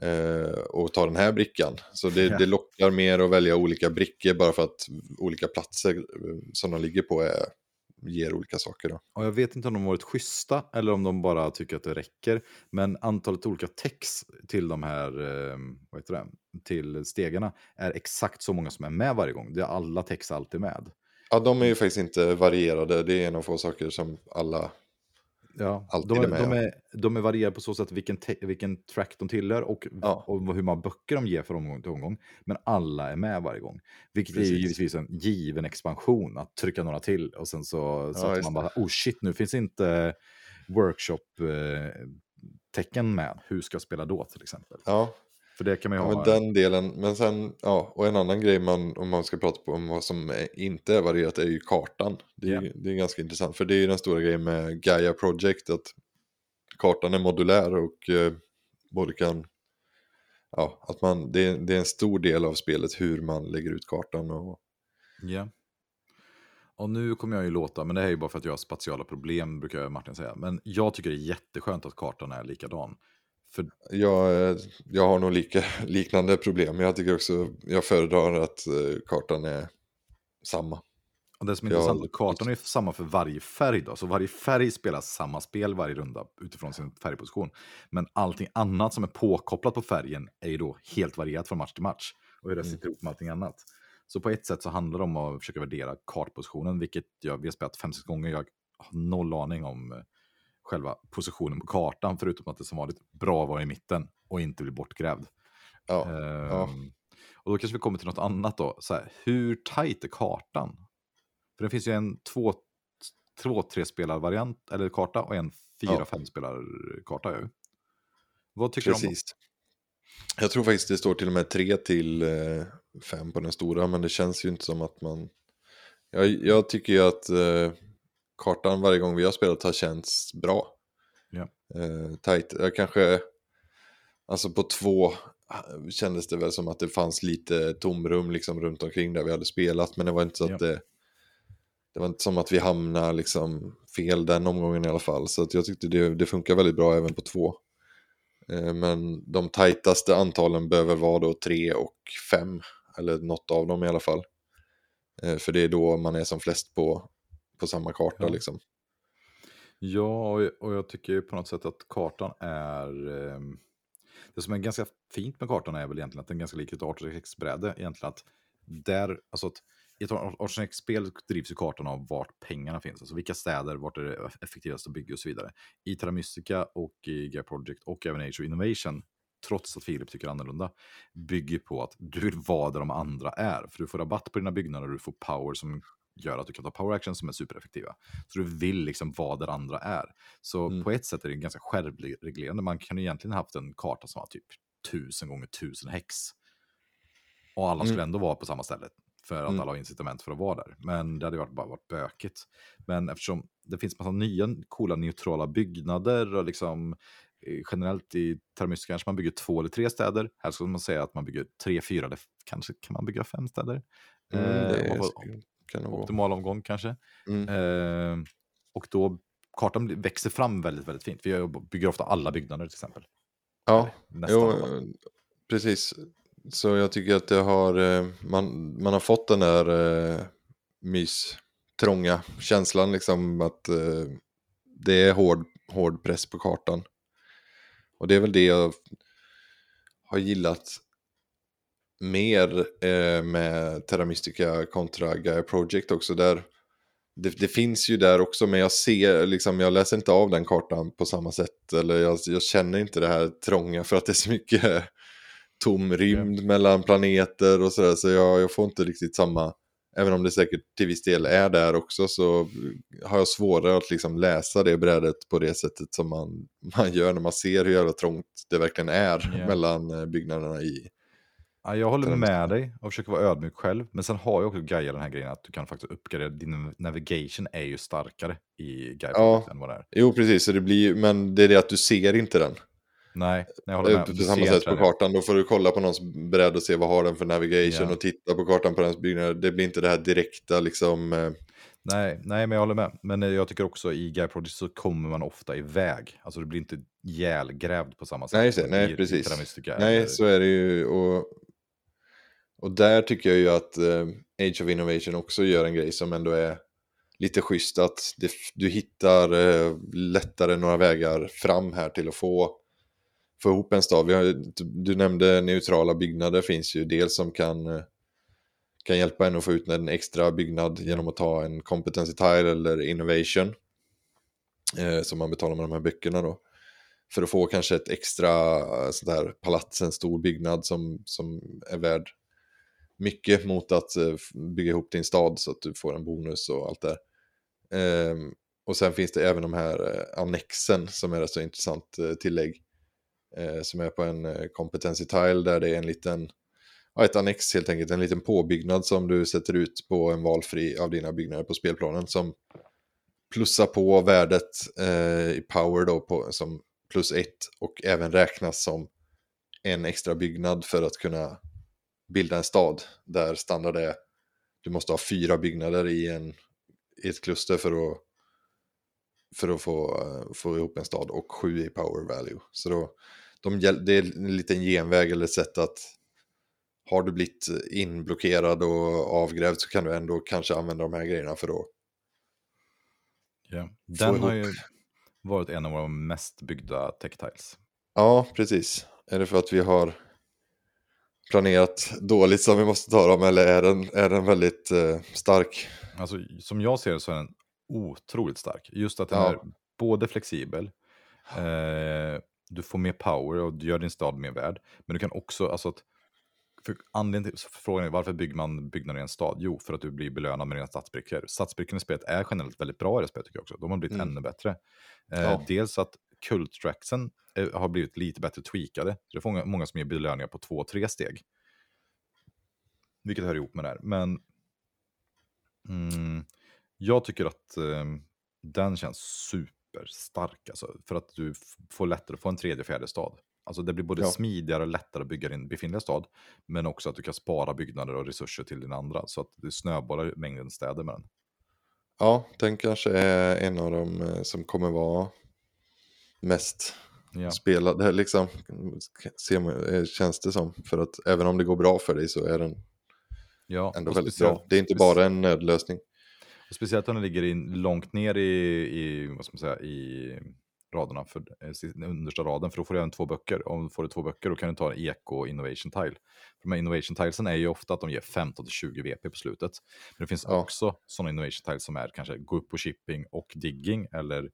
Eh, och ta den här brickan. Så det, Ja. det lockar mer att välja olika brickor bara för att olika platser eh, som de ligger på är, ger olika saker. Då. Och jag vet inte om de varit schyssta eller om de bara tycker att det räcker. Men antalet olika text till de här, eh, vad heter det, till stegarna är exakt så många som är med varje gång. Det är alla text alltid med. Ja, de är ju faktiskt inte varierade. Det är en av få saker som alla... Ja, Alltid de, är är, de, är, de är varierade på så sätt vilken, vilken track de tillhör och, Ja. och hur många böcker de ger från omgång till omgång. Men alla är med varje gång. Vilket är Precis. givetvis en given expansion att trycka några till och sen så, så Ja, att man bara, oh shit, nu finns inte workshop-tecken med. Hur ska jag spela då till exempel? Ja, För det kan man ju ja ha. men den delen. Men sen, ja, och en annan grej man, om man ska prata om vad som är, inte är varierat är ju kartan. Det är, ju- det är ganska intressant, för det är ju den stora grejen med Gaia Project, att kartan är modulär och eh, både kan, ja, att man, det är, det är en stor del av spelet hur man lägger ut kartan och Ja. Och nu kommer jag ju låta, men det här är ju bara för att jag har spatiala problem, brukar Martin säga. Men jag tycker det är jätteskönt att kartan är likadan. För, Jag, jag har nog lika, liknande problem. Jag tycker också, jag föredrar att eh, kartan är samma. och det som är Ja, intressant, kartan är samma för varje färg då. Så varje färg spelar samma spel varje runda utifrån sin färgposition. Men allting annat som är påkopplat på färgen är ju då helt varierat från match till match. Och hur det Mm. sitter ihop med allting annat. Så på ett sätt så handlar det om att försöka värdera kartpositionen, vilket jag, vi har spelat fem, sex gånger. Jag har noll aning om eh, själva positionen på kartan, förutom att det som vanligt bra var i mitten och inte bli bortgrävd. Ja, Ehm, Och då kanske vi kommer till något annat då. Så här, hur tajt är kartan? För det finns ju en två, två tre spelarvariant eller karta och en fyra, Ja. fem spelarkarta. Ju. Vad tycker du om precis. Jag tror faktiskt det står till och med 3 till 5 på den stora, men det känns ju inte som att man... Jag, jag tycker ju att eh, kartan varje gång vi har spelat har känts bra. Ja. Eh, tight. Jag kanske... Alltså på två eh, kändes det väl som att det fanns lite tomrum liksom runt omkring där vi hade spelat, men det var inte så Ja. att det... Det var inte som att vi hamnade liksom fel den omgången i alla fall. Så att jag tyckte det, det funkar väldigt bra även på två. Eh, Men de tajtaste antalen behöver vara då tre och fem. Eller något av dem i alla fall. Eh, För det är då man är som flest på, på samma karta Ja. liksom. Ja, och, och jag tycker på något sätt att kartan är... ehm, det som är ganska fint med kartan är väl egentligen att den är ganska lik ett 18x-bräde. Egentligen att där, alltså att i ett 18x-spel drivs ju kartan av vart pengarna finns. Alltså vilka städer, vart är det effektivast att bygga och så vidare. I Terra Mystica och i Gaia Project och även Age of Innovation, trots att Filip tycker annorlunda, bygger på att du vill vara där de andra är. För du får rabatt på dina byggnader och du får power som gör att du kan ta power action som är supereffektiva. Så du vill liksom vara där andra är. Så Mm. på ett sätt är det ganska självreglerande. Man kan ju egentligen haft en karta som var typ tusen gånger tusen häx. Och alla skulle Mm. ändå vara på samma ställe. För att Mm. alla har incitament för att vara där. Men det hade varit, bara varit bökigt. Men eftersom det finns massa nya coola neutrala byggnader och liksom eh, generellt i Terramystica kanske man bygger två eller tre städer. Här skulle man säga att man bygger tre, fyra eller kanske kan man bygga fem städer. Mm, Eh, det och kan vara. optimal omgång kanske. Mm. Eh, och då kartan växer fram väldigt, väldigt fint. Vi bygger ofta alla byggnader till exempel. Ja, jo, eh, precis. Så jag tycker att det har, eh, man, man har fått den där eh, mys, trånga känslan liksom att eh, det är hård, hård press på kartan. Och det är väl det jag har gillat mer eh, med Terra Mystica kontra Gaia Project också. Där det, det finns ju där också, men jag ser liksom, jag läser inte av den kartan på samma sätt. Eller jag, jag känner inte det här trånga för att det är så mycket tom rymd mellan planeter och sådär. Så jag, jag får inte riktigt samma, även om det säkert till viss del är där också, så har jag svårare att liksom läsa det brädet på det sättet som man, man gör när man ser hur jävla trångt det verkligen är Ja. mellan eh, byggnaderna i. Ja, jag håller med dig och försöker vara ödmjuk själv. Men sen har jag också Gaia den här grejen att du kan faktiskt uppgradera, din navigation är ju starkare i Gaia Ja. Än vad det är. Jo, precis, så det blir, men det är det att du ser inte den. Nej, jag håller Eh, med. På samma sätt på kartan, då får du kolla på någons bräd och se vad har den för navigation Ja. och titta på kartan på dens byggnader. Det blir inte det här direkta liksom. eh, Nej, nej, men jag håller med. Men eh, jag tycker också i Gaia Project så kommer man ofta iväg. Alltså det blir inte ihjälgrävd på samma sätt. Nej, som Nej, precis. Nej, eller- så är det ju. Och, och där tycker jag ju att eh, Age of Innovation också gör en grej som ändå är lite schysst. Att det, du hittar eh, lättare några vägar fram här till att få, få ihop en stad. Vi har, du nämnde neutrala byggnader finns ju. Dels som kan, eh, kan hjälpa en att få ut en extra byggnad genom att ta en competency tile eller innovation. Eh, som man betalar med de här böckerna då för att få kanske ett extra eh, sånt här palats, en stor byggnad som, som är värd mycket mot att eh, bygga ihop din stad så att du får en bonus och allt det Ehm, Och sen finns det även de här eh, annexen som är rätt så intressant eh, tillägg. Som är på en competency tile där det är en liten, ja, ett annex helt enkelt, en liten påbyggnad som du sätter ut på en valfri av dina byggnader på spelplanen som plussar på värdet i power då på, som plus ett och även räknas som en extra byggnad för att kunna bilda en stad där standard är du måste ha fyra byggnader i, en, i ett kluster för att, för att få, eh, få ihop en stad och sju i power value. Så då, de, det är en liten genväg eller ett sätt att har du blivit inblockerad och avgrävd så kan du ändå kanske använda de här grejerna för att Ja. Få Den har ihop. ju varit en av våra mest byggda tech-tiles. Ja, precis. Är det för att vi har planerat dåligt som vi måste ta dem eller är den, är den väldigt eh, stark? Alltså, som jag ser det så är den otroligt stark. Just att den Ja. är både flexibel, eh, du får mer power och du gör din stad mer värd. Men du kan också, alltså att, för anledningen till, frågan är varför bygger man byggnader i en stad? Jo, för att du blir belönad med dina stadsbrickor. Stadsbrickorna i spelet är generellt väldigt bra i det spelet tycker jag också. De har blivit Mm. ännu bättre. Eh, Ja. Dels att kulttracksen eh, har blivit lite bättre tweakade. Så det får många, som ger belöningar på två, tre steg. Vilket hör ihop med det här. Men mm, jag tycker att eh, den känns superstark. Alltså, för att du får lättare att få en tredje, fjärde stad. Alltså det blir både Ja. smidigare och lättare att bygga din befintliga stad. Men också att du kan spara byggnader och resurser till din andra. Så att du snöbollar mängden städer med den. Ja, den kanske är en av de eh, som kommer vara mest Ja, spelade, liksom, eh, känns det som. För att även om det går bra för dig så är den ja. ändå väldigt bra. Det är inte bara en nödlösning. Och speciellt om den ligger in, långt ner i, i, vad ska man säga, i raderna, för, eh, den understa raden, för då får du även två böcker. Om du får två böcker då kan du ta en Eco och Innovation Tile. För de här Innovation Tilesen är ju ofta att de ger 15-20 VP på slutet. Men det finns Ja. också sådana Innovation Tiles som är kanske gå upp på shipping och digging, eller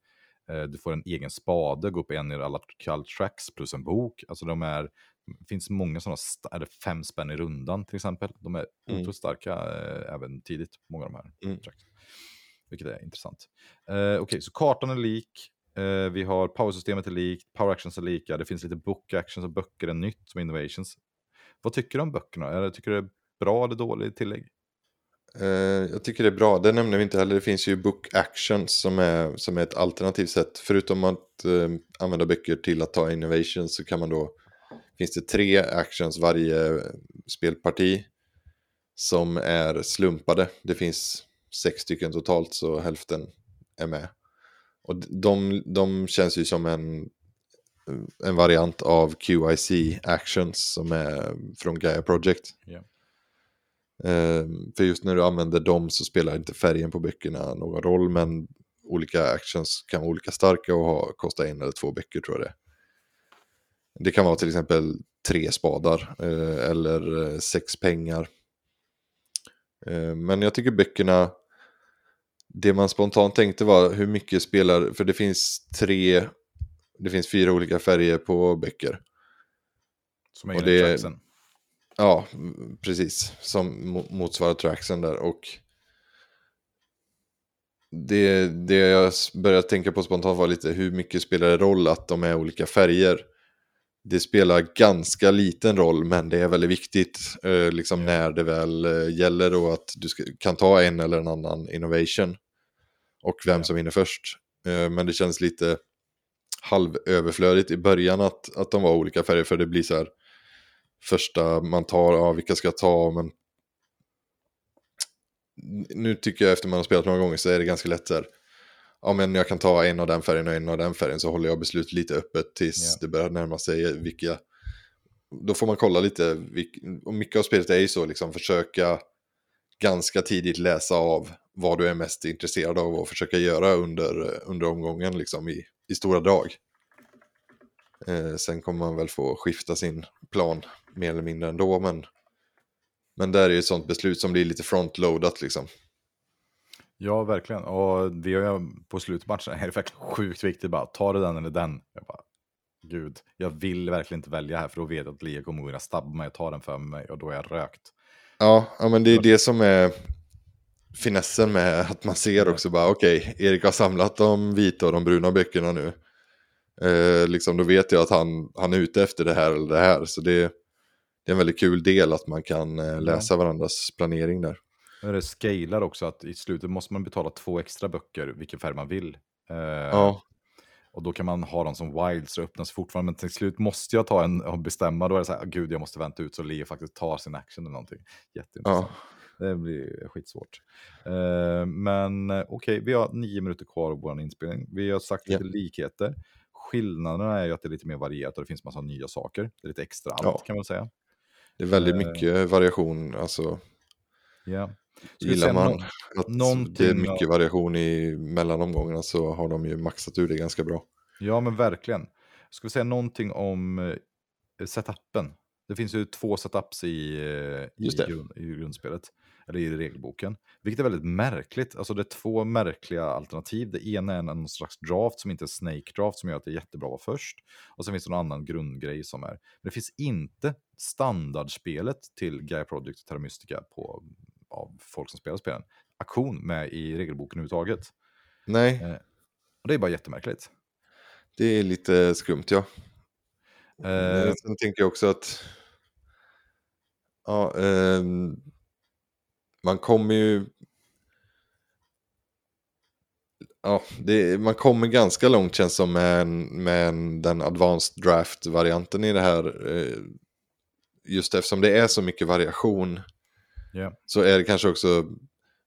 du får en egen spade, gå upp en i alla kall tracks plus en bok. Alltså de är, det finns många sådana, är det fem spänn i rundan till exempel. De är Mm. otroligt starka eh, även tidigt, många av de här Mm. tracks. Vilket är intressant. Eh, Okej, så kartan är lik. Eh, vi har powersystemet är likt, power actions är lika, det finns lite book actions och böcker är nytt som innovations. Vad tycker du om böckerna? Tycker du det är bra eller dåligt tillägg? Eh, jag tycker det är bra, det nämner vi inte heller. Det finns ju book actions som är, som är ett alternativt sätt. Förutom att eh, använda böcker till att ta innovations så kan man då, finns det tre actions varje eh, spelparti som är slumpade. Det finns sex stycken totalt så hälften är med. Och de, de känns ju som en, en variant av QIC actions som är från Gaia Project. Yeah. Eh, för just när du använder dem så spelar inte färgen på böckerna någon roll, men olika actions kan vara olika starka och ha, kosta en eller två böcker tror jag det. Det kan vara till exempel tre spadar eh, eller eh, sex pengar. Eh, men jag tycker böckerna, det man spontant tänkte var hur mycket spelar, för det finns tre, det finns fyra olika färger på böcker. Som är Och det-. Ja, precis. Som mo- motsvarar tracksen där. Och det, det jag började tänka på spontant var lite hur mycket spelar det roll att de är olika färger. Det spelar ganska liten roll men det är väldigt viktigt eh, liksom när det väl eh, gäller och att du ska, kan ta en eller en annan innovation. Och vem som vinner först. Eh, men det känns lite halvöverflödigt i början att, att de var olika färger för det blir så här första man tar, ja vilka ska jag ta, men nu tycker jag efter man har spelat några gånger så är det ganska lätt där. Ja men jag kan ta en av den färgen och en av den färgen så håller jag beslutet lite öppet tills Ja. det börjar närma sig vilka. Då får man kolla lite, vilk- och mycket av spelet är ju så liksom försöka ganska tidigt läsa av vad du är mest intresserad av och försöka göra under, under omgången liksom i, i stora drag. Eh, sen kommer man väl få skifta sin plan mer eller mindre ändå, men, men där är ju ett sånt beslut som blir lite frontloadat liksom. Ja, verkligen. Och vi har ju på slutmatchen är det verkligen sjukt viktigt bara, tar du den eller den? Jag bara, gud, jag vill verkligen inte välja här för då vet jag att Lia kommer att stabba mig och ta den för mig och då är jag rökt. Ja, ja men det är det som är finessen med att man ser också bara okej, Erik har samlat de vita och de bruna böckerna nu. Eh, liksom, då vet jag att han, han är ute efter det här eller det här. Så det, det är en väldigt kul del att man kan eh, läsa varandras planering där. Men det scalar också att i slutet måste man betala två extra böcker, vilken färg man vill. Eh, Ja, Och då kan man ha dem som wild så öppnas fortfarande. Men till slut måste jag ta en och bestämma. Då är det så här, gud jag måste vänta ut så Leo faktiskt tar sin action eller någonting. Jätteintressant. Det blir skitsvårt. Eh, men okej, vi har nio minuter kvar av vår inspelning. Vi har sagt lite likheter. skillnaderna är ju att det är lite mer varierat och det finns massa nya saker. Det är lite extra allt Ja. kan man säga. Det är väldigt Eh. mycket variation. Alltså, vi gillar man att det är mycket variation i mellan omgångarna så har de ju maxat ur det ganska bra. Ja, men verkligen. Ska vi säga någonting om eh, setupen? Det finns ju två setups i, eh, i, grund, i grundspelet, eller i regelboken. Vilket är väldigt märkligt. Alltså det är två märkliga alternativ. Det ena är en, en slags draft som inte är snake draft som gör att det är jättebra att vara först. Och sen finns det någon annan grundgrej som är. Men det finns inte standardspelet till Gaia Project och Terra Mystica på, av folk som spelar spelen. Aktion med i regelboken överhuvudtaget. Nej, Och det är bara jättemärkligt. det är lite skumt ja. Eh, Men Sen tänker jag också att ja, ehm, man kommer ju Ja, det, man kommer ganska långt känns som med, med en- den advanced draft-varianten i det här. eh, Just eftersom det är så mycket variation Ja. så är det kanske också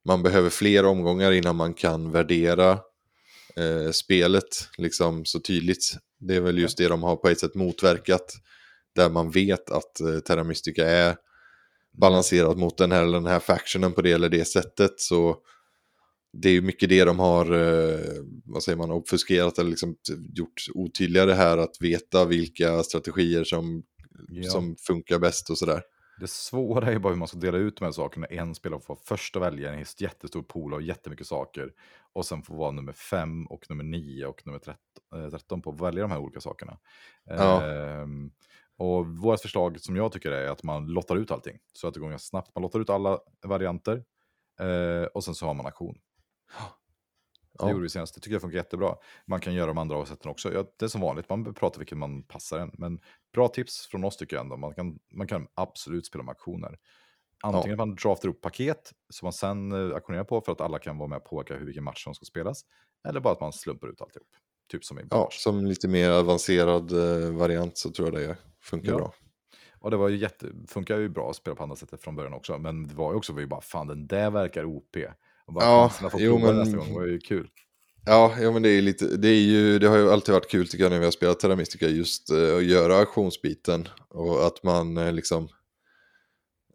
man behöver fler omgångar innan man kan värdera eh, spelet liksom så tydligt. Det är väl just det de har på ett sätt motverkat. Där man vet att eh, Terra Mystica är balanserat mot den här, eller den här factionen på det eller det sättet. Så det är ju mycket det de har, eh, vad säger man, obfuskerat eller liksom gjort otydligare här. Att veta vilka strategier som, Ja. som funkar bäst och sådär. Det svåra är bara hur man ska dela ut de här sakerna. En spelare får först att välja en jättestor pool av jättemycket saker. Och sen får vara nummer fem och nummer nio och nummer 13, eh, 13 på att välja de här olika sakerna. Ja. Ehm, och vårt förslag som jag tycker är att man lottar ut allting. Så att det går ganska snabbt. Man lottar ut alla varianter. eh, och sen så har man aktion. Det Ja. gjorde vi senast. Det tycker jag funkar jättebra. Man kan göra de andra sätten också. Ja, det är som vanligt, man pratar vilken man passar en. Men bra tips från oss tycker jag ändå. Man kan, man kan absolut spela med aktioner. Antingen att man draftar upp paket som man sen eh, auktionerar på för att alla kan vara med och påverka hur, vilken match som ska spelas. Eller bara att man slumpar ut alltihop. Typ som i Ja, som lite mer avancerad eh, variant så tror jag det funkar Ja. bra. Och det var ju jätte, funkar ju bra att spela på andra sättet från början också. Men det var ju också, vi bara fan den där verkar OP. Och bara, Ja, få jo, men- nästa gång var ju kul. Ja, ja men det är lite, det är ju, det har ju alltid varit kul tycker jag när vi har spelat Terra Mystica just eh, att göra auktionsbiten och att man eh, liksom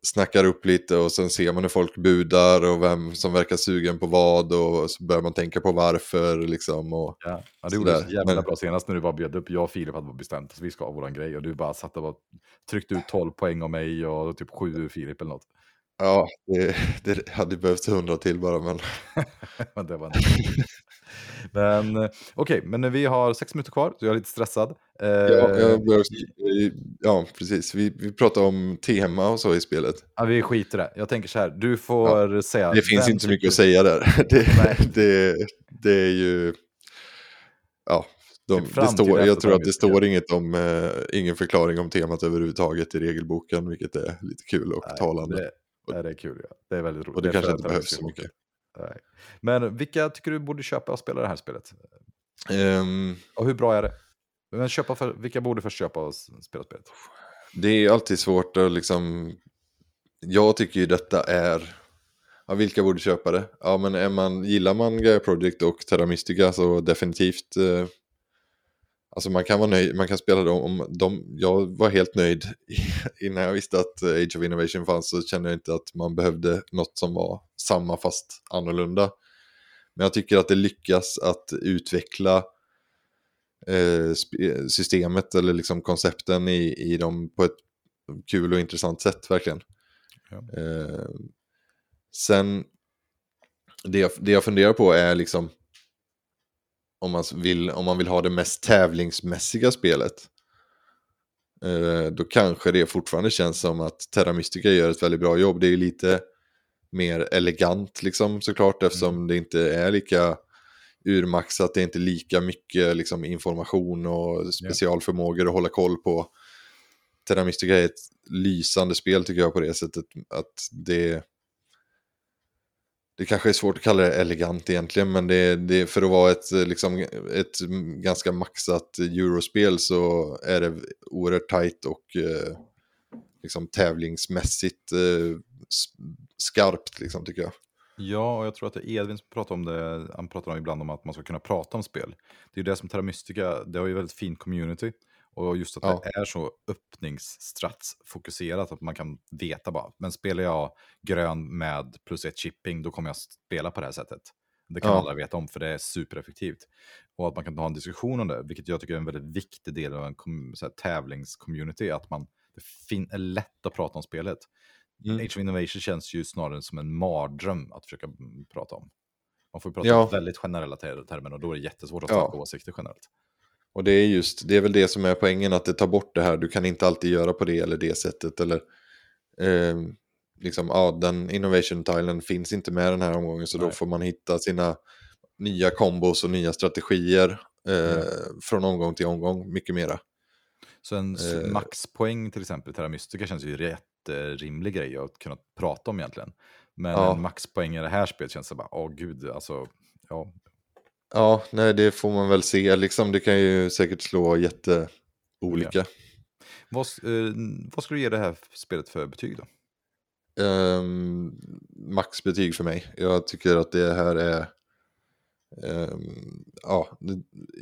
snackar upp lite och sen ser man hur folk budar och vem som verkar sugen på vad och så börjar man tänka på varför liksom och Ja, ja det gjorde så jävla men- bra senast när du bara bjöd upp. Jag och Filip hade bestämt att vi ska ha våran grej och du bara satt och bara tryckte ut 12 poäng av mig och typ 7 ur Filip eller något. ja, det, det hade behövts hundra till bara men Men det var inte Men eh, okej, men vi har sex minuter kvar, så jag är lite stressad. Eh, ja, jag börjar, ja precis, vi, vi pratar om tema och så i spelet. ja, vi skiter i det. Jag tänker så här, du får säga... Det finns inte så mycket tycker- att säga där. Det, det, det är ju... Ja, de, det står, jag tror att det står inget om, eh, ingen förklaring om temat överhuvudtaget i regelboken, vilket är lite kul och Nej, talande. Det, det är kul, ja. Det är väldigt roligt. och det är kanske inte behövs det så mycket. Nej. Men vilka tycker du borde köpa och spela det här spelet? Ehm, Och hur bra är det? Men köpa för, vilka borde först köpa och spela spelet? det är alltid svårt att liksom... Jag tycker ju detta är... Ja, vilka borde köpa det? Ja, men är man, gillar man Gaia Project och Terra Mystica så definitivt... Eh, alltså man kan vara nöjd, man kan spela dem. Om de, jag var helt nöjd innan jag visste att eh, Age of Innovation fanns så kände jag inte att man behövde något som var samma fast annorlunda. Men jag tycker att det lyckas att utveckla eh, systemet eller liksom koncepten i, i dem på ett kul och intressant sätt verkligen. Ja. Eh, sen, det jag, det jag funderar på är liksom om man vill, om man vill ha det mest tävlingsmässiga spelet. Eh, då kanske det fortfarande känns som att Terra Mystica gör ett väldigt bra jobb. Det är lite mer elegant liksom såklart eftersom det inte är lika urmaxat, det är inte lika mycket liksom, information och specialförmågor att hålla koll på. Terra Mystica är ett lysande spel tycker jag på det sättet att det det kanske är svårt att kalla det elegant egentligen, men det, det för att vara ett, liksom, ett ganska maxat eurospel så är det oerhört tajt och eh, liksom tävlingsmässigt eh, skarpt liksom tycker jag. Ja, och jag tror att det är Edvin som pratar om det. Han pratar om ibland om att man ska kunna prata om spel. Det är ju det som Terra Mystica, det har ju väldigt fin community. Och just att Ja. det är så öppningsstratsfokuserat att man kan veta bara, men spelar jag grön med plus ett chipping, då kommer jag spela på det här sättet. Det kan Ja. alla veta om, för det är supereffektivt. Och att man kan ha en diskussion om det, vilket jag tycker är en väldigt viktig del av en kom- så här, tävlingscommunity, att man, det är lätt att prata om spelet. Mm. Age of Innovation känns ju snarare som en mardröm att försöka mm, prata om. Man får prata Ja. om väldigt generella ter- termer och då är det jättesvårt att Ja. snacka åsikter generellt. Och det är just, det är väl det som är poängen, att det tar bort det här, du kan inte alltid göra på det eller det sättet. Eller eh, liksom, ja, den innovation-tilen finns inte med den här omgången, så då Nej. får man hitta sina nya kombos och nya strategier eh, Ja. från omgång till omgång, mycket mera. Så en Eh. maxpoäng till exempel i Terra Mystica känns ju en jätterimlig grej att kunna prata om egentligen. Men Ja. en maxpoäng i det här spelet känns så bara, åh gud, alltså, ja, Ja, nej, det får man väl se, liksom, det kan ju säkert slå jätteolika. vad, s- eh, vad skulle du ge det här spelet för betyg då? Ehm, maxbetyg för mig. Jag tycker att det här är ehm, ja,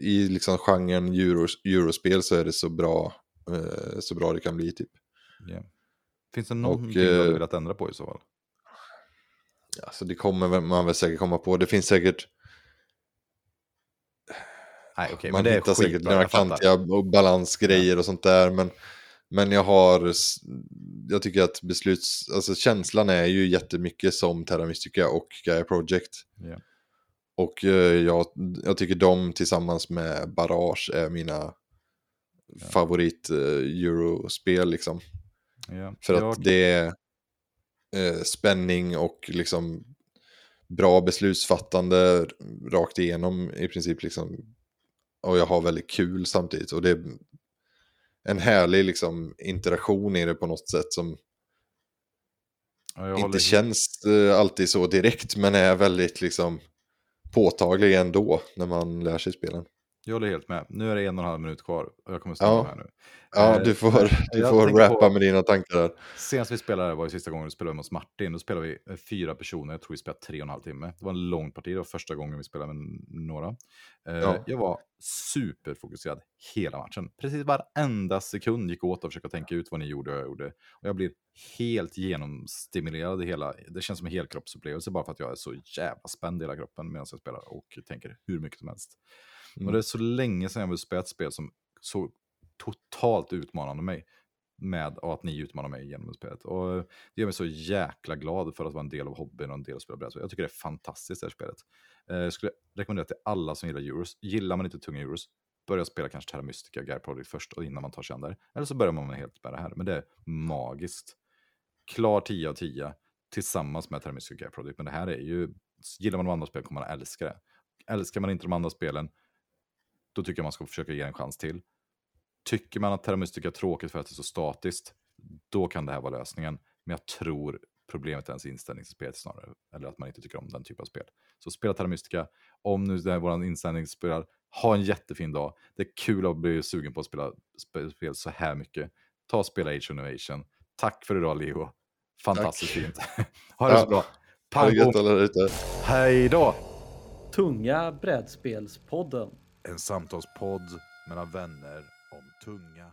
i liksom genren euros, eurospel så är det så bra, eh, så bra det kan bli typ. Ja. Finns det någonting du eh, hade velat ändra på i så fall? Alltså det kommer man väl säkert komma på. Det finns säkert, Nej, okej, man men det är hittar säkert några kantiga och balansgrejer och sånt där. Men, men jag har, jag tycker att besluts, alltså känslan är ju jättemycket som Terra Mystica och Gaia Project. Ja. Och eh, jag, jag tycker de tillsammans med Barrage är mina favorit eh, eurospel liksom. Ja. För att jag, det är eh, spänning och liksom bra beslutsfattande rakt igenom i princip liksom. Och jag har väldigt kul samtidigt. Och det är en härlig liksom interaktion i det på något sätt som ja, inte känns eh, alltid så direkt men är väldigt liksom påtaglig ändå när man lär sig spelen. Jag håller helt med. Nu är det en och en halv minut kvar och jag kommer stanna Ja. här nu. Ja, Eh, du får, du jag får rappa på- med dina tankar där. Senast vi spelade var ju sista gången vi spelade hos Martin. Då spelade vi eh, fyra personer. Jag tror vi spelade tre och en halv timme. Det var en lång parti. Det var första gången vi spelade med några. Eh, Ja. Jag var superfokuserad hela matchen. Precis varenda sekund gick åt att försöka tänka ut vad ni gjorde och jag gjorde. Och jag blir helt genomstimulerad i hela. Det känns som en helkroppsupplevelse bara för att jag är så jävla spänd i hela kroppen medan jag spelar och tänker hur mycket som helst. Mm. Och det är så länge sedan jag vill spela ett spel som så totalt utmanande mig. Med och att ni utmanar mig genom spelet. Och det gör mig så jäkla glad för att vara en del av hobbyn och en del av spela brädspel. Jag tycker det är fantastiskt det här spelet. Eh, Jag skulle rekommendera till alla som gillar Euros. Gillar man inte tunga Euros, börja spela kanske Terra Mystica, Guy Project först och innan man tar sig an där. Eller så börjar man med helt med det här. Men det är magiskt. Klar 10 av 10 tillsammans med Terra Mystica, Guy Project. Men det här är ju, gillar man de andra spelen kommer man älska det. Älskar man inte de andra spelen, då tycker jag man ska försöka ge en chans till. Tycker man att Terra Mystica är tråkigt för att det är så statiskt, då kan det här vara lösningen. Men jag tror problemet är ens inställning till spelet snarare, eller att man inte tycker om den typen av spel. Så spela Terra Mystica, om nu det är vår inställning spelar, ha en jättefin dag. Det är kul att bli sugen på att spela sp- spel så här mycket. Ta och spela Age of Innovation. Tack för idag Leo. Fantastiskt Tack. fint. ha det så Ja. bra. Ha det Pang gött alla ute. Hej då! Tunga brädspelspodden. En samtalspodd mellan vänner om tunga